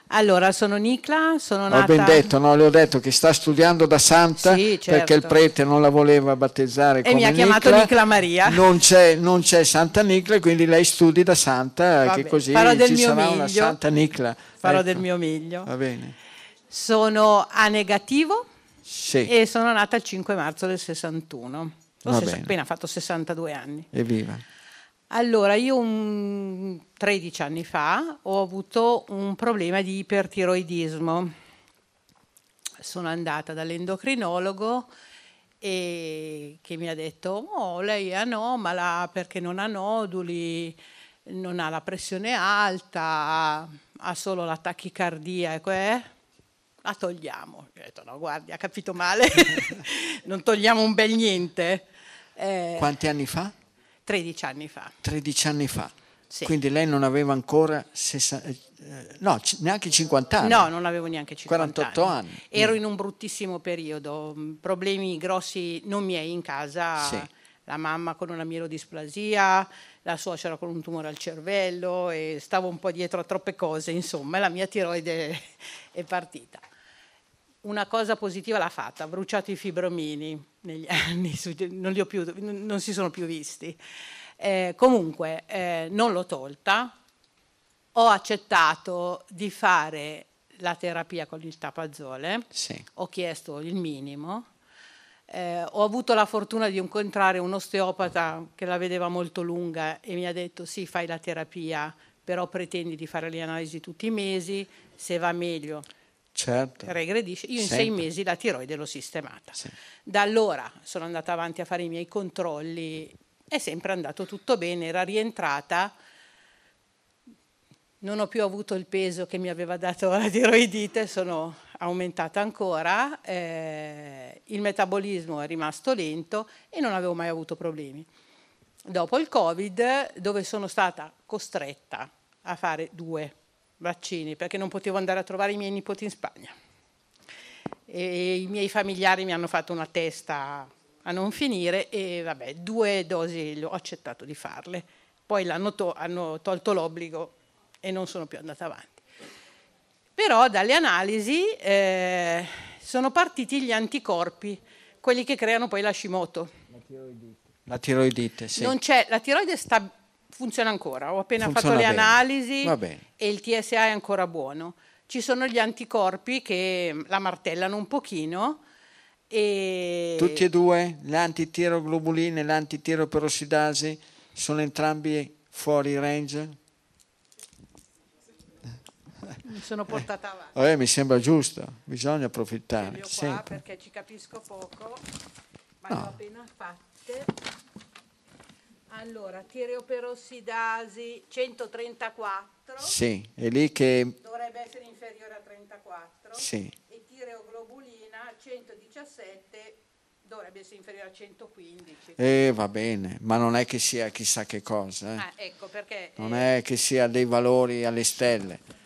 Allora, sono Nicla, sono nata... Ho ben detto, no? le ho detto che sta studiando da santa sì, certo. perché il prete non la voleva battezzare e mi ha chiamato Nicla. Nicla Maria. Non c'è, non c'è, Santa Nicla, quindi lei studi da santa, Va che bene. così Farò ci sarà miglio. una Santa Nicla. Farò ecco. del mio meglio. Va bene. Sono A negativo sì. e sono nata il 5 marzo del 61. Ho appena fatto 62 anni. Evviva. Allora, io un 13 anni fa ho avuto un problema di ipertiroidismo. Sono andata dall'endocrinologo e che mi ha detto, oh, lei è anomala perché non ha noduli, non ha la pressione alta, ha solo la tachicardia, ecco, eh? la togliamo. Io ho detto, no, guardi, ha capito male, non togliamo un bel niente. Eh, Quanti anni fa? 13 anni fa. 13 anni fa. Sì. Quindi lei non aveva ancora 60, eh, no, neanche 50 anni. No, non avevo neanche 50 48 anni. anni. Ero mm. in un bruttissimo periodo, problemi grossi non miei in casa, sì. la mamma con una mielodisplasia, la suocera con un tumore al cervello e stavo un po' dietro a troppe cose, insomma, la mia tiroide è partita. Una cosa positiva l'ha fatta, ha bruciato i fibromini negli anni, non, più, non si sono più visti. Eh, comunque eh, non l'ho tolta, ho accettato di fare la terapia con il tapazole, sì. ho chiesto il minimo, eh, ho avuto la fortuna di incontrare un osteopata che la vedeva molto lunga e mi ha detto sì, fai la terapia, però pretendi di fare le analisi tutti i mesi, se va meglio certo. regredisce. Io in Sempre. sei mesi la tiroide l'ho sistemata. Sì. Da allora sono andata avanti a fare i miei controlli, è sempre andato tutto bene, era rientrata non ho più avuto il peso che mi aveva dato la tiroidite, sono aumentata ancora, eh, il metabolismo è rimasto lento e non avevo mai avuto problemi. Dopo il Covid, dove sono stata costretta a fare due vaccini, perché non potevo andare a trovare i miei nipoti in Spagna. E I miei familiari mi hanno fatto una testa a non finire e vabbè, due dosi ho accettato di farle. Poi to- hanno tolto l'obbligo e non sono più andata avanti. Però dalle analisi eh, sono partiti gli anticorpi, quelli che creano poi l'Hashimoto. La tiroidite. La tiroidite, sì. Non c'è, la tiroide sta, funziona ancora, ho appena funziona fatto le bene. analisi e il TSA è ancora buono. Ci sono gli anticorpi che la martellano un pochino. E... Tutti e due, l'antitiroglobulina e l'antitiroperossidasi, sono entrambi fuori range? mi sono portata avanti. Eh, mi sembra giusto, bisogna approfittare. Qua perché ci capisco poco, ma no. le ho appena fatte. Allora, tireoperossidasi 134. Sì, è lì che... Dovrebbe essere inferiore a 34. Sì. E tireoglobulina 117 dovrebbe essere inferiore a 115. Eh, va bene, ma non è che sia chissà che cosa. Eh. Ah, ecco perché, non eh, è che sia dei valori alle stelle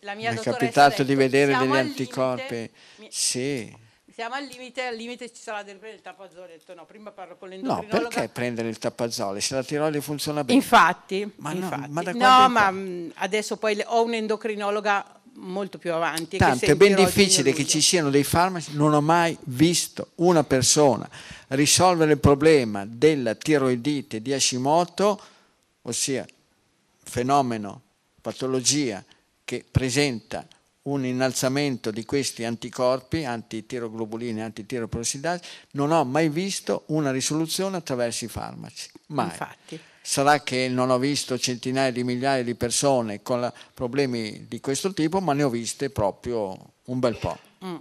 la mia Mi è capitato di vedere degli anticorpi. Limite, sì. Siamo al limite, al limite ci sarà del prendere il tappazole. Ho detto no, prima parlo con l'endocrinologa. No, perché prendere il tappazole se la tiroide funziona bene? Infatti, ma infatti. no, ma, no, ma mm, adesso poi ho un'endocrinologa molto più avanti. Tanto è ben difficile che ci siano dei farmaci, non ho mai visto una persona risolvere il problema della tiroidite di Hashimoto, ossia fenomeno, patologia che presenta un innalzamento di questi anticorpi, antitiroglobulini, antitiroperoxidasi, non ho mai visto una risoluzione attraverso i farmaci. Mai. Infatti. Sarà che non ho visto centinaia di migliaia di persone con problemi di questo tipo, ma ne ho viste proprio un bel po'. Mm.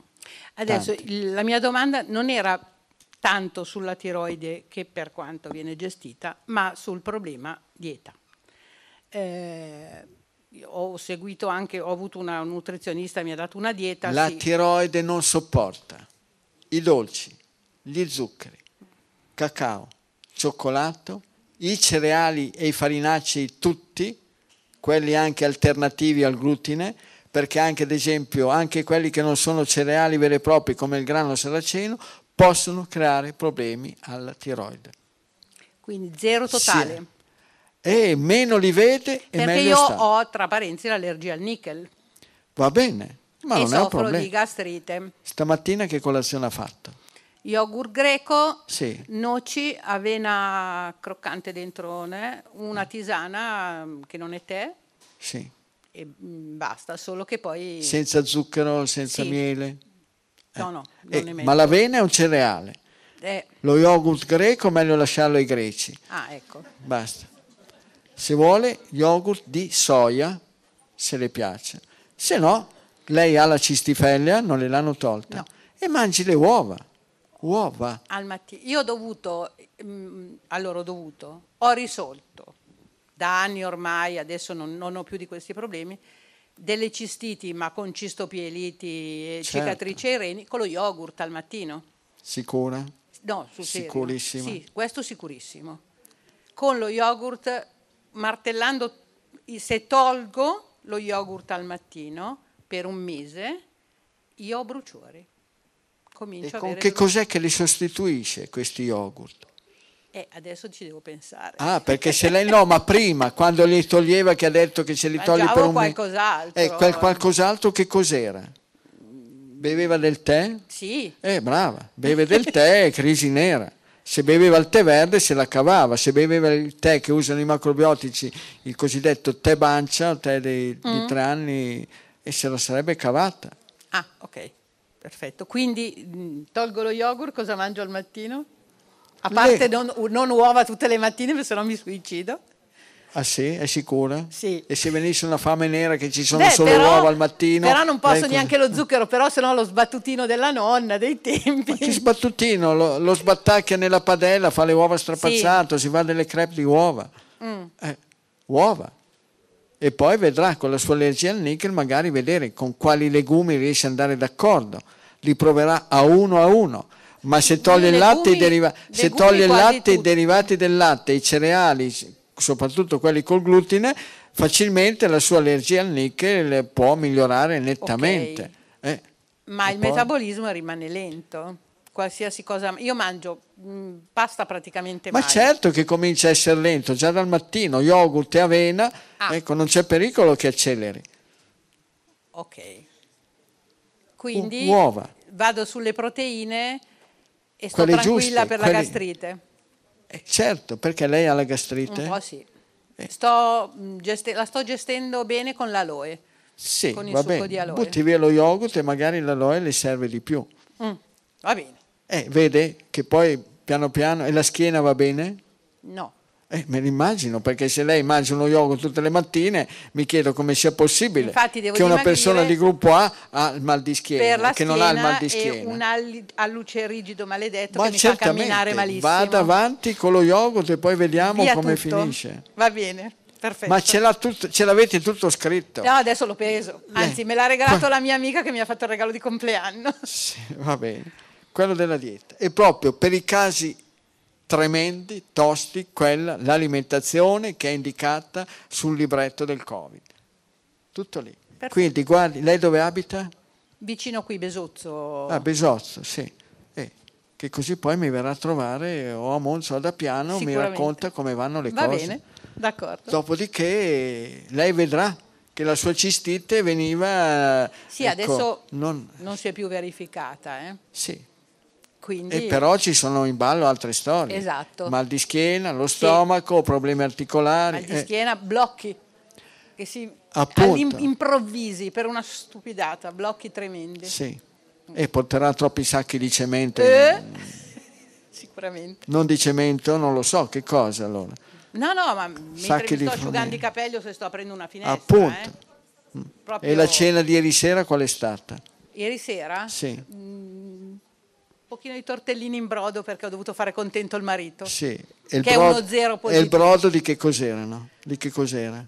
Adesso il, la mia domanda non era tanto sulla tiroide che per quanto viene gestita, ma sul problema dieta. Eh, ho seguito anche, ho avuto una nutrizionista, mi ha dato una dieta. La sì. tiroide non sopporta i dolci, gli zuccheri, cacao, cioccolato, i cereali e i farinacei tutti, quelli anche alternativi al glutine, perché anche ad esempio anche quelli che non sono cereali veri e propri come il grano saraceno possono creare problemi alla tiroide. Quindi zero totale. Sì e meno li vede e Perché meglio io sta. ho, tra parentesi, l'allergia al nickel. Va bene, ma e non è un soffro problema. di gastrite. Stamattina che colazione ha fatto? Yogurt greco, sì. noci, avena croccante dentro, una tisana mm, che non è tè. Sì. E mm, basta, solo che poi... Senza zucchero, senza sì. miele? No, no, eh, ma l'avena è un cereale. Eh. Lo yogurt greco meglio lasciarlo ai greci. Ah, ecco. Basta. Se vuole yogurt di soia, se le piace. Se no, lei ha la cistifellea, non le l'hanno tolta. No. E mangi le uova. Uova. Al mattino. Io ho dovuto, mh, mm, allora ho dovuto, ho risolto da anni ormai, adesso non, non ho più di questi problemi, delle cistiti ma con cistopieliti e certo. cicatrici ai reni con lo yogurt al mattino. Sicura? No, sul Sicurissimo. Sì, questo sicurissimo. Con lo yogurt martellando, se tolgo lo yogurt al mattino per un mese, io ho bruciori. Comincio e con che cos'è che li sostituisce questi yogurt? Eh, adesso ci devo pensare. Ah, perché se lei no, ma prima, quando li toglieva, che ha detto che ce li togli per un qualcos'altro. Eh, quel qualcos'altro che cos'era? Beveva del tè? Sì. Eh, brava, beve del tè, crisi nera. Se beveva il tè verde se la cavava, se beveva il tè che usano i macrobiotici, il cosiddetto tè bancia, tè dei, mm. di tre anni, e se la sarebbe cavata. Ah, ok, perfetto. Quindi mh, tolgo lo yogurt, cosa mangio al mattino? A parte non, non, uova tutte le mattine, perché se no mi suicido. Ah sì? È sicura? Sì. E se venisse una fame nera che ci sono Beh, solo però, uova al mattino? Però non posso neanche lo zucchero, però se no lo sbattutino della nonna dei tempi. Ma che sbattutino? Lo, lo sbattacchia nella padella, fa le uova strapazzate, sì. si fa delle crepe di uova. Mm. Eh, uova. E poi vedrà con la sua allergia al nickel magari vedere con quali legumi riesce ad andare d'accordo. Li proverà a uno a uno ma se toglie il latte, i, deriva- se toglie il latte i derivati del latte, i cereali, soprattutto quelli col glutine, facilmente la sua allergia al nickel può migliorare nettamente. Okay. Eh, ma il poi... metabolismo rimane lento? Qualsiasi cosa. Io mangio mh, mm, pasta praticamente Ma mai. certo che comincia a essere lento, già dal mattino, yogurt e avena, ah. ecco, non c'è pericolo che acceleri. Ok. Quindi U- uova. vado sulle proteine e sto tranquilla giuste, per la gastrite. Eh, certo, perché lei ha la gastrite? Un po' sì. Eh. Sto, mm, geste- la sto gestendo bene con l'aloe. Sì, con il va succo bene. di aloe. Butti via lo yogurt e magari l'aloe le serve di più. Mm, va bene. Eh, vede che poi piano piano... E la schiena va bene? No. Eh, me l'immagino, perché se lei mangia uno yogurt tutte le mattine, mi chiedo come sia possibile che una persona di gruppo A ha il mal di schiena, che non ha il mal di schiena. un alluce rigido maledetto Ma che mi fa camminare malissimo. Vada avanti con lo yogurt e poi vediamo Via come tutto. finisce. Va bene. Perfetto. Ma ce, tutto, ce, l'avete tutto scritto? No, adesso l'ho peso. Anzi, me l'ha regalato la mia amica che mi ha fatto il regalo di compleanno. Sì, va bene. Quello della dieta. E proprio per i casi tremendi, tosti, quella, l'alimentazione che è indicata sul libretto del Covid. Tutto lì. Perfetto. Quindi guardi, lei dove abita? Vicino qui, Besozzo. Ah, Besozzo, sì. Eh, che così poi mi verrà a trovare o a Monza o da Piano, mi racconta come vanno le Va cose. Va bene, d'accordo. Dopodiché lei vedrà che la sua cistite veniva... Sì, ecco, adesso non, non si è più verificata. Eh? Sì, quindi... E però ci sono in ballo altre storie. Esatto. Mal di schiena, lo stomaco, sì. problemi articolari. Mal di eh. schiena, eh. blocchi che si improvvisi per una stupidata, blocchi tremendi. Sì. E porterà troppi sacchi di cemento. Eh? Sicuramente. Non di cemento, non lo so, che cosa allora? No, no, ma sacchi mentre mi sto asciugando i capelli o se sto aprendo una finestra. Appunto. Eh? Proprio... E la cena di ieri sera qual è stata? Ieri sera? Sì. Mm, pochino di tortellini in brodo perché ho dovuto fare contento il marito. Sì. che brodo, è uno zero positivo. E il brodo di che cos'erano? Di che cos'era?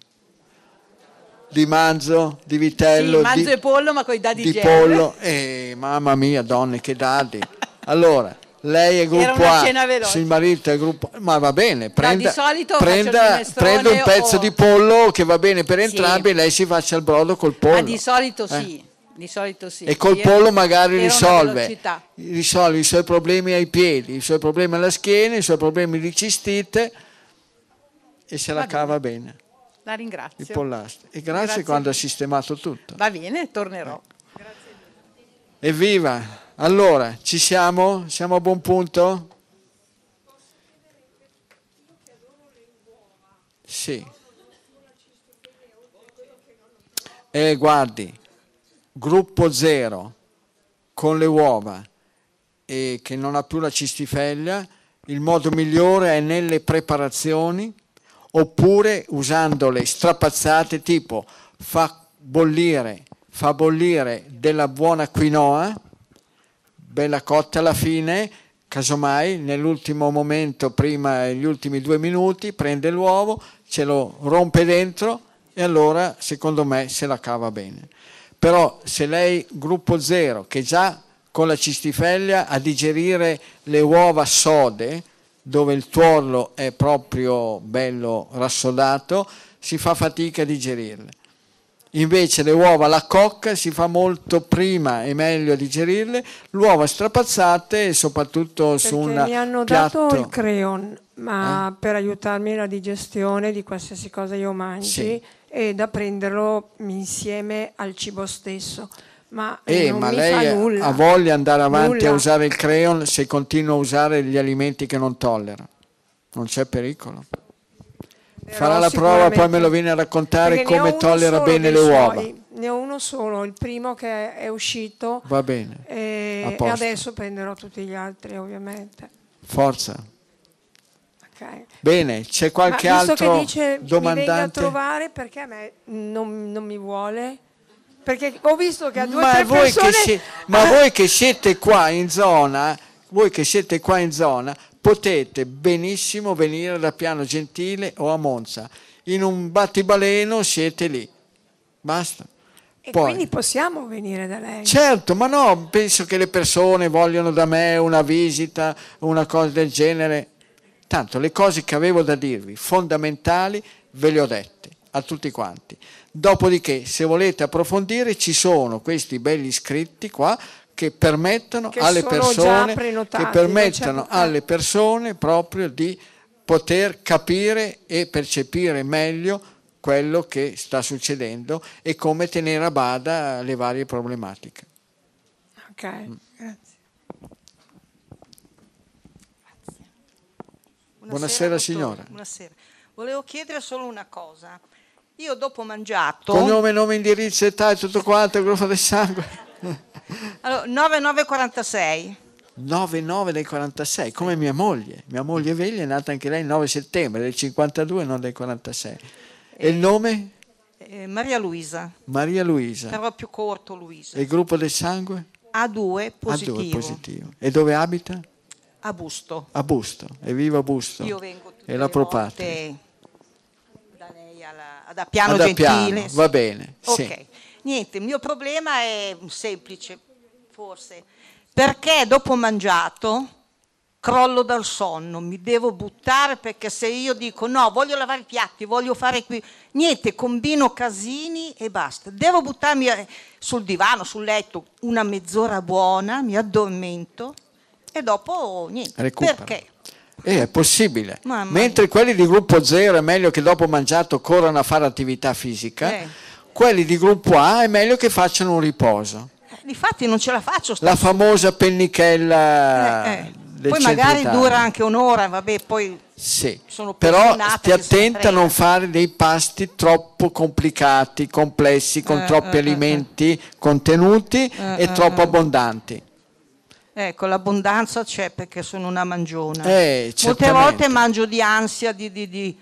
Di manzo, di vitello? Sì, manzo di, e pollo ma con i dadi Di gel. pollo, eh, mamma mia, donne, che dadi. Allora, lei è gruppo A, il marito è gruppo ma va bene, prenda, prenda, prenda un pezzo o... di pollo che va bene per entrambi sì. e lei si faccia il brodo col pollo. Ma di solito eh? Di solito sì. E col pollo magari risolve, risolve i suoi problemi ai piedi, i suoi problemi alla schiena, i suoi problemi di cistite e se Va la bene. cava bene. La ringrazio. Il pollastro. E grazie, grazie, quando ha sistemato tutto. Va bene, tornerò. Ecco. Evviva! Allora, ci siamo? Siamo a buon punto? Sì. E eh, guardi, gruppo 0 con le uova e che non ha più la cistifeglia, il modo migliore è nelle preparazioni oppure usandole strapazzate tipo fa bollire, fa bollire della buona quinoa, bella cotta alla fine, casomai nell'ultimo momento, prima gli ultimi due minuti, prende l'uovo, ce lo rompe dentro e allora secondo me se la cava bene però se lei, gruppo zero, che già con la cistifeglia a digerire le uova sode, dove il tuorlo è proprio bello rassodato, si fa fatica a digerirle. Invece le uova alla cocca si fa molto prima e meglio a digerirle, le uova strapazzate e soprattutto Perché su una mi hanno piatto... dato il creon, ma eh? per aiutarmi nella digestione di qualsiasi cosa io mangi sì. E da prenderlo insieme al cibo stesso. Ma, eh, ma lei ha voglia di andare avanti nulla. a usare il crayon se continua a usare gli alimenti che non tollera. Non c'è pericolo. Però Farà la prova, poi me lo viene a raccontare come tollera bene le uova. Ne ho uno solo, il primo che è uscito. Va bene. E, e adesso prenderò tutti gli altri, ovviamente. Forza. Okay. Bene, c'è qualche Ma altro che dice, domandante? Mi venga a trovare perché a me non, non mi vuole perché ho visto che a due ma voi persone... Che ma voi che siete qua in zona, voi che siete qua in zona, potete benissimo venire da Piano Gentile o a Monza. In un battibaleno siete lì. Basta. E Poi, quindi possiamo venire da lei? Certo, ma no, penso che le persone vogliono da me una visita, una cosa del genere. Tanto le cose che avevo da dirvi, fondamentali, ve le ho dette a tutti quanti. Dopodiché, se volete approfondire, ci sono questi belli scritti qua che permettono, che alle, persone, che permettono alle persone proprio di poter capire e percepire meglio quello che sta succedendo e come tenere a bada le varie problematiche. Ok, mm. grazie. Buonasera, Buonasera signora. Buonasera. Volevo chiedere solo una cosa. Io dopo mangiato... Cognome, nome, indirizzo, età e tutto quanto, gruppo del sangue. allora, 9946. 99 del 46, come mia moglie. Mia moglie Veglia è nata anche lei il 9 settembre del 52, non del 46. E, e il nome? Eh, Maria Luisa. Maria Luisa. Però più corto Luisa. E il gruppo del sangue? A2 positivo. A2 positivo. E dove abita? A Busto. A Busto. E viva Busto. Io vengo tutte e la Propate da piano da gentile. Piano, va bene. Ok, sì. niente, il mio problema è semplice, forse, perché dopo mangiato crollo dal sonno, mi devo buttare perché se io dico no, voglio lavare i piatti, voglio fare qui, niente, combino casini e basta. Devo buttarmi eh, sul divano, sul letto, una mezz'ora buona, mi addormento e dopo niente. Recupera. Perché? Eh, è possibile. Mamma Mentre mia. quelli di gruppo 0 è meglio che dopo mangiato corrano a fare attività fisica, eh. quelli di gruppo A è meglio che facciano un riposo. Eh, difatti non ce la faccio. La famosa pennichella. Eh, eh. poi magari dura anche un'ora, vabbè, poi sì, però stia attenta a non fare dei pasti troppo complicati, complessi, con eh, troppi alimenti contenuti e troppo abbondanti. Ecco, l'abbondanza c'è perché sono una mangiona. Eh, Molte volte mangio di ansia, di, di, di,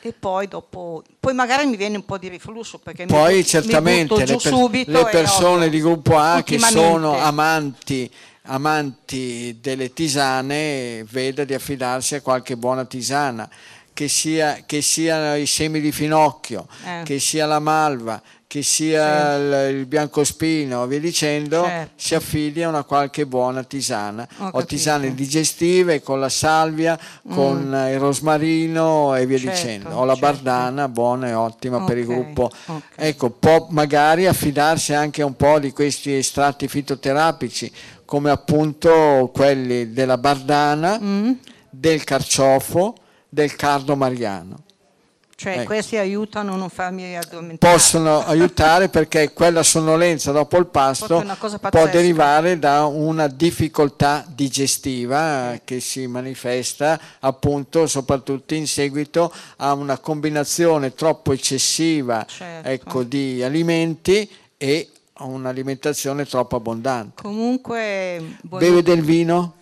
e poi dopo, poi magari mi viene un po' di riflusso perché poi mi, certamente mi le, per, le persone di gruppo A che sono amanti, amanti delle tisane veda di affidarsi a qualche buona tisana che sia, che sia i semi di finocchio eh. che sia la malva che sia sì. il, biancospino via dicendo, certo. si affidi a una qualche buona tisana. o tisane digestive con la salvia, mm. con il rosmarino e via certo, dicendo. O la certo. bardana buona e ottima okay. per il gruppo. Okay. Ecco, può magari affidarsi anche a un po' di questi estratti fitoterapici, come appunto quelli della bardana, mm. del carciofo, del cardo mariano cioè ecco. questi aiutano a non farmi addormentare. Possono aiutare perché quella sonnolenza dopo il pasto può derivare da una difficoltà digestiva eh. che si manifesta appunto soprattutto in seguito a una combinazione troppo eccessiva certo. ecco, di alimenti e a un'alimentazione troppo abbondante. Comunque... Beve del vino?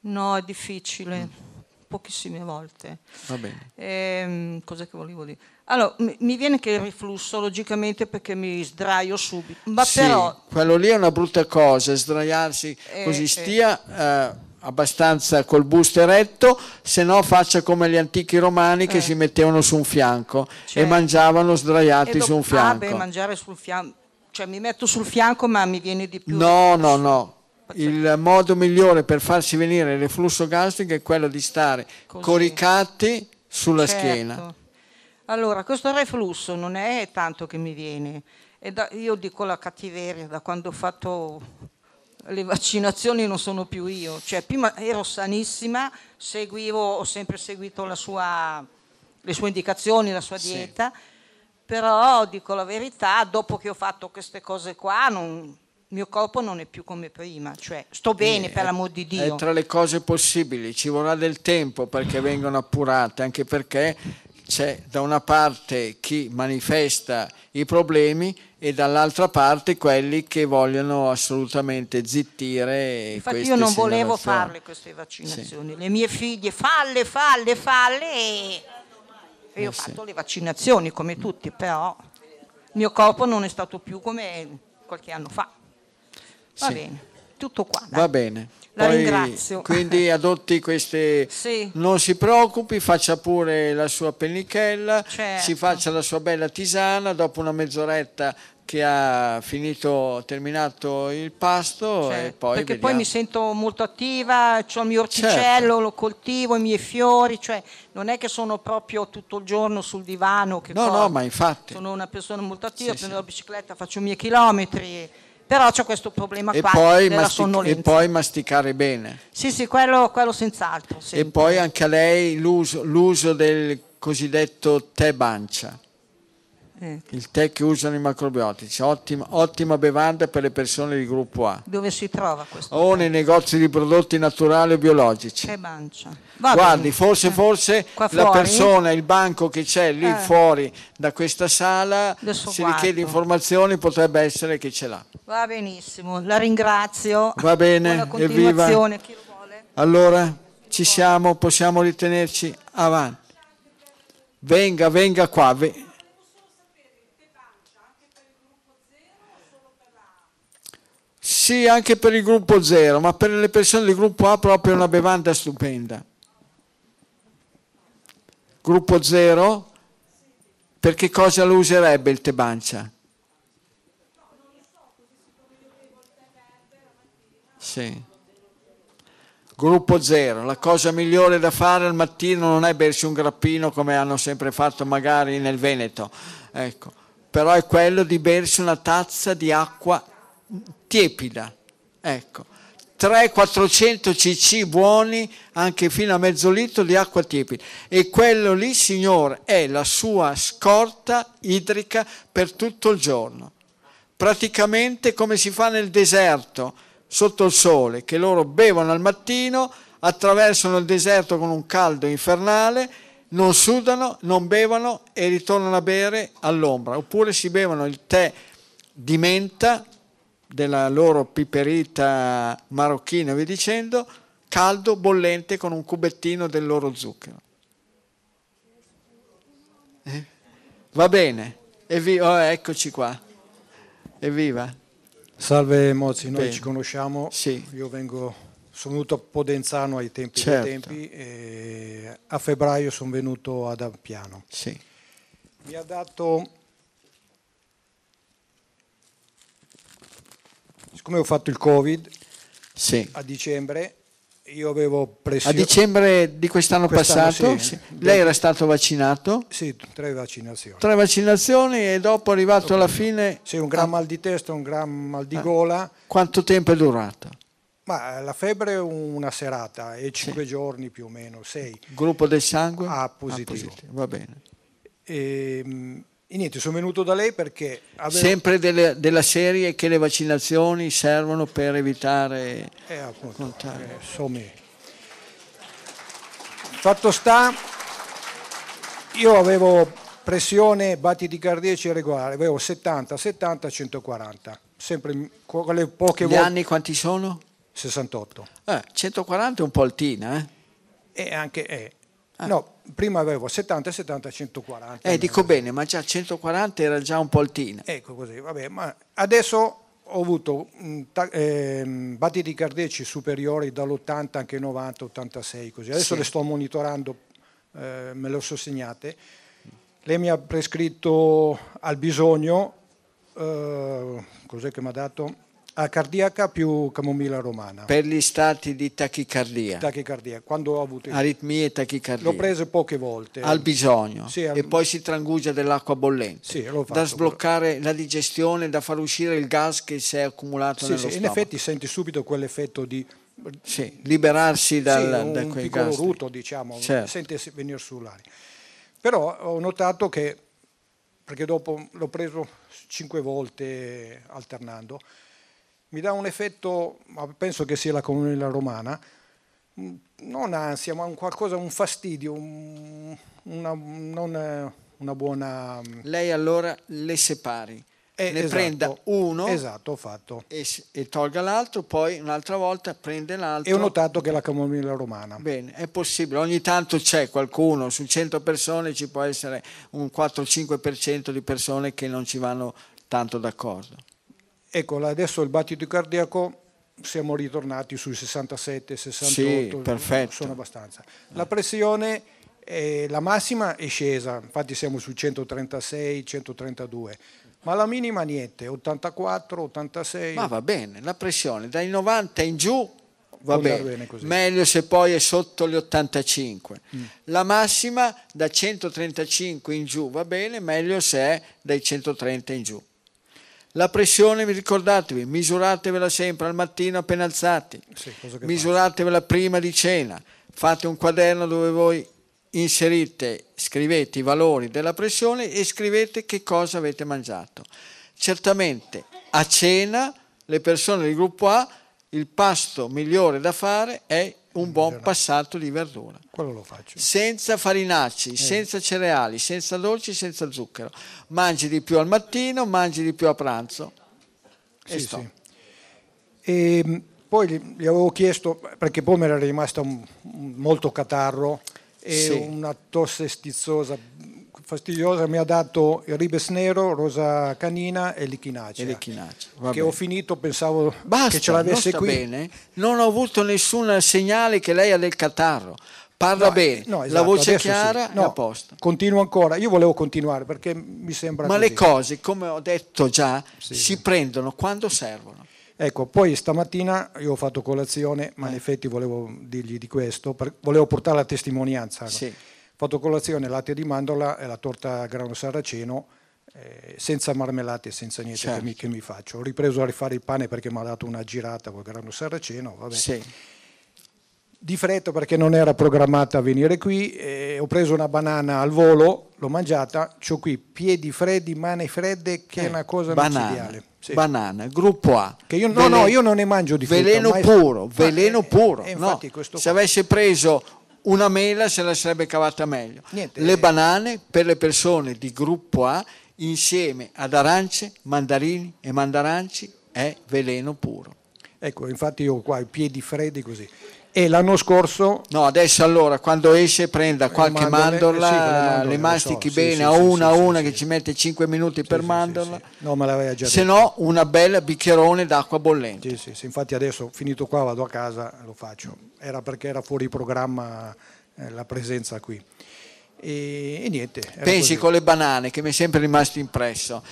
No, è difficile. Mm pochissime volte. Va bene. Ehm, cosa che volevo dire? Allora, mi, mi, viene che il riflusso, logicamente, perché mi sdraio subito. Ma sì, però... quello lì è una brutta cosa, sdraiarsi eh, così eh. stia... Eh, abbastanza col busto eretto, se no faccia come gli antichi romani che eh. si mettevano su un fianco certo. e mangiavano sdraiati do- su un fianco. Ah, beh, mangiare sul fianco, cioè mi metto sul fianco ma mi viene di più. No, no, no, il modo migliore per farsi venire il reflusso gastrico è quello di stare Così. coricati sulla certo. schiena. Allora, questo reflusso non è tanto che mi viene, da, io dico la cattiveria, da quando ho fatto le vaccinazioni non sono più io, cioè prima ero sanissima, seguivo, ho sempre seguito sua, le sue indicazioni, la sua dieta, sì. però dico la verità, dopo che ho fatto queste cose qua, non, il mio corpo non è più come prima, cioè sto bene eh, per l'amor di Dio. È tra le cose possibili, ci vorrà del tempo perché vengono appurate, anche perché c'è da una parte chi manifesta i problemi e dall'altra parte quelli che vogliono assolutamente zittire. Infatti io non volevo farle queste vaccinazioni, sì. le mie figlie falle, falle, falle e, e io ho eh fatto sì. le vaccinazioni come tutti, però il mio corpo non è stato più come qualche anno fa. Va sì. bene, tutto qua. Dai. Va bene. La Poi, ringrazio. Quindi adotti queste... Sì. Non si preoccupi, faccia pure la sua pennichella, certo. si faccia la sua bella tisana, dopo una mezz'oretta che ha finito, terminato il pasto certo, e poi perché vediamo. poi mi sento molto attiva, ho il mio orticello, certo. lo coltivo, i miei fiori, cioè non è che sono proprio tutto il giorno sul divano. no, corro. no, ma infatti. Sono una persona molto attiva, sì, prendo sì. la bicicletta, faccio i miei chilometri però c'è questo problema e qua poi della mastic- E poi masticare bene. Sì, sì, quello, quello senz'altro. Sempre. E poi anche a lei l'uso, l'uso del cosiddetto tè bancia. Eh. Il tè che usano i macrobiotici, ottima, ottima, bevanda per le persone di gruppo A. Dove si trova questo? O nei negozi di prodotti naturali o biologici. Che mancia. Va Guardi, bene. forse, eh. forse la persona, il banco che c'è lì eh. fuori da questa sala, Adesso se guardo. gli chiede informazioni potrebbe essere che ce l'ha. Va benissimo, la ringrazio. Va bene, evviva. Allora, ci siamo, possiamo ritenerci avanti. Venga, venga qua. Sì, anche per il gruppo 0, ma per le persone del gruppo A proprio una bevanda stupenda. Gruppo 0, per che cosa lo userebbe il tebancia? Sì. Gruppo 0, la cosa migliore da fare al mattino non è bersi un grappino come hanno sempre fatto magari nel Veneto, ecco. però è quello di bersi una tazza di acqua tiepida, ecco, 300-400 cc buoni anche fino a mezzo litro di acqua tiepida. E quello lì signore è la sua scorta idrica per tutto il giorno. Praticamente come si fa nel deserto sotto il sole che loro bevono al mattino attraversano il deserto con un caldo infernale non sudano, non bevono e ritornano a bere all'ombra. Oppure si bevono il tè di menta della loro piperita marocchina, vi dicendo, caldo, bollente, con un cubettino del loro zucchero. Eh? Va bene, Evviva. Oh, eccoci qua. Evviva. Salve Mozzi, noi Bene. ci conosciamo, sì. io vengo, sono venuto a Podenzano ai tempi certo. dei tempi e a febbraio sono venuto ad Ampiano. Sì. Mi ha dato siccome ho fatto il Covid sì. a dicembre, io avevo pressione. A dicembre di quest'anno, quest'anno passato? Sì. Lei era stato vaccinato? Sì, tre vaccinazioni. Tre vaccinazioni e dopo arrivato dopo, alla fine... Sì, un gran ah. mal di testa, un gran mal di gola. Quanto tempo è durato? Ma la febbre è una serata e cinque sì. giorni più o meno, sei. Gruppo del sangue? Ah, positivo. Ah, positivo. Va bene. E, ehm, e niente, sono venuto da lei perché... Avevo... Sempre delle, della serie che le vaccinazioni servono per evitare... Eh, appunto, eh, insomma. Fatto sta, io avevo pressione, battiti cardiaci regolari, avevo 70, 70, 140, sempre quelle poche volte... Gli anni quanti sono? 68. Eh, 140 è un po' altina, eh? E anche... Eh, Ah. No, prima avevo 70, 70, 140. Eh, dico bene, ma già 140 era già un po' altina. Ecco così, vabbè, ma adesso ho avuto eh, battiti cardiaci superiori dall'80 anche 90, 86 così. Adesso sì. le sto monitorando, eh, me le ho sostegnate. Lei mi ha prescritto al bisogno, eh, cos'è che mi ha dato? A cardiaca più camomilla romana. Per gli stati di tachicardia. Tachicardia, quando ho avuto... Aritmie e tachicardia. L'ho preso poche volte. Al bisogno. Sì, al... E poi si trangugia dell'acqua bollente. Sì, l'ho fatto, da sbloccare però. la digestione, da far uscire il gas che si è accumulato sì, nello sì, stomaco. In effetti senti subito quell'effetto di... Sì, liberarsi dal, sì, da un quei piccolo gas. ruto, diciamo, certo. sente venire su l'aria. Però ho notato che, perché dopo l'ho preso cinque volte alternando, mi dà un effetto, penso che sia la comunità romana, non ansia, ma un qualcosa, un fastidio, un, una, non una buona... Lei allora le separi, eh, ne esatto, prenda uno esatto, ho fatto. E, e, tolga l'altro, poi un'altra volta prende l'altro. E ho notato che è la camomilla romana. Bene, è possibile, ogni tanto c'è qualcuno, su 100 persone ci può essere un 4-5% di persone che non ci vanno tanto d'accordo. Ecco, adesso il battito cardiaco siamo ritornati sui 67, 68, sì, perfetto. sono abbastanza. La pressione, eh, la massima è scesa, infatti siamo su 136, 132, ma la minima niente, 84, 86. Ma va bene, la pressione dai 90 in giù va bene, bene meglio se poi è sotto gli 85. Mm. La massima da 135 in giù va bene, meglio se è dai 130 in giù. La pressione, vi ricordatevi, misuratevela sempre al mattino appena alzati, sì, misuratevela prima di cena, fate un quaderno dove voi inserite, scrivete i valori della pressione e scrivete che cosa avete mangiato. Certamente a cena le persone del gruppo A il pasto migliore da fare è un buon passato di verdura. Quello lo faccio. Senza farinacci, eh. senza cereali, senza dolci, senza zucchero. Mangi di più al mattino, mangi di più a pranzo. Sì, sì. E poi gli avevo chiesto, perché poi mi era un, molto catarro e sì. una tosse stizzosa fastidiosa mi ha dato il ribes nero, rosa canina e l'ichinacea. E l'ichinacea che bene. ho finito, pensavo Basta, che ce l'avesse qui. Bene. Non ho avuto nessun segnale che lei ha del catarro. Parla no, bene, no, esatto, la voce chiara sì. no, è a posto. Continuo ancora, io volevo continuare perché mi sembra... Ma così. le cose, come ho detto già, Sì, si prendono quando servono. Ecco, poi stamattina io ho fatto colazione, ma in Eh. effetti volevo dirgli di questo, volevo portare la testimonianza. Sì. Fatto colazione, latte di mandorla e la torta a grano saraceno, eh, senza marmellate e senza niente Certo. che, mi, che mi faccio. Ho ripreso a rifare il pane perché mi ha dato una girata col grano saraceno, vabbè. Sì. Di fretta perché non era programmata a venire qui, eh, ho preso una banana al volo, l'ho mangiata, ho qui piedi freddi, mani fredde, che è una cosa banana, micidiale. Sì. banana, gruppo A. Che io, no, no, io non ne mangio di frutta. Veleno puro, veleno eh, puro. eh, no. Se avesse preso una mela se la sarebbe cavata meglio. Niente, Le banane per le persone di gruppo A insieme ad arance, mandarini e mandaranci è veleno puro. Ecco, infatti io qua i piedi freddi così. E l'anno scorso... No, adesso allora quando esce prenda qualche mandorle, mandorla, sì, le mastichi so, bene sì, a sì, una a una che ci mette 5 minuti per mandorla. No, me l'aveva già Se no una bella bicchierone d'acqua bollente. Sì, sì, sì, infatti adesso finito qua vado a casa lo faccio. Era perché era fuori programma eh, la presenza qui. E, e niente. Pensi così. con le banane che mi è sempre rimasto impresso.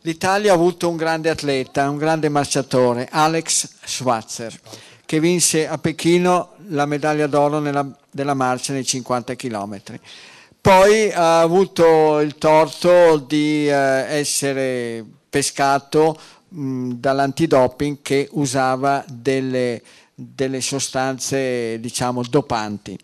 L'Italia ha avuto un grande atleta, un grande marciatore, Alex Schwarzer, che vinse a Pechino la medaglia d'oro della marcia nei 50 km. Poi ha avuto il torto di eh, essere pescato dall'antidoping che usava delle, delle sostanze, diciamo, dopanti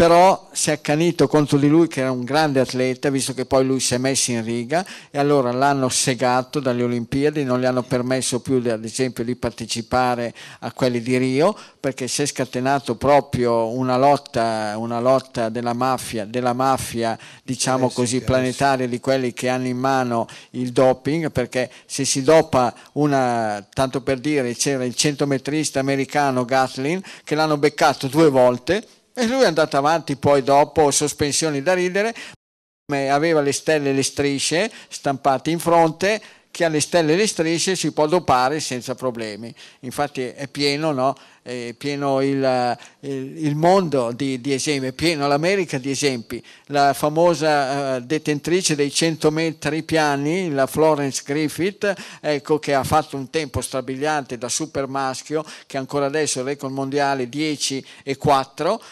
però si è accanito contro di lui che era un grande atleta, visto che poi lui si è messo in riga e allora l'hanno segato dalle Olimpiadi, non gli hanno permesso più ad esempio di partecipare a quelli di Rio, perché si è scatenato proprio una lotta, una lotta della mafia, della mafia diciamo Eh sì, così sì, planetaria di quelli che hanno in mano il doping, perché se si dopa una, tanto per dire, c'era il centometrista americano Gatlin che l'hanno beccato due volte e lui è andato avanti poi dopo sospensioni da ridere, aveva le stelle e le strisce stampate in fronte, chi ha le stelle e le strisce si può dopare senza problemi. Infatti è pieno, no? è pieno il, il, il mondo di, di, esempi, è pieno l'America di esempi. La famosa uh, detentrice dei 100 metri piani, la Florence Griffith, ecco, che ha fatto un tempo strabiliante da super maschio, che ancora adesso il record mondiale 10 e 4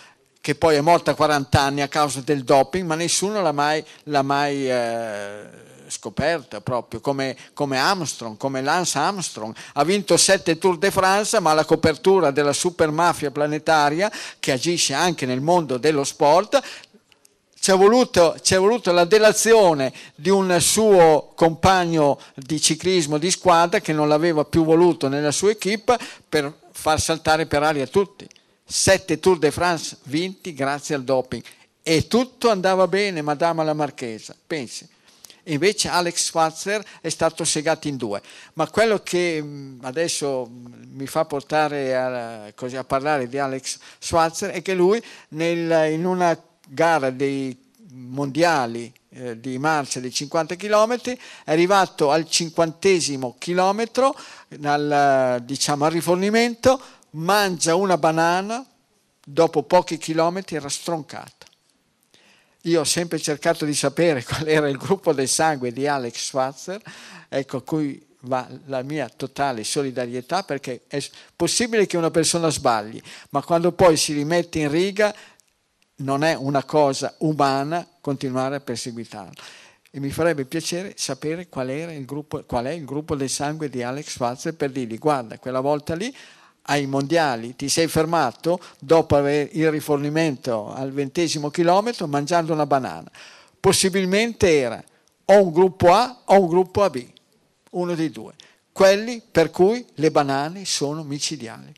che poi è morta a 40 anni a causa del doping, ma nessuno l'ha mai, l'ha mai eh, scoperta proprio, come, come, Armstrong, come Lance Armstrong. Ha vinto sette Tour de France, ma la copertura della super mafia planetaria, che agisce anche nel mondo dello sport, ci è, voluto, voluto la delazione di un suo compagno di ciclismo di squadra che non l'aveva più voluto nella sua equipe per far saltare per aria tutti. Sette Tour de France vinti grazie al doping e tutto andava bene, Madama la Marchesa, pensi invece Alex Schwarzer è stato segato in due. Ma quello che mm, adesso mi fa portare a, così, a parlare di Alex Schwarzer è che lui nel, in una gara dei mondiali eh, di marcia di 50 km è arrivato al cinquantesimo chilometro al, diciamo, al rifornimento mangia una banana dopo pochi chilometri era stroncato io ho sempre cercato di sapere qual era il gruppo del sangue di Alex Schwarzer, ecco a cui va la mia totale solidarietà perché è possibile che una persona sbagli, ma quando poi si rimette in riga non è una cosa umana continuare a perseguitarlo. E mi farebbe piacere sapere qual, gruppo, qual è il gruppo del sangue di Alex Schwarzer per dirgli guarda, quella volta lì ai mondiali ti sei fermato dopo il rifornimento al ventesimo chilometro mangiando una banana. Possibilmente era o un gruppo A o un gruppo AB, uno dei due, quelli per cui le banane sono micidiali.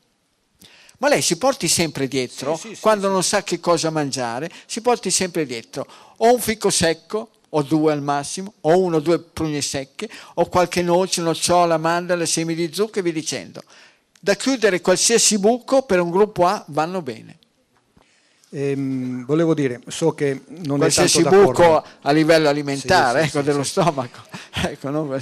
Ma lei si porti sempre dietro, sì, sì, quando sì, non sa che cosa mangiare, si porti sempre dietro o un fico secco, o due al massimo, o uno o due prugne secche, o qualche noce, nocciola, mandala, semi di zucchero e via dicendo da chiudere qualsiasi buco per un gruppo A vanno bene. Ehm, volevo dire, so che non qualsiasi è tanto buco a livello alimentare, sì, ecco, sì, dello sì. stomaco. ecco, no?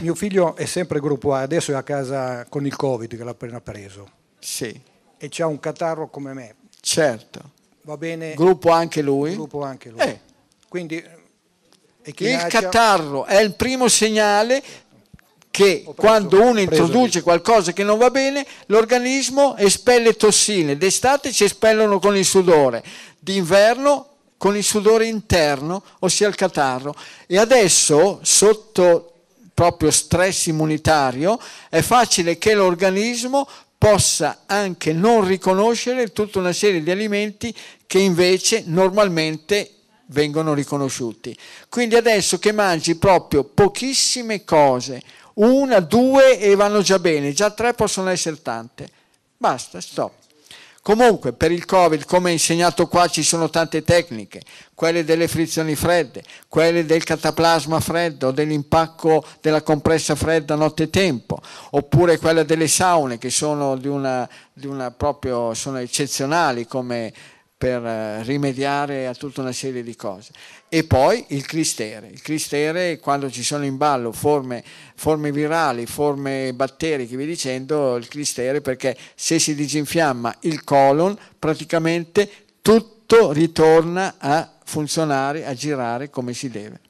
Mio figlio è sempre gruppo A, adesso è a casa con il Covid che l'ha appena preso. Sì. E c'ha un catarro come me. Certo. Va bene. Gruppo anche lui? Gruppo anche lui. Eh. Quindi il catarro è il primo segnale che quando uno introduce qualcosa che non va bene, l'organismo espelle tossine. D'estate ci espellono con il sudore, d'inverno con il sudore interno, ossia il catarro. E adesso, sotto proprio stress immunitario, è facile che l'organismo possa anche non riconoscere tutta una serie di alimenti che invece normalmente vengono riconosciuti. Quindi adesso che mangi proprio pochissime cose, una, due e vanno già bene, già tre possono essere tante. Basta, stop. Comunque per il Covid, come insegnato qua, ci sono tante tecniche, quelle delle frizioni fredde, quelle del cataplasma freddo, dell'impacco della compressa fredda nottetempo, oppure quelle delle saune che sono di una, di una proprio, sono eccezionali come per eh, rimediare a tutta una serie di cose. E poi il clistere. Il clistere, quando ci sono in ballo forme, forme virali, forme batteriche, vi dicendo, il clistere perché se si disinfiamma il colon, praticamente tutto ritorna a funzionare, a girare come si deve.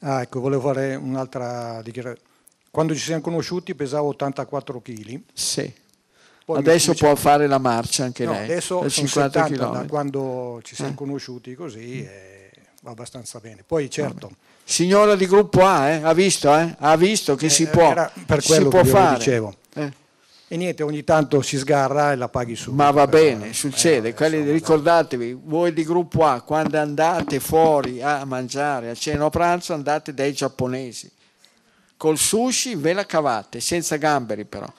Ah, ecco, volevo fare un'altra dichiarazione. Quando ci siamo conosciuti pesavo 84 kg. Sì poi adesso può fare la marcia anche no, lei. Adesso sono 50 km. da quando ci siamo eh. conosciuti così eh, va abbastanza bene. Poi certo. Signora di gruppo A, eh, ha visto, eh? ha visto che eh, si può, per quello si può che fare. dicevo. Eh. E niente, ogni tanto si sgarra e la paghi su. Ma va bene, succede. Quelli, ricordatevi, voi di gruppo A, quando andate fuori a mangiare, a cena o pranzo, andate dai giapponesi. Col sushi ve la cavate, senza gamberi però,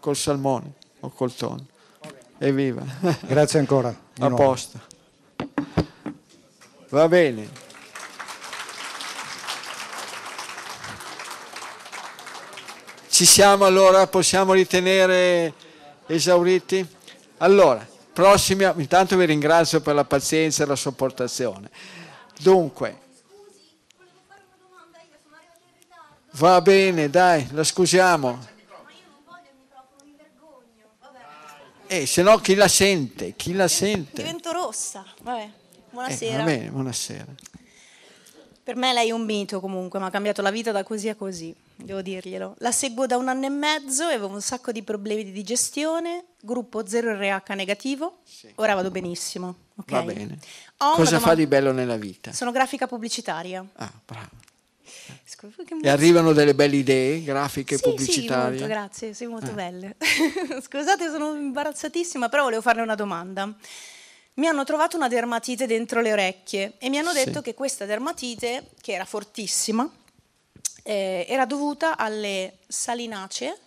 col salmone o col tonno. Evviva. Grazie ancora. A posto. Va bene. Ci siamo allora, possiamo ritenere esauriti? Allora, prossima, intanto vi ringrazio per la pazienza e la sopportazione. Dunque, Va bene, dai, la scusiamo. Eh, se no chi la sente? Chi la sente? Divento rossa. Vabbè, buonasera. Eh, bene, buonasera. Per me lei è un mito comunque, mi ha cambiato la vita da così a così, devo dirglielo. La seguo da un anno e mezzo e avevo un sacco di problemi di digestione, gruppo 0RH negativo, sì. ora vado benissimo. Okay. Va bene. Ho Cosa fa di bello nella vita? Sono grafica pubblicitaria. Ah, bravo. E arrivano delle belle idee, grafiche sì, pubblicitarie? Sì, molto, grazie, sì, molto ah. belle. Scusate, sono imbarazzatissima, però volevo farle una domanda mi hanno trovato una dermatite dentro le orecchie e mi hanno detto sì. che questa dermatite, che era fortissima, eh, era dovuta alle salinacee.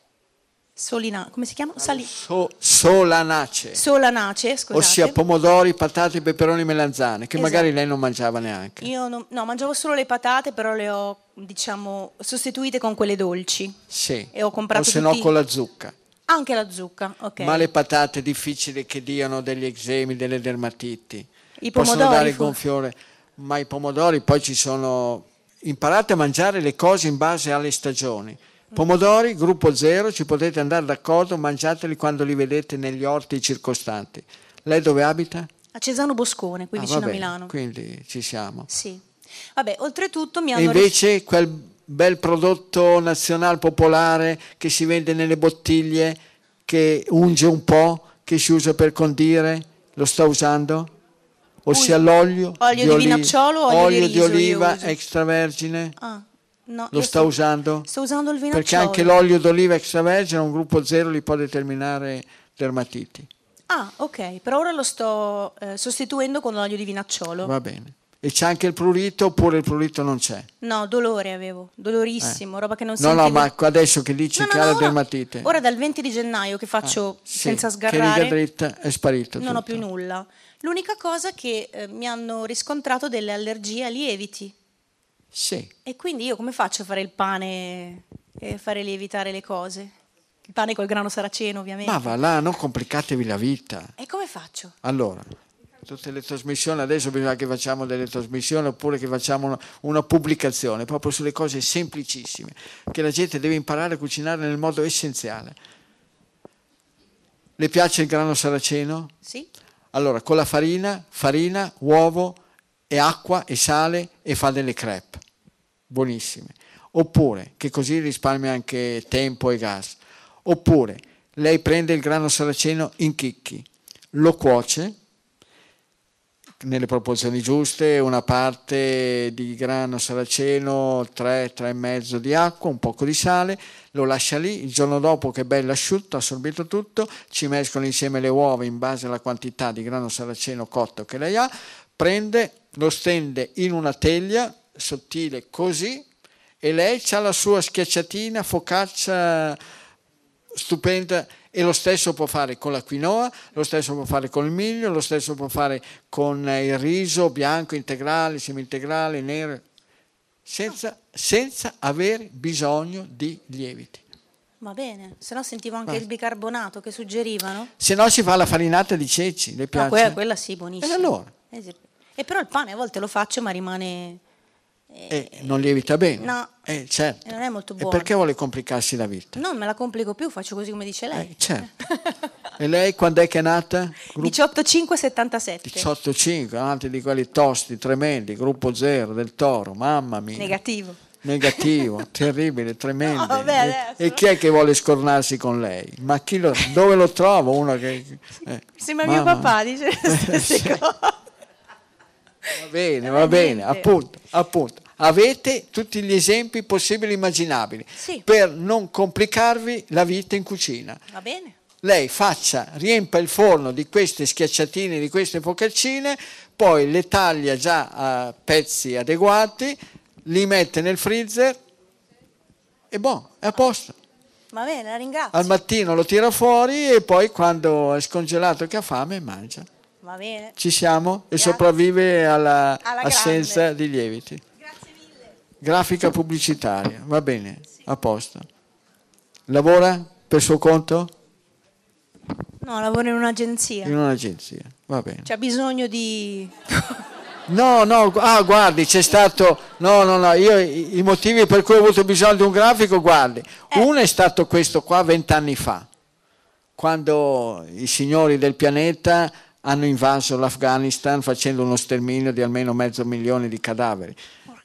Solina, come si chiama? Sali- so, solanacee. Solanacee, scusate. Ossia pomodori, patate, peperoni, melanzane, che esatto. magari lei non mangiava neanche. Io non, no, mangiavo solo le patate, però le ho, diciamo, sostituite con quelle dolci. Sì. E ho comprato o se no con la zucca. Anche la zucca, ok. Ma le patate è difficile che diano degli eczemi, delle dermatiti. I pomodori. Possono dare il gonfiore, ma i pomodori poi ci sono... Imparate a mangiare le cose in base alle stagioni. Pomodori, gruppo zero, ci potete andare d'accordo, mangiateli quando li vedete negli orti circostanti. Lei dove abita? A Cesano Boscone, qui ah, vicino vabbè, a Milano. Quindi ci siamo. Sì. Vabbè, oltretutto mi hanno... E invece quel bel prodotto nazionale popolare che si vende nelle bottiglie, che unge un po', che si usa per condire, lo sta usando? Ossia l'olio olio di, di vinacciolo olio, olio di, di oliva extravergine? Ah, no, lo sta sto, usando? Sto usando il vinacciolo. Perché anche l'olio d'oliva extravergine a un gruppo zero li può determinare dermatiti. Ah, ok, per ora lo sto eh, sostituendo con l'olio di vinacciolo. Va bene. E c'è anche il prurito oppure il prurito non c'è? No, dolore avevo, dolorissimo, eh. roba che non no, sentivo. No, no, ma adesso che dici no, che no, ha no, la dermatite. Ora dal 20 di gennaio che faccio ah, sì, senza sgarrare. Che dritta è sparito Non tutto. ho più nulla. L'unica cosa è che eh, mi hanno riscontrato delle allergie a lieviti. Sì. E quindi io come faccio a fare il pane e fare lievitare le cose? Il pane col grano saraceno, ovviamente. Ma va là, non complicatevi la vita. E come faccio? Allora, tutte le trasmissioni, adesso bisogna che facciamo delle trasmissioni oppure che facciamo una, una, pubblicazione proprio sulle cose semplicissime, che la gente deve imparare a cucinare nel modo essenziale. Le piace il grano saraceno? Sì. Allora, con la farina, farina, uovo e acqua e sale e fa delle crepe, buonissime. Oppure, che così risparmia anche tempo e gas. Oppure, lei prende il grano saraceno in chicchi, lo cuoce, nelle proporzioni giuste, una parte di grano saraceno, 3, 3,5 di acqua, un poco di sale, lo lascia lì, il giorno dopo che è bello asciutto, assorbito tutto, ci mescola insieme le uova in base alla quantità di grano saraceno cotto che lei ha, prende, lo stende in una teglia sottile così e lei ha la sua schiacciatina, focaccia stupenda e lo stesso può fare con la quinoa, lo stesso può fare con il miglio, lo stesso può fare con il riso bianco, integrale, semi-integrale, nero, senza, senza avere bisogno di lieviti. Va bene, se no sentivo anche Va. il bicarbonato che suggerivano. Se no si fa la farinata di ceci, le piace? Ah, quella, quella sì, buonissima. E allora? E però il pane a volte lo faccio ma rimane e eh, non lievita bene. No, eh, certo. non è molto buono. E perché vuole complicarsi la vita? Non me la complico più, faccio così come dice lei. Eh, certo. e lei quando è che è nata? Gruppo... 18577. 185, avanti di quelli tosti, tremendi, gruppo zero del toro, mamma mia. Negativo. Negativo, terribile, tremendo. No, vabbè, e, e, chi è che vuole scornarsi con lei? Ma lo, dove lo trovo? Uno che, eh, Sembra mamma. mio papà, dice le stesse cose. Va bene, va bene, appunto, appunto. Avete tutti gli esempi possibili e immaginabili sì. per non complicarvi la vita in cucina. Va bene. Lei faccia, riempa il forno di queste schiacciatine, di queste focaccine, poi le taglia già a pezzi adeguati, li mette nel freezer e buono, è a posto. Va bene, la ringrazio. Al mattino lo tira fuori e poi quando è scongelato che ha fame mangia. Va bene. Ci siamo e Grazie. sopravvive all'assenza di lieviti. Grafica pubblicitaria, va bene, a posto. Lavora per suo conto? No, lavoro in un'agenzia. In un'agenzia, va bene. C'ha bisogno di... No, no, ah, guardi, c'è stato. No, no, no, io i motivi per cui ho avuto bisogno di un grafico, guardi. Eh. Uno è stato questo qua vent'anni fa, quando i signori del pianeta hanno invaso l'Afghanistan facendo uno sterminio di almeno mezzo milione di cadaveri.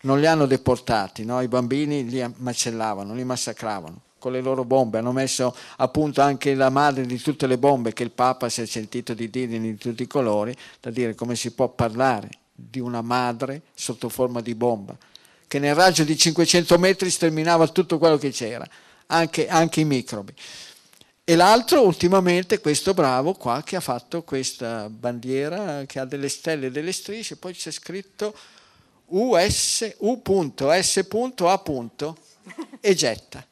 Non li hanno deportati, no? i bambini li macellavano, li massacravano con le loro bombe, hanno messo a punto anche la madre di tutte le bombe che il Papa si è sentito di dire di tutti i colori, da dire come si può parlare di una madre sotto forma di bomba, che nel raggio di 500 metri sterminava tutto quello che c'era, anche, anche i microbi. E l'altro ultimamente questo bravo qua che ha fatto questa bandiera che ha delle stelle e delle strisce, poi c'è scritto US, U.S.A. e getta.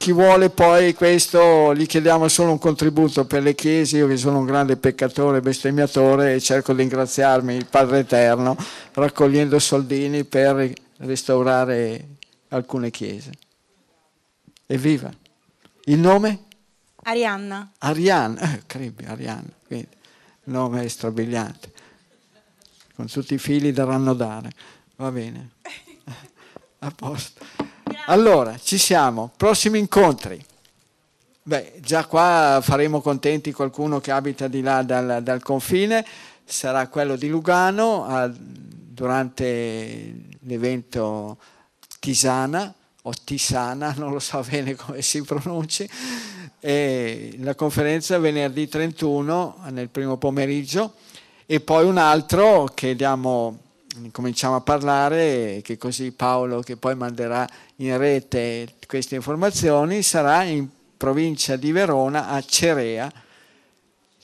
chi vuole poi questo gli chiediamo solo un contributo per le chiese, io che sono un grande peccatore bestemmiatore e cerco di ringraziarmi il Padre Eterno raccogliendo soldini per restaurare alcune chiese. Evviva! Il nome? Arianna. Arianna, eh, crepi, Arianna, quindi nome strabiliante. Con tutti i figli daranno dare. Va bene. A posto. Allora, ci siamo. Prossimi incontri. Beh, già qua faremo contenti qualcuno che abita di là dal, dal confine, sarà quello di Lugano a, durante l'evento Tisana o Tisana, non lo so bene come si pronunci, e la conferenza venerdì 31 nel primo pomeriggio e poi un altro che diamo cominciamo a parlare, che così Paolo, che poi manderà in rete queste informazioni, sarà in provincia di Verona a Cerea,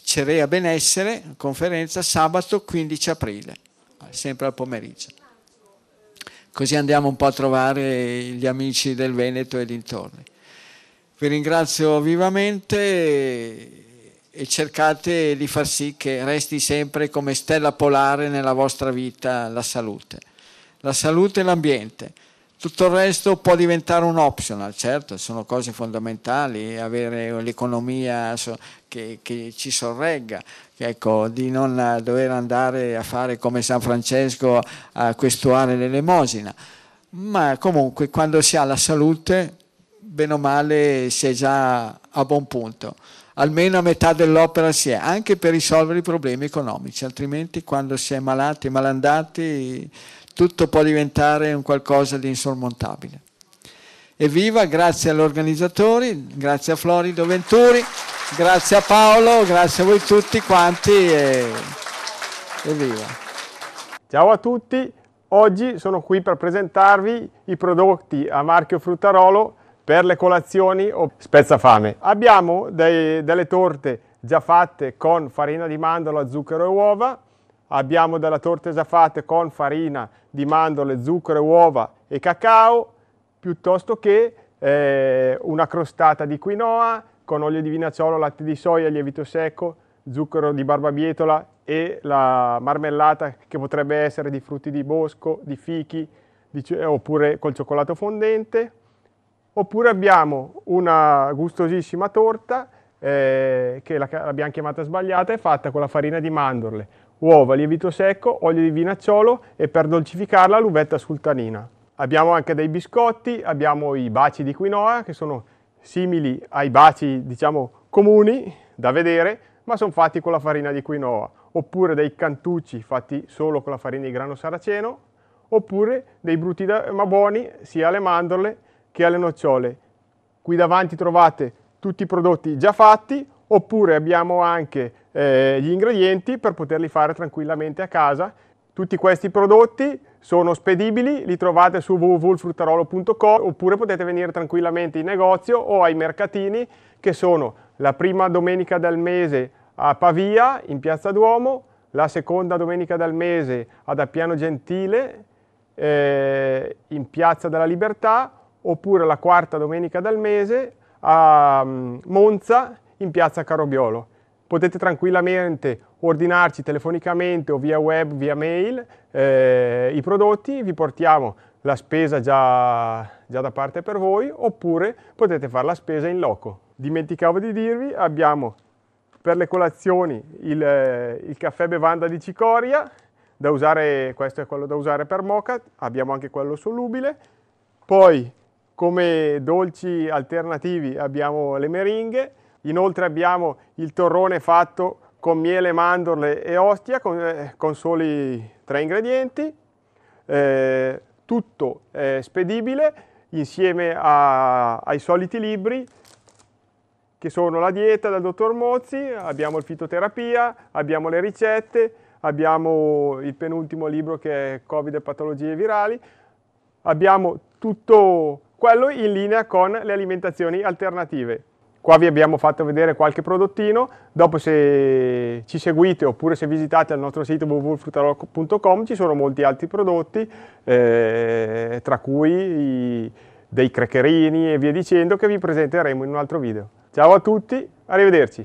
Cerea Benessere, conferenza sabato 15 aprile, sempre al pomeriggio. Così andiamo un po' a trovare gli amici del Veneto e dintorni. Vi ringrazio vivamente e cercate di far sì che resti sempre come stella polare nella vostra vita la salute. La salute e l'ambiente. Tutto il resto può diventare un optional, certo, sono cose fondamentali, avere l'economia che, che ci sorregga, ecco, di non dover andare a fare come San Francesco a questuare l'elemosina, ma comunque quando si ha la salute, bene o male si è già a buon punto almeno a metà dell'opera si è, anche per risolvere i problemi economici, altrimenti quando si è malati e malandati tutto può diventare un qualcosa di insormontabile. Evviva, grazie agli organizzatori, grazie a Florido Venturi, grazie a Paolo, grazie a voi tutti quanti e evviva. Ciao a tutti, oggi sono qui per presentarvi i prodotti a marchio Fruttarolo per le colazioni o spezzafame. Abbiamo dei, delle torte già fatte con farina di mandorla, zucchero e uova, abbiamo delle torte già fatte con farina di mandorle, zucchero e uova e cacao, piuttosto che eh, una crostata di quinoa con olio di vinacciolo, latte di soia, lievito secco, zucchero di barbabietola e la marmellata che potrebbe essere di frutti di bosco, di fichi, di, oppure col cioccolato fondente Oppure abbiamo una gustosissima torta eh, che l'abbiamo chiamata sbagliata, è fatta con la farina di mandorle, uova, lievito secco, olio di vinacciolo e per dolcificarla l'uvetta sultanina. Abbiamo anche dei biscotti, abbiamo i baci di quinoa che sono simili ai baci diciamo comuni da vedere, ma sono fatti con la farina di quinoa, oppure dei cantucci fatti solo con la farina di grano saraceno, oppure dei brutti da, ma buoni sia alle mandorle che alle nocciole. Qui davanti trovate tutti i prodotti già fatti oppure abbiamo anche eh, gli ingredienti per poterli fare tranquillamente a casa. Tutti questi prodotti sono spedibili, li trovate su www.fruttarolo.com oppure potete venire tranquillamente in negozio o ai mercatini che sono la prima domenica del mese a Pavia in Piazza Duomo, la seconda domenica del mese ad Appiano Gentile eh, in Piazza della Libertà oppure la quarta domenica del mese a mm, Monza in piazza Carobiolo. Potete tranquillamente ordinarci telefonicamente o via web, via mail eh, i prodotti, vi portiamo la spesa già, già da parte per voi oppure potete fare la spesa in loco. Dimenticavo di dirvi, abbiamo per le colazioni il, eh, il caffè bevanda di cicoria, da usare, questo è quello da usare per mocha, abbiamo anche quello solubile, poi come dolci alternativi abbiamo le meringhe, inoltre abbiamo il torrone fatto con miele, mandorle e ostia con, eh, con soli tre ingredienti, eh, tutto è spedibile insieme a, ai soliti libri che sono la dieta del dottor Mozzi, abbiamo il fitoterapia, abbiamo le ricette, abbiamo il penultimo libro che è Covid e patologie virali, abbiamo tutto quello in linea con le alimentazioni alternative. Qua vi abbiamo fatto vedere qualche prodottino, dopo se ci seguite oppure se visitate il nostro sito www.frutarolo.com ci sono molti altri prodotti, eh, tra cui i, dei crackerini e via dicendo che vi presenteremo in un altro video. Ciao a tutti, arrivederci.